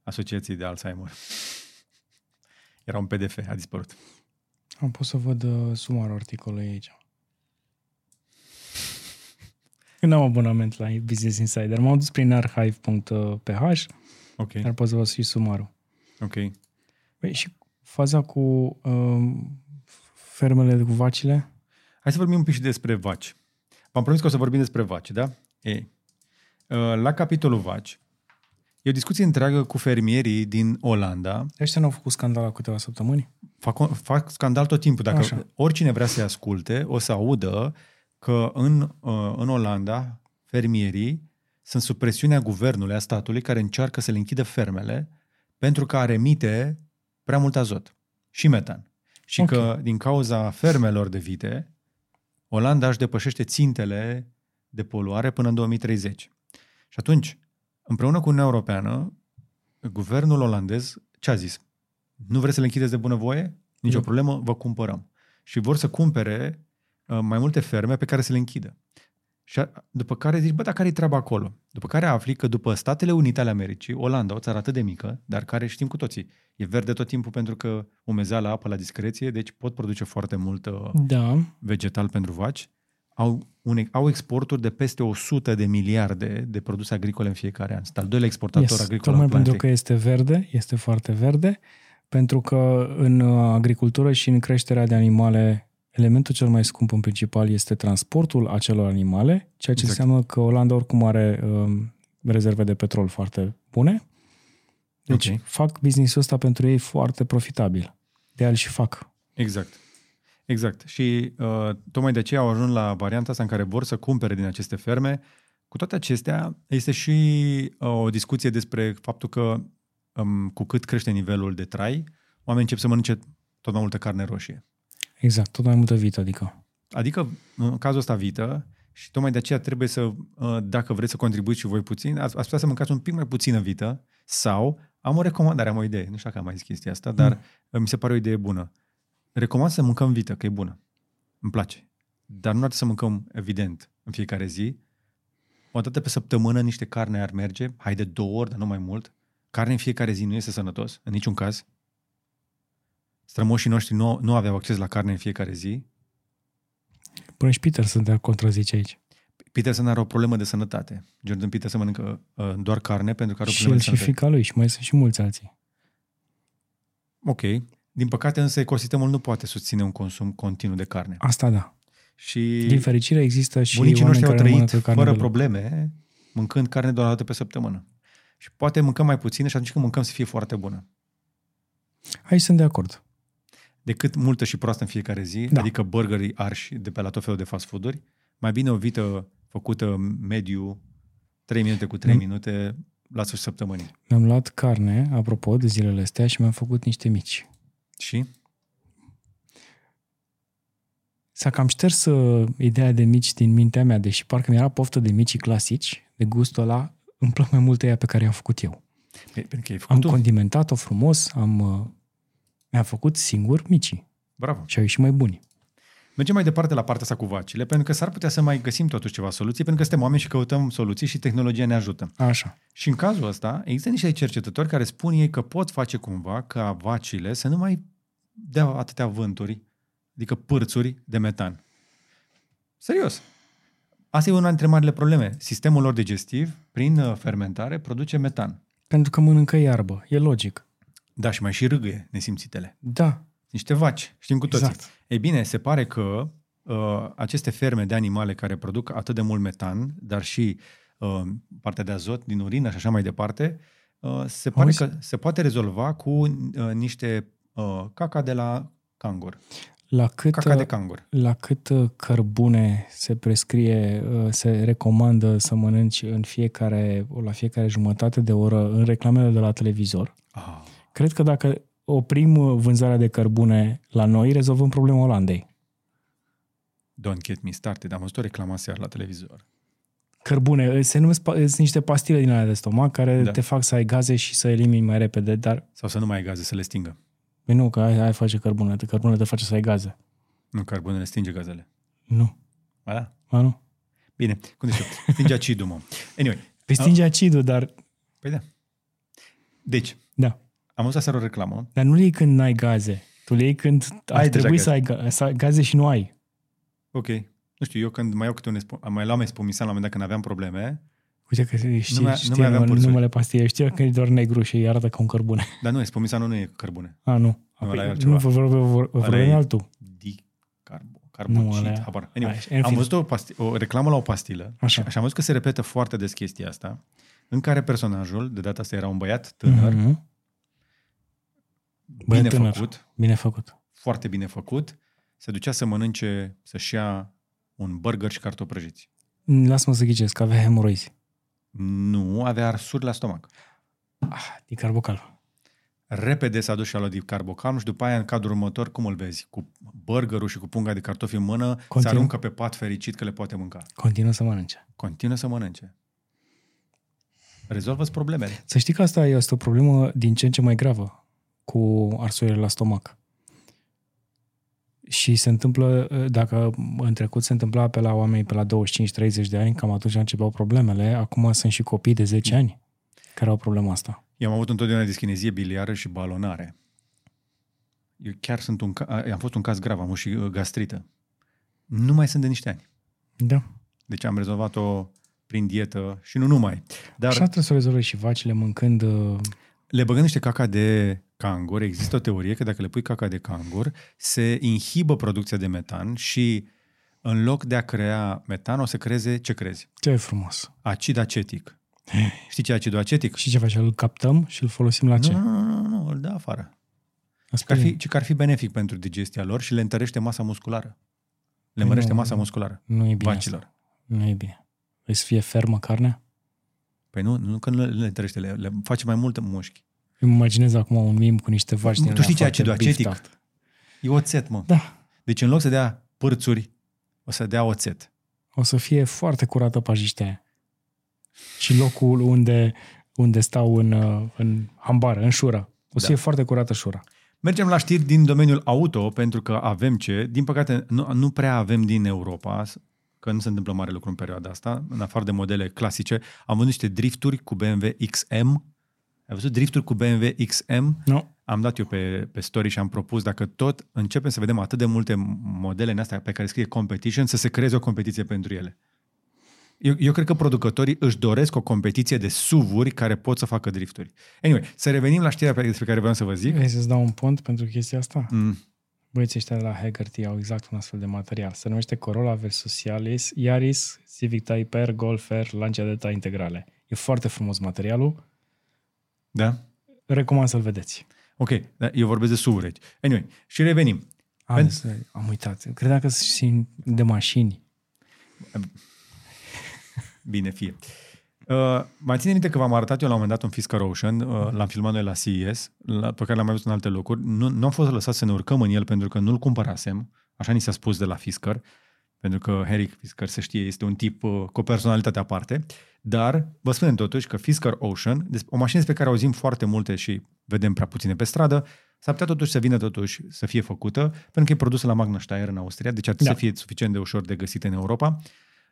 Asociației de Alzheimer. Era un PDF, a dispărut. Am pus să văd uh, sumarul articolului aici. Nu am abonament la Business Insider. M-am dus prin archive.ph, Ok, dar pot să vă și sumarul. ok. Păi și faza cu um, fermele cu vacile? Hai să vorbim un pic și despre vaci. V-am promis că o să vorbim despre vaci, da? Ei. uh, La capitolul vaci, e o discuție întreagă cu fermierii din Olanda. Ăștia n-au făcut scandal la câteva săptămâni? Fac, fac scandal tot timpul. Dacă Așa. oricine vrea să-i asculte, o să audă că în, uh, în Olanda fermierii sunt sub presiunea guvernului, a statului, care încearcă să le închidă fermele pentru că ar emite prea mult azot și metan. Și Ok. că din cauza fermelor de vite, Olanda își depășește țintele de poluare până în 2030. Și atunci, împreună cu Uniunea Europeană, guvernul olandez ce a zis? Nu vreți să le închideți de bunăvoie? Nicio Nu. problemă, vă cumpărăm. Și vor să cumpere uh, mai multe ferme pe care să le închidă. Și a, după care zici, bă, dar care-i treaba acolo? După care afli că după Statele Unite ale Americii, Olanda, o țară atât de mică, dar care știm cu toții, e verde tot timpul pentru că umezeala apă la discreție, deci pot produce foarte mult uh, Da. vegetal pentru vaci, au, un, au exporturi de peste 100 de miliarde de produse agricole în fiecare an. Sunt al doilea exportator Yes. agricol Tocmai al pentru planetei. că este verde, este foarte verde, pentru că în uh, agricultură și în creșterea de animale, elementul cel mai scump în principal este transportul acelor animale, ceea ce Exact. înseamnă că Olanda oricum are um, rezerve de petrol foarte bune. Deci Ok. fac business-ul ăsta pentru ei foarte profitabil. De al și fac. Exact. Exact. Și uh, tocmai de aceea au ajuns la varianta asta în care vor să cumpere din aceste ferme. Cu toate acestea, este și uh, o discuție despre faptul că um, cu cât crește nivelul de trai, oamenii încep să mănânce tot mai multă carne roșie. Exact, tot mai multă vită, adică. Adică, în cazul ăsta, vită, și tocmai de aceea trebuie să, uh, dacă vreți să contribuiți și voi puțin, ați, ați putea să mâncați un pic mai puțină vită sau am o recomandare, am o idee, nu știu dacă am mai zis chestia asta, dar mm. mi se pare o idee bună. Recomand să mâncăm vită, că e bună. Îmi place. Dar nu ar trebui să mâncăm, evident, în fiecare zi. O dată pe săptămână niște carne ar merge, hai de două ori, dar nu mai mult. Carne în fiecare zi nu este sănătos, în niciun caz. Strămoșii noștri nu, nu aveau acces la carne în fiecare zi, Până și Peter să te contrazice aici. Peterson are o problemă de sănătate. Jordan Peterson mănâncă uh, doar carne pentru că are o Și problemă el de și sănătate. fica lui și mai sunt și mulți alții. Ok. Din păcate însă ecosistemul nu poate susține un consum continuu de carne. Asta da. Și Din fericire există și bunicii oameni noștri au care trăit mănâncă carne fără de lup. probleme mâncând carne doar o dată pe săptămână. Și poate mâncăm mai puțin și atunci când mâncăm să fie foarte bună. Aici sunt de acord. Decât multă și proastă în fiecare zi, Da. adică burgerii arși de pe la tot felul de fast food-uri, mai bine o vită făcută mediu, 3 minute cu 3 Mm. minute, la sfârșit săptămânii. Mi-am luat carne, apropo, de zilele astea și mi-am făcut niște mici. Și? S-a cam șters uh, ideea de mici din mintea mea, deși parcă mi-era poftă de mici clasici, de gustul ăla, îmi plac mai mult ea pe care i-am făcut eu. Pe- Pentru că ai Am făcut tu. condimentat-o frumos, am, uh, mi-am făcut singur micii Bravo. și au ieșit mai buni. Mergem mai departe la partea asta cu vacile, pentru că s-ar putea să mai găsim totuși ceva soluții, pentru că suntem oameni și căutăm soluții și tehnologia ne ajută. Așa. Și în cazul ăsta, există niște cercetători care spun ei că pot face cumva ca vacile să nu mai dea atâtea vânturi, adică pârțuri de metan. Serios. Asta e una dintre marile probleme. Sistemul lor digestiv, prin uh, fermentare, produce metan. Pentru că mănâncă iarbă, e logic. Da, și mai și râgâie nesimțitele. Da, Niște vaci, știm cu toții. Exact. Ei bine, se pare că uh, aceste ferme de animale care produc atât de mult metan, dar și uh, partea de azot din urină și așa mai departe, uh, se pare Auzi? că se poate rezolva cu uh, niște uh, caca de la cangur. la cât, Caca de cangur. la cât uh, cărbune se prescrie, uh, se recomandă să mănânci în fiecare, la fiecare jumătate de oră în reclamele de la televizor. Ah, Cred că dacă oprim uh, vânzarea de cărbune la noi, rezolvăm problema Olandei. don't get me started. Am văzut o reclamă aseară la televizor. Cărbune, se numesc pa- sunt niște pastile din alea de stomac care Da. da. te fac să ai gaze și să elimini mai repede, dar Sau să nu mai ai gaze, să le stingă. Păi nu, că aia, aia face cărbune. Cărbune te face să ai gaze. Nu, carbonele stinge gazele. Nu. Ba Da? A, nu. Bine, cum zici eu? Stinge acidul, mă. Anyway, Păi stinge acidul, dar... păi da. Deci, Da. Am văzut aseară o reclamă Dar nu le iei când n-ai gaze. Tu le iei când ar Ai deja trebui gaze. să ai ga- să ai gaze și nu ai. Ok. Nu știu, eu când mai iau câte un mai luam espumisan la un moment dat când aveam probleme, Uite că știi, nu mai, știi nu mai aveam numele pastilei, știu că e doar negru și îi arată ca un cărbune. Dar nu, espumisanul nu e cărbune. A, nu. Nu, Apoi, nu vorbim altul. Carbo, carbocid, habar. Anyway, am văzut o, pasti- o reclamă la o pastilă Așa. și am văzut că se repetă foarte des chestia asta, în care personajul, de data asta era un băiat tânăr, mm-hmm. bine tânăr. făcut, bine făcut, foarte bine făcut, se ducea să mănânce, să-și ia un burger și cartofi prăjiți. Lasă-mă să ghicesc, că avea hemoroizi. Nu, avea arsuri la stomac. Ah, dicarbocal. Repede s-a dus și a luat dicarbocal și după aia în cadrul următor, cum îl vezi? Cu burgerul și cu punga de cartofi în mână, Continu- se aruncă pe pat fericit că le poate mânca. Continuă să mănânce. Continuă să mănânce. Rezolvă-ți problemele. Să știi că asta este o problemă din ce în ce mai gravă cu arsurile la stomac. Și se întâmplă, dacă în trecut se întâmpla pe la oameni pe la 25-30 de ani, cam atunci începeau problemele, acum sunt și copii de 10 ani care au problema asta. Eu am avut întotdeauna dischinezie biliară și balonare. Eu chiar sunt un, am fost un caz grav, am avut și uh, gastrită. Nu mai sunt de niște ani. Da. Deci am rezolvat-o prin dietă și nu numai. Dar Așa trebuie să o rezolvi și vacile mâncând... Uh, le băgând niște caca de cangur, există o teorie că dacă le pui caca de cangur, se inhibă producția de metan și în loc de a crea metan, o să creeze, ce crezi? Ce e frumos. Acid acetic. Știi ce e acidul acetic? Și ce face? Îl captăm și îl folosim la ce? Nu, nu, nu, nu îl dă afară. Ci că, ar fi, ci că ar fi benefic pentru digestia lor și le întărește masa musculară. Le păi mărește nu, masa musculară. Nu e bine vacilor. Asta. Nu e bine. Vrei să fie fermă carnea? Păi nu, nu că nu le întărește, le, le face mai multe mușchi. Îmi imaginez acum un mim cu niște vaci Tu știi ce e acidul acetic? E oțet, mă. Da. Deci în loc să dea pârțuri, o să dea oțet. O să fie foarte curată pajiștea aia. Și locul unde, unde stau în, în hambară, în șură. O să da. fie foarte curată șura. Mergem la știri din domeniul auto, pentru că avem ce. Din păcate, nu, nu prea avem din Europa, că nu se întâmplă mare lucru în perioada asta, în afară de modele clasice. Am văzut niște drifturi cu BMW XM. Ai văzut drifturi cu BMW XM? Nu. Am dat eu pe, pe story și am propus, dacă tot începem să vedem atât de multe modele în astea pe care scrie competition, să se creeze o competiție pentru ele. Eu, eu cred că producătorii își doresc o competiție de suvuri care pot să facă drifturi. Anyway, să revenim la știrea despre care vreau să vă zic. Vrei să-ți dau un pont pentru chestia asta? Mm. Băieții ăștia de la Haggerty au exact un astfel de material. Se numește Corolla versus Yaris, Yaris Civic Type R, Golf R, Lancia Delta integrale. E foarte frumos materialul. Da? Recomand să-l vedeți. Ok, da, eu vorbesc de suvuri Anyway, și revenim. Am, Pen... am uitat. Credeam că sunt de mașini. Bine, fie. Uh, mai ține minte că v-am arătat eu la un moment dat un Fisker Ocean, uh, l-am filmat noi la CES, la, pe care l-am mai văzut în alte locuri. Nu, nu am fost lăsat să ne urcăm în el pentru că nu-l cumpărasem, așa ni s-a spus de la Fisker, pentru că Harry Fisker, se știe, este un tip uh, cu o personalitate aparte, dar vă spunem totuși că Fisker Ocean, o mașină despre care auzim foarte multe și vedem prea puține pe stradă, s-ar putea totuși să vină totuși să fie făcută, pentru că e produsă la Magna Steyr în Austria, deci ar da. să fie suficient de ușor de găsit în Europa.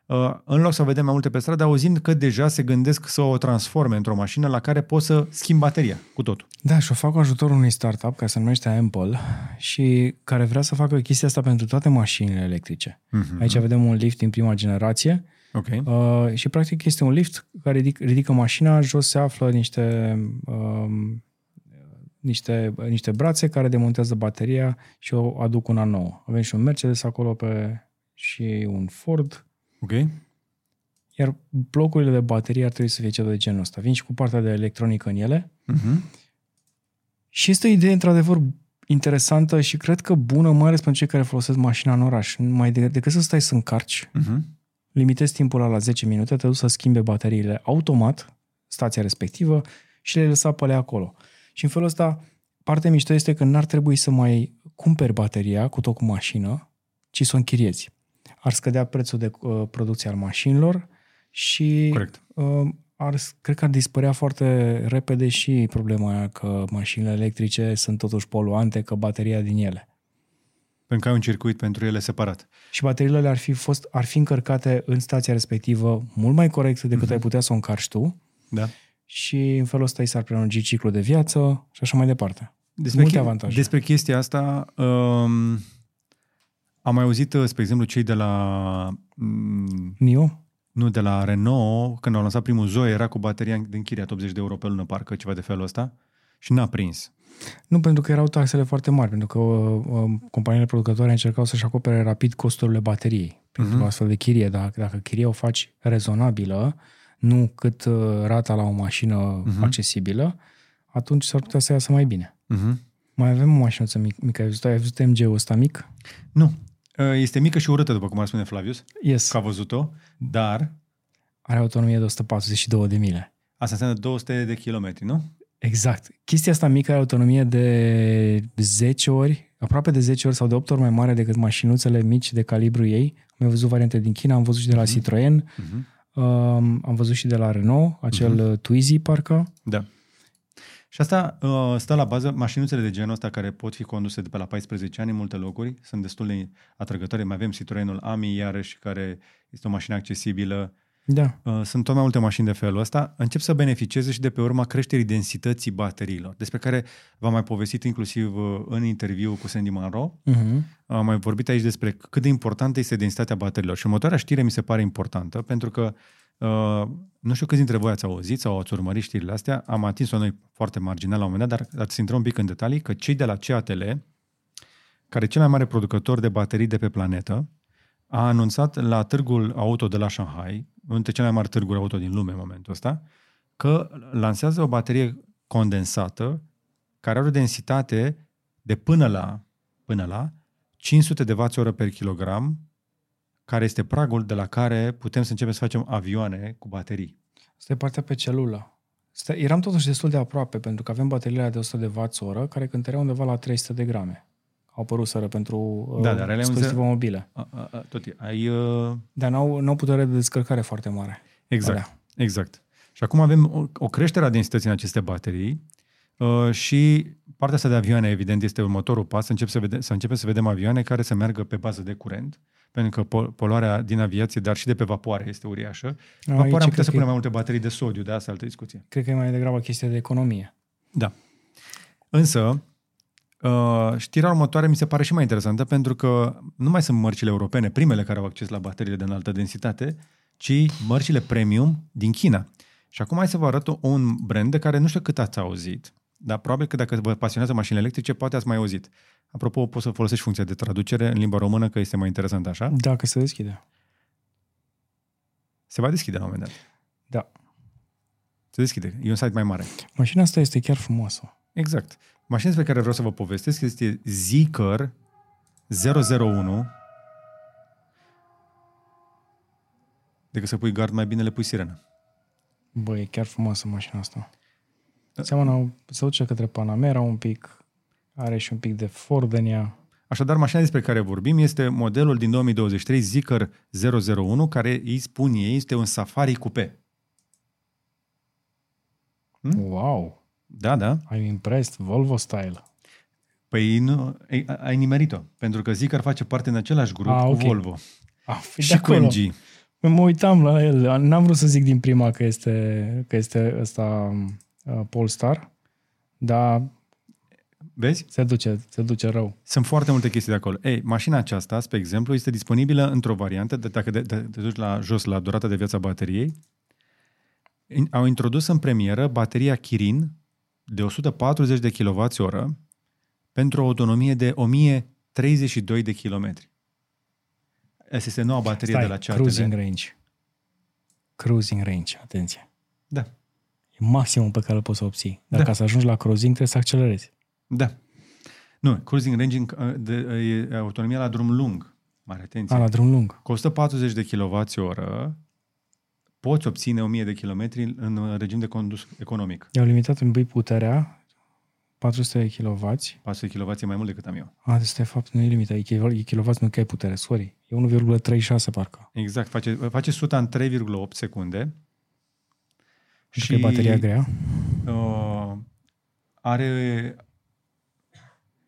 Uh, în loc să vedem mai multe pe stradă, auzind că deja se gândesc să o transforme într-o mașină la care poți să schimbi bateria cu totul. Da, și o fac cu ajutorul unui startup care se numește Ample și care vrea să facă chestia asta pentru toate mașinile electrice. Uh-huh. Aici vedem un lift din prima generație okay. uh, și practic este un lift care ridic, ridică mașina, jos se află niște, uh, niște, niște brațe care demontează bateria și o aduc una nouă. Avem și un Mercedes acolo pe și un Ford Ok. Iar blocurile de baterie ar trebui să fie ceva de genul ăsta. Vin și cu partea de electronică în ele. Uh-huh. Și este o idee, într-adevăr, interesantă și cred că bună, mai ales pentru cei care folosesc mașina în oraș. Mai de, decât să stai să încarci, uh-huh. limitezi timpul la 10 minute, te duci să schimbe bateriile automat, stația respectivă, și le lăsa pe acolo. Și în felul ăsta, partea mișto este că n-ar trebui să mai cumperi bateria cu tot cu mașină, ci să o închiriezi ar scădea prețul de uh, producție al mașinilor și Corect. Uh, ar, cred că ar dispărea foarte repede și problema aia că mașinile electrice sunt totuși poluante, că bateria din ele. Pentru că ai un circuit pentru ele separat. Și bateriile ar fi, fost, ar fi încărcate în stația respectivă mult mai corect decât mm-hmm. ai putea să o încarci tu. Da. Și în felul ăsta i s-ar prelungi ciclul de viață și așa mai departe. Despre Multe avantaje. Despre chestia asta, um, Am mai auzit, spre exemplu, cei de la... mm, NIO? Nu, de la Renault, când au lansat primul Zoe, era cu bateria de închiriat 80 de euro pe lună, parcă, ceva de felul ăsta, și n-a prins. Nu, pentru că erau taxele foarte mari, pentru că uh, companiile producătoare încercau să-și acopere rapid costurile bateriei pentru Mhm. uh-huh. astfel de chirie. Dacă, dacă chiria o faci rezonabilă, nu cât uh, rata la o mașină Mhm. uh-huh. accesibilă, atunci s-ar putea să iasă mai bine. Uh-huh. Mai avem o mașinuță mic, mică. Ai văzut, ai văzut MG-ul ăsta mic? Nu. Este mică și urâtă, după cum ar spune Flavius, Yes. că a văzut-o, dar Are autonomie de 142 de mile. asta înseamnă 200 de kilometri, nu? Exact. Chestia asta mică are autonomie de 10 ori, aproape de 10 ori sau de 8 ori mai mare decât mașinuțele mici de calibru ei. Am mai văzut variante din China, am văzut și de la Citroen, Uh-huh. um, am văzut și de la Renault, acel uh Twizy parcă. Da. Și asta uh, stă la bază, mașinuțele de genul ăsta care pot fi conduse de pe la 14 ani în multe locuri, sunt destul de atrăgătoare. Mai avem Citroenul Ami, iarăși, care este o mașină accesibilă. Da. Uh, sunt tot mai multe mașini de felul ăsta. Încep să beneficieze și de pe urma creșterii densității bateriilor, despre care v-am mai povestit inclusiv uh, în interviu cu Sandy Monroe. Uh-huh. Am mai vorbit aici despre cât de importantă este densitatea bateriilor. Și următoarea știre mi se pare importantă, pentru că uh, nu știu câți dintre voi ați auzit sau ați urmărit știrile astea, am atins-o noi foarte marginal la un moment dat, dar ați intra un pic în detalii, că cei de la CATL, care e cel mai mare producător de baterii de pe planetă, a anunțat la târgul auto de la Shanghai, unul dintre cele mai mari târguri auto din lume în momentul ăsta, că lansează o baterie condensată care are o densitate de până la, până la 500 de Wh per kilogram, care este pragul de la care putem să începem să facem avioane cu baterii. Asta e partea pe celulă. Asta, eram totuși destul de aproape, pentru că avem bateriile de 100 de Wh, care cântăreau undeva la 300 de grame. Au apărut sără pentru Da, uh, dar ele dispozitive unde- mobile. A, a, a, tot e. Ai, uh, Dar n-au, n-au putere de descărcare foarte mare. exact, Alea. exact. Și acum avem o, o creștere a densității în aceste baterii uh, și partea asta de avioane, evident, este următorul pas, să, încep să, vede, să începem să vedem avioane care să meargă pe bază de curent, pentru că pol- poluarea din aviație, dar și de pe vapoare, este uriașă. Aici Vapoarea am putea cred să că, punem mai multe baterii de sodiu, de asta altă discuție. cred că e mai degrabă chestie de economie. Da. Însă, uh, știrea următoare mi se pare și mai interesantă pentru că nu mai sunt mărcile europene primele care au acces la bateriile de înaltă densitate, ci mărcile premium din China. Și acum hai să vă arăt un brand de care nu știu cât ați auzit, dar probabil că dacă vă pasionează mașinile electrice, poate ați mai auzit. Apropo, poți să folosești funcția de traducere în limba română, că este mai interesant așa. Dacă se deschide. Se va deschide la un moment dat. Da. Se deschide. E un site mai mare. Mașina asta este chiar frumoasă. Exact. Mașina despre care vreau să vă povestesc este Zeekr 001. Decât să pui gard, mai bine le pui sirenă. Băi, e chiar frumoasă mașina asta. Seamănă, se duce către Panamera un pic, are și un pic de Ford în ea. Așadar, mașina despre care vorbim este modelul din 2023 Zeekr 001, care îi spun ei este un Safari Coupe. Hmm? Wow! Da, da. I'm impressed, Volvo style. Păi nu, ai, ai nimerit-o, pentru că Zeekr face parte în același grup Ah, cu ok. Volvo Ah, fi și de cu acolo. MG. Mă uitam la el, n-am vrut să zic din prima că este, că este ăsta uh, Polestar, dar Vezi? se duce, se duce rău. Sunt foarte multe chestii de acolo. Ei, mașina aceasta, spre exemplu, este disponibilă într-o variantă, de, dacă de, de, te duci la jos la durata de viață a bateriei, in- au introdus în premieră bateria Kirin de 140 de kWh pentru o autonomie de 1032 de km. Asta este noua baterie Stai, de la CATL. cruising range. Cruising range, atenție. Da, E maximul pe care îl poți să obții. Dar Da. ca să ajungi la cruising trebuie să accelerezi. Da. Nu, cruising range în- de, e autonomia la drum lung. Mare atenție. A, la drum lung. Cu 140 de kWh poți obține 1000 de km în regim de condus economic. I-au limitat în băi puterea 400 de kW. 400 kW e mai mult decât am eu. A, deci de fapt nu e limita, e kW, e kW nu că ai putere, sorry. E 1,36 parcă. Exact, face, face suta în 3,8 secunde. Și e bateria grea. uh, are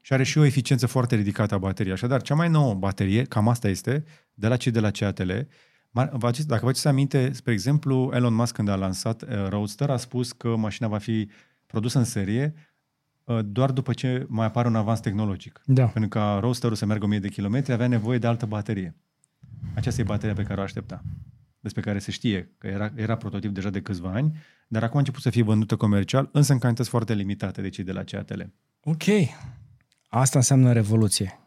și are și o eficiență foarte ridicată a bateriei. Așadar, cea mai nouă baterie, cam asta este, de la cei de la CATL. Mar- vă aduceți- Dacă vă aduceți aminte, spre exemplu, Elon Musk când a lansat uh, Roadster a spus că mașina va fi produsă în serie uh, doar după ce mai apare un avans tehnologic. Da. Pentru ca roasterul să meargă 1000 de kilometri, avea nevoie de altă baterie. Aceasta e bateria pe care o aștepta. Despre care se știe că era, era prototip deja de câțiva ani, dar acum a început să fie vândută comercial, însă în cantități foarte limitate de cei de la CATL. Ok. Asta înseamnă revoluție.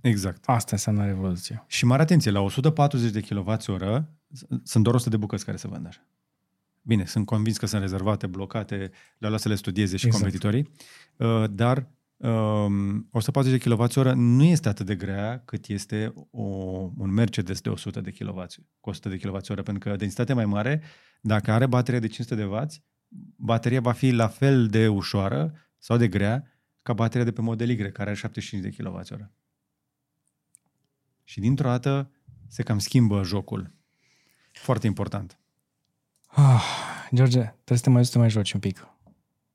Exact. Asta înseamnă revoluție. Și mare atenție, la 140 de kWh sunt doar 100 de bucăți care se vând așa. Bine, sunt convins că sunt rezervate, blocate, le-au lăsat să le studieze și exact. competitorii, uh, dar um, 140 de kWh nu este atât de grea cât este o, un Mercedes de 100 de kWh, cu 100 de kWh, pentru că densitatea mai mare, dacă are bateria de 500 de W, bateria va fi la fel de ușoară sau de grea ca bateria de pe Model Y, care are 75 de kWh. Și dintr-o dată se cam schimbă jocul. Foarte important. Ah, George, trebuie să te mai să te mai joci un pic.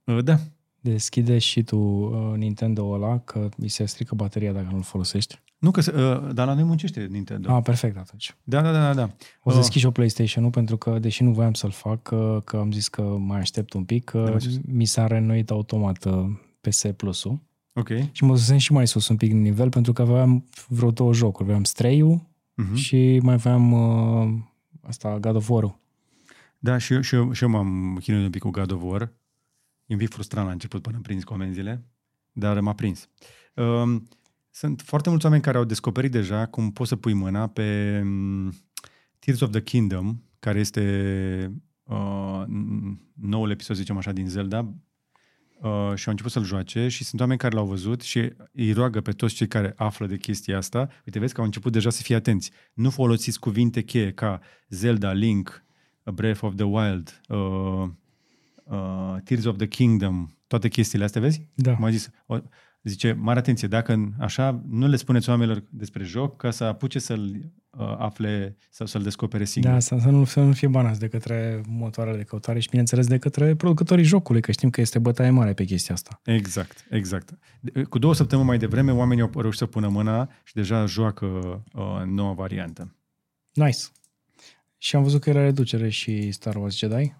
Uh, da. Deschide și tu uh, Nintendo ăla, că mi se strică bateria dacă nu-l folosești. Nu, că, uh, dar la noi muncește Nintendo. Ah, perfect atunci. Da, da, da, da. O să uh. deschid și o PlayStation-ul pentru că, deși nu voiam să-l fac, că, că am zis că mai aștept un pic, că mi s-a reînnoit automat uh, PS Plus-ul. Ok. Și mă dusem și mai sus un pic în nivel pentru că aveam vreo două jocuri. Aveam Stray-ul uh-huh. și mai aveam uh, asta, God of War-ul. Da, și eu, și eu, și eu m-am chinuit un pic cu God of War. E un pic frustrant la început până am prins comenzile, dar m-a prins. Um, sunt foarte mulți oameni care au descoperit deja cum poți să pui mâna pe um, Tears of the Kingdom, care este uh, noul episod, zicem așa, din Zelda, uh, și au început să-l joace și sunt oameni care l-au văzut și îi roagă pe toți cei care află de chestia asta, uite, vezi că au început deja să fie atenți. Nu folosiți cuvinte cheie ca Zelda, Link, Breath of the Wild, uh, uh, Tears of the Kingdom, toate chestiile astea, vezi? Da. M-a zis, o, zice, mare atenție, dacă așa nu le spuneți oamenilor despre joc ca să apuce să-l uh, afle sau să-l descopere singur. Da, să, să, nu, să nu fie banați de către motoarele de căutare și, bineînțeles, de către producătorii jocului, că știm că este bătaie mare pe chestia asta. Exact, exact. Cu două săptămâni mai devreme, oamenii au reușit să pună mâna și deja joacă uh, noua variantă. Nice. Și am văzut că era reducere și Star Wars Jedi.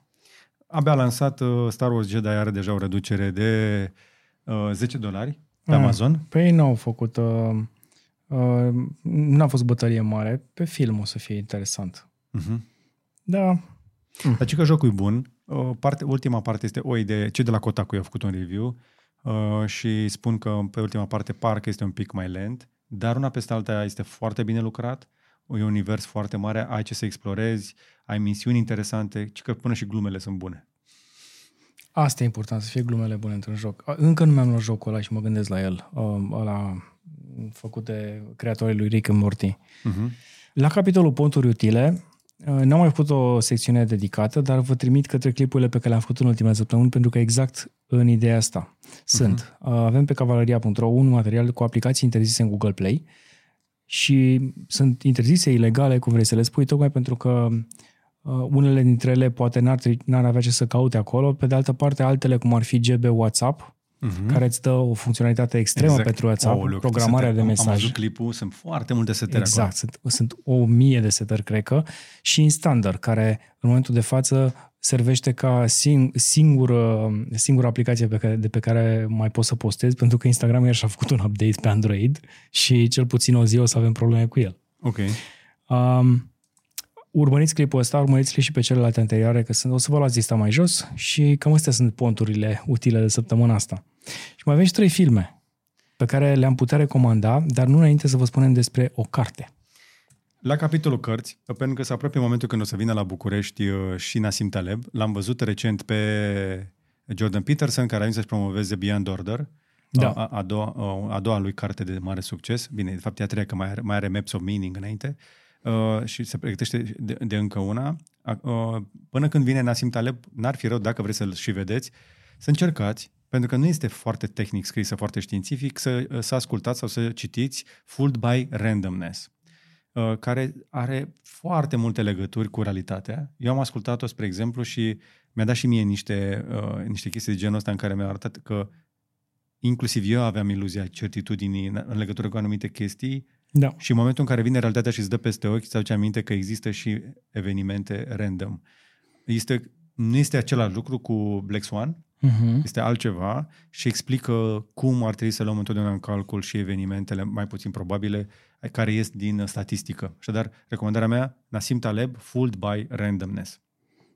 Abia lansat, uh, Star Wars Jedi are deja o reducere de uh, 10 dolari pe Ah, Amazon. Pe ei n-au făcut... Uh, uh, n-a fost bătălie mare. Pe film o să fie interesant. Uh-huh. Da. Dar ce că jocul e bun. Uh, parte, ultima parte este o idee. Cei de la Kotaku i-au făcut un review uh, și spun că pe ultima parte parcă este un pic mai lent, dar una peste alta este foarte bine lucrat. E un univers foarte mare, ai ce să explorezi, ai misiuni interesante, ci că până și glumele sunt bune. Asta e important, să fie glumele bune într-un joc. A, Încă nu mi-am luat jocul ăla și mă gândesc la el. Um, ăla făcut de creatorii lui Rick and Morty. Uh-huh. La capitolul ponturi utile, uh, n-am mai făcut o secțiune dedicată, dar vă trimit către clipurile pe care le-am făcut în ultimele săptămâni, pentru că exact în ideea asta sunt. Uh-huh. Avem pe cavaleria.ro un material cu aplicații interzise în Google Play și sunt interzise ilegale, cum vrei să le spui, tocmai pentru că uh, unele dintre ele poate n-ar, tri- n-ar avea ce să caute acolo, pe de altă parte altele, cum ar fi GB WhatsApp, Uh-huh. care îți dă o funcționalitate extremă exact. pentru WhatsApp, Aoleu, programarea câte de setări. mesaj. Am, am văzut clipul, sunt foarte multe setări Exact, sunt, sunt o mie de setări, cred că, și în standard, care în momentul de față servește ca sing, singură, singură aplicație pe care, de pe care mai poți să postezi, pentru că Instagram iar și-a făcut un update pe Android și cel puțin o zi o să avem probleme cu el. acolo. Ok. Um, urmăriți clipul ăsta, urmăriți-le și pe celelalte anterioare, că sunt, o să vă luați lista mai jos și cam astea sunt ponturile utile de săptămâna asta. Și mai avem și trei filme pe care le-am putea recomanda, dar nu înainte să vă spunem despre o carte. La capitolul cărți, pentru că se apropie momentul când o să vină la București uh, și Nassim Taleb, l-am văzut recent pe Jordan Peterson, care a venit să-și promoveze Beyond Order, Da. a, a, doua, a doua lui carte de mare succes. Bine, de fapt, e a treia, că mai are, mai are Maps of Meaning înainte. Uh, și se pregătește de, de încă una. Uh, până când vine Nassim Taleb, n-ar fi rău, dacă vreți să-l și vedeți, să încercați, pentru că nu este foarte tehnic scrisă, foarte științific, să, să ascultați sau să citiți Fooled by Randomness uh, care are foarte multe legături cu realitatea. Eu am ascultat-o, spre exemplu, și mi-a dat și mie niște, uh, niște chestii de genul ăsta în care mi-a arătat că inclusiv eu aveam iluzia certitudinii în, în legătură cu anumite chestii Da. și în momentul în care vine realitatea și îți dă peste ochi, îți aduce aminte că există și evenimente random. Este, nu este același lucru cu Black Swan, uh-huh. este altceva și explică cum ar trebui să luăm întotdeauna în calcul și evenimentele mai puțin probabile care ies din statistică. Așadar, recomandarea mea, Nassim Taleb, Fooled by Randomness.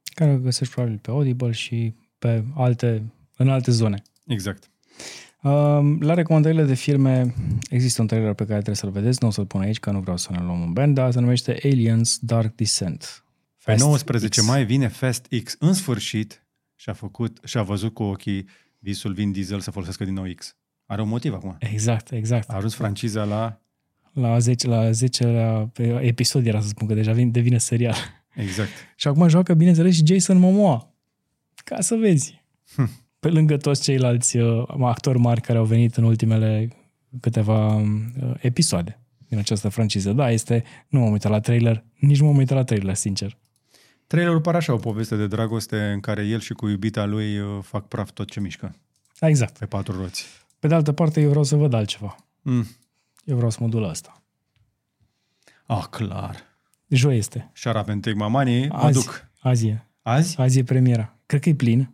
Care o găsești probabil pe Audible și pe alte, în alte zone. Exact. Um, la recomandările de filme există un trailer pe care trebuie să-l vedeți, nu o să-l pun aici, că nu vreau să ne luăm un band, dar se numește Aliens Dark Descent. Fast pe 19 X. mai vine Fast X în sfârșit și a făcut și a văzut cu ochii visul Vin Diesel să folosească din nou X. Are un motiv acum. Exact, exact. A ajuns franciza la... La 10, la 10 la, pe episod era să spun că deja vine, devine serial. Exact. și acum joacă, bineînțeles, și Jason Momoa. Ca să vezi. Hm. Pe lângă toți ceilalți uh, actori mari care au venit în ultimele câteva uh, episoade din această franciză. Da, este... Nu m-am uitat la trailer, nici nu m-am uitat la trailer, sincer. Trailerul pare așa o poveste de dragoste în care el și cu iubita lui uh, fac praf tot ce mișcă. Da, exact. Pe patru roți. Pe de altă parte, eu vreau să văd altceva. Mm. Eu vreau să mă duc la asta. Ah, clar. Joi este. Shut up and take my money, mă duc. Azi e. Azi? Azi e premiera. Cred că e plin.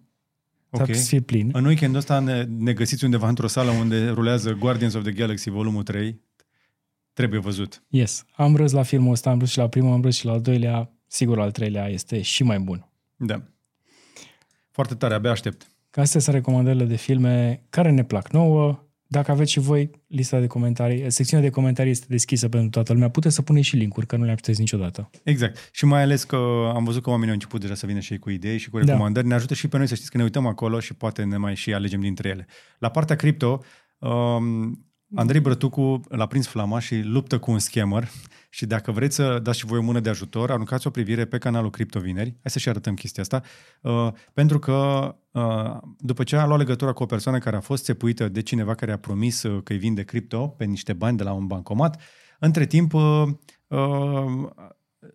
Ok. Să fie plin. În weekendul ăsta ne, ne găsiți undeva într-o sală unde rulează Guardians of the Galaxy volumul 3. Trebuie văzut. Yes. Am râs la filmul ăsta, am râs și la primul, am râs și la al doilea. Sigur, al treilea este și mai bun. Da. Foarte tare, abia aștept. Ca astea sunt recomandările de filme care ne plac nouă. Dacă aveți și voi lista de comentarii, secțiunea de comentarii este deschisă pentru toată lumea. Puteți să puneți și linkuri, că nu le puteți niciodată. Exact. Și mai ales că am văzut că oamenii au început deja să vină și ei cu idei și cu da. recomandări. Da. Ne ajută și pe noi să știți că ne uităm acolo și poate ne mai și alegem dintre ele. La partea cripto, um, Andrei Brătucu l-a prins flama și luptă cu un scammer și dacă vreți să dați și voi o mână de ajutor, aruncați o privire pe canalul Criptovineri. Hai să și arătăm chestia asta. Uh, pentru că uh, după ce a luat legătura cu o persoană care a fost țepuită de cineva care a promis uh, că îi vinde cripto pe niște bani de la un bancomat, între timp uh, uh,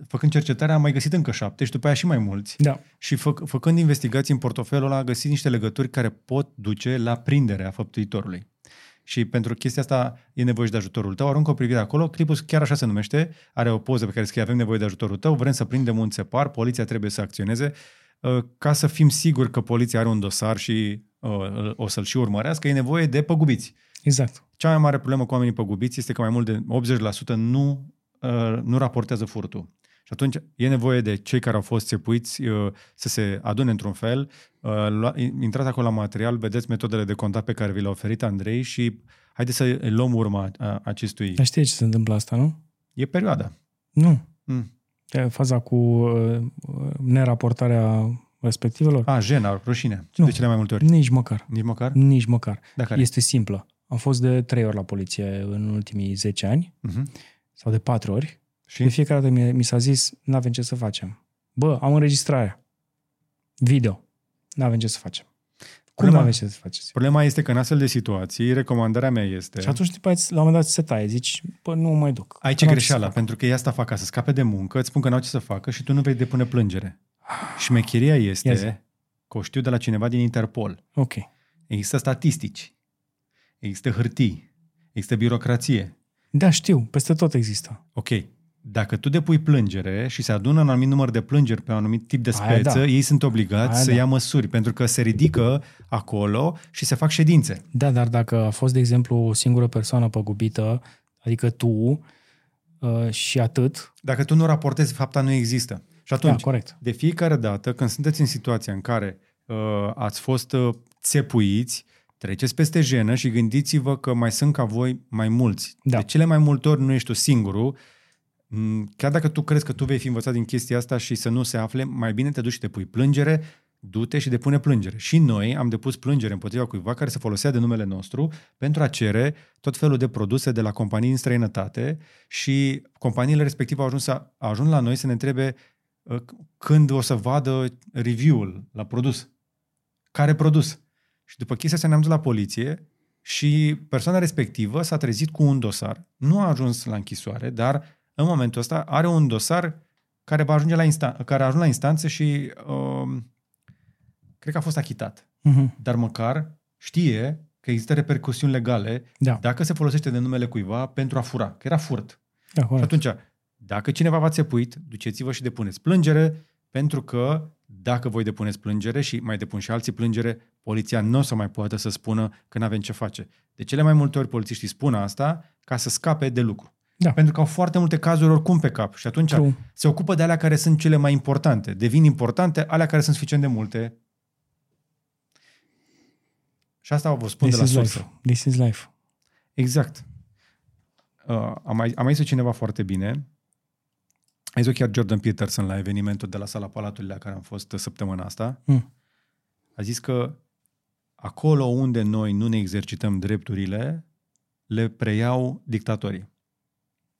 făcând cercetarea, am mai găsit încă șapte și după aia și mai mulți. Da. Și fă, făcând investigații în portofelul ăla, a găsit niște legături care pot duce la prinderea făptuitorului și pentru chestia asta e nevoie și de ajutorul tău, aruncă o privire acolo, clipul chiar așa se numește, are o poză pe care scrie avem nevoie de ajutorul tău, vrem să prindem un țepar, poliția trebuie să acționeze, uh, ca să fim siguri că poliția are un dosar și uh, o să-l și urmărească, e nevoie de păgubiți. Exact. Cea mai mare problemă cu oamenii păgubiți este că mai mult de 80% nu, uh, nu raportează furtul. Și atunci e nevoie de cei care au fost țepuiți uh, să se adune într-un fel. Uh, intrați acolo la material, vedeți metodele de contact pe care vi le-a oferit Andrei și haideți să luăm urma acestui... Dar știi ce se întâmplă asta, nu? E perioada. Nu. Mm. E faza cu uh, neraportarea respectivelor. A, jena, rușine. Nu. De cele mai multe ori. Nici măcar. Nici măcar? Nici măcar. Dacă este simplă. Am fost de trei ori la poliție în ultimii 10 ani uh-huh. sau de patru ori și de fiecare dată mi, mi s-a zis, nu avem ce să facem. Bă, am înregistrarea. Video. Nu avem ce să facem. Cum nu avem ce să faceți? Problema este că în astfel de situații, recomandarea mea este... Și atunci, după la un moment dat, se taie. Zici, bă, nu mai duc. Aici e greșeala, pentru că ei asta fac ca să scape de muncă, îți spun că n-au ce să facă și tu nu vei depune plângere. Și șmecheria este yes. că o știu de la cineva din Interpol. Ok. Există statistici, există hârtii, există birocrație. Da, știu, peste tot există. Ok, dacă tu depui plângere și se adună un anumit număr de plângeri pe un anumit tip de speță, da. ei sunt obligați Aia să da. ia măsuri, pentru că se ridică acolo și se fac ședințe. Da, dar dacă a fost, de exemplu, o singură persoană păgubită, adică tu uh, și atât... Dacă tu nu raportezi, fapta nu există. Și atunci, da, corect. de fiecare dată când sunteți în situația în care uh, ați fost uh, țepuiți, treceți peste jenă și gândiți-vă că mai sunt ca voi mai mulți. Da. De cele mai multe ori nu ești tu singurul, Mm, chiar dacă tu crezi că tu vei fi învățat din chestia asta și să nu se afle, mai bine te duci și te pui plângere, du-te și depune plângere. Și noi am depus plângere împotriva cuiva care se folosea de numele nostru pentru a cere tot felul de produse de la companii în străinătate și companiile respective au ajuns, să, au ajuns la noi să ne întrebe uh, când o să vadă review-ul la produs. Care produs? Și după chestia asta ne-am dus la poliție și persoana respectivă s-a trezit cu un dosar. Nu a ajuns la închisoare, dar în momentul ăsta are un dosar care va ajunge la instan- care a ajuns la instanță și uh, cred că a fost achitat. Uh-huh. Dar măcar știe că există repercusiuni legale da. dacă se folosește de numele cuiva pentru a fura, că era furt. Da, și atunci, dacă cineva v-a țepuit, duceți-vă și depuneți plângere, pentru că dacă voi depuneți plângere și mai depun și alții plângere, poliția nu o să mai poată să spună că nu avem ce face. De cele mai multe ori polițiștii spun asta ca să scape de lucru. Da. Pentru că au foarte multe cazuri oricum pe cap și atunci True. se ocupă de alea care sunt cele mai importante. Devin importante alea care sunt suficient de multe. Și asta vă spun This de la is sursă. life. This is life. Exact. Uh, am, mai, am mai zis cineva foarte bine. A zis chiar Jordan Peterson la evenimentul de la Sala Palatului la care am fost săptămâna asta. Mm. A zis că acolo unde noi nu ne exercităm drepturile, le preiau dictatorii.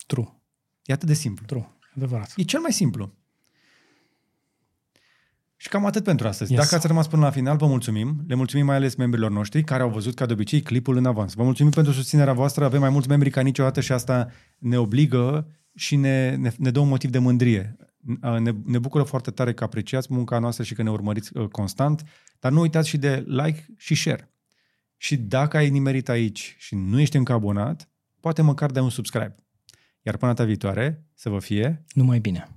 True. E atât de simplu. True. Adevărat. E cel mai simplu. Și cam atât pentru astăzi. Yes. Dacă ați rămas până la final, vă mulțumim. Le mulțumim mai ales membrilor noștri care au văzut ca de obicei clipul în avans. Vă mulțumim pentru susținerea voastră. Avem mai mulți membri ca niciodată și asta ne obligă și ne, ne, ne dă un motiv de mândrie. Ne, ne bucură foarte tare că apreciați munca noastră și că ne urmăriți uh, constant, dar nu uitați și de like și share. Și dacă ai nimerit aici și nu ești încă abonat, poate măcar de un subscribe. Iar până data viitoare, să vă fie Numai bine.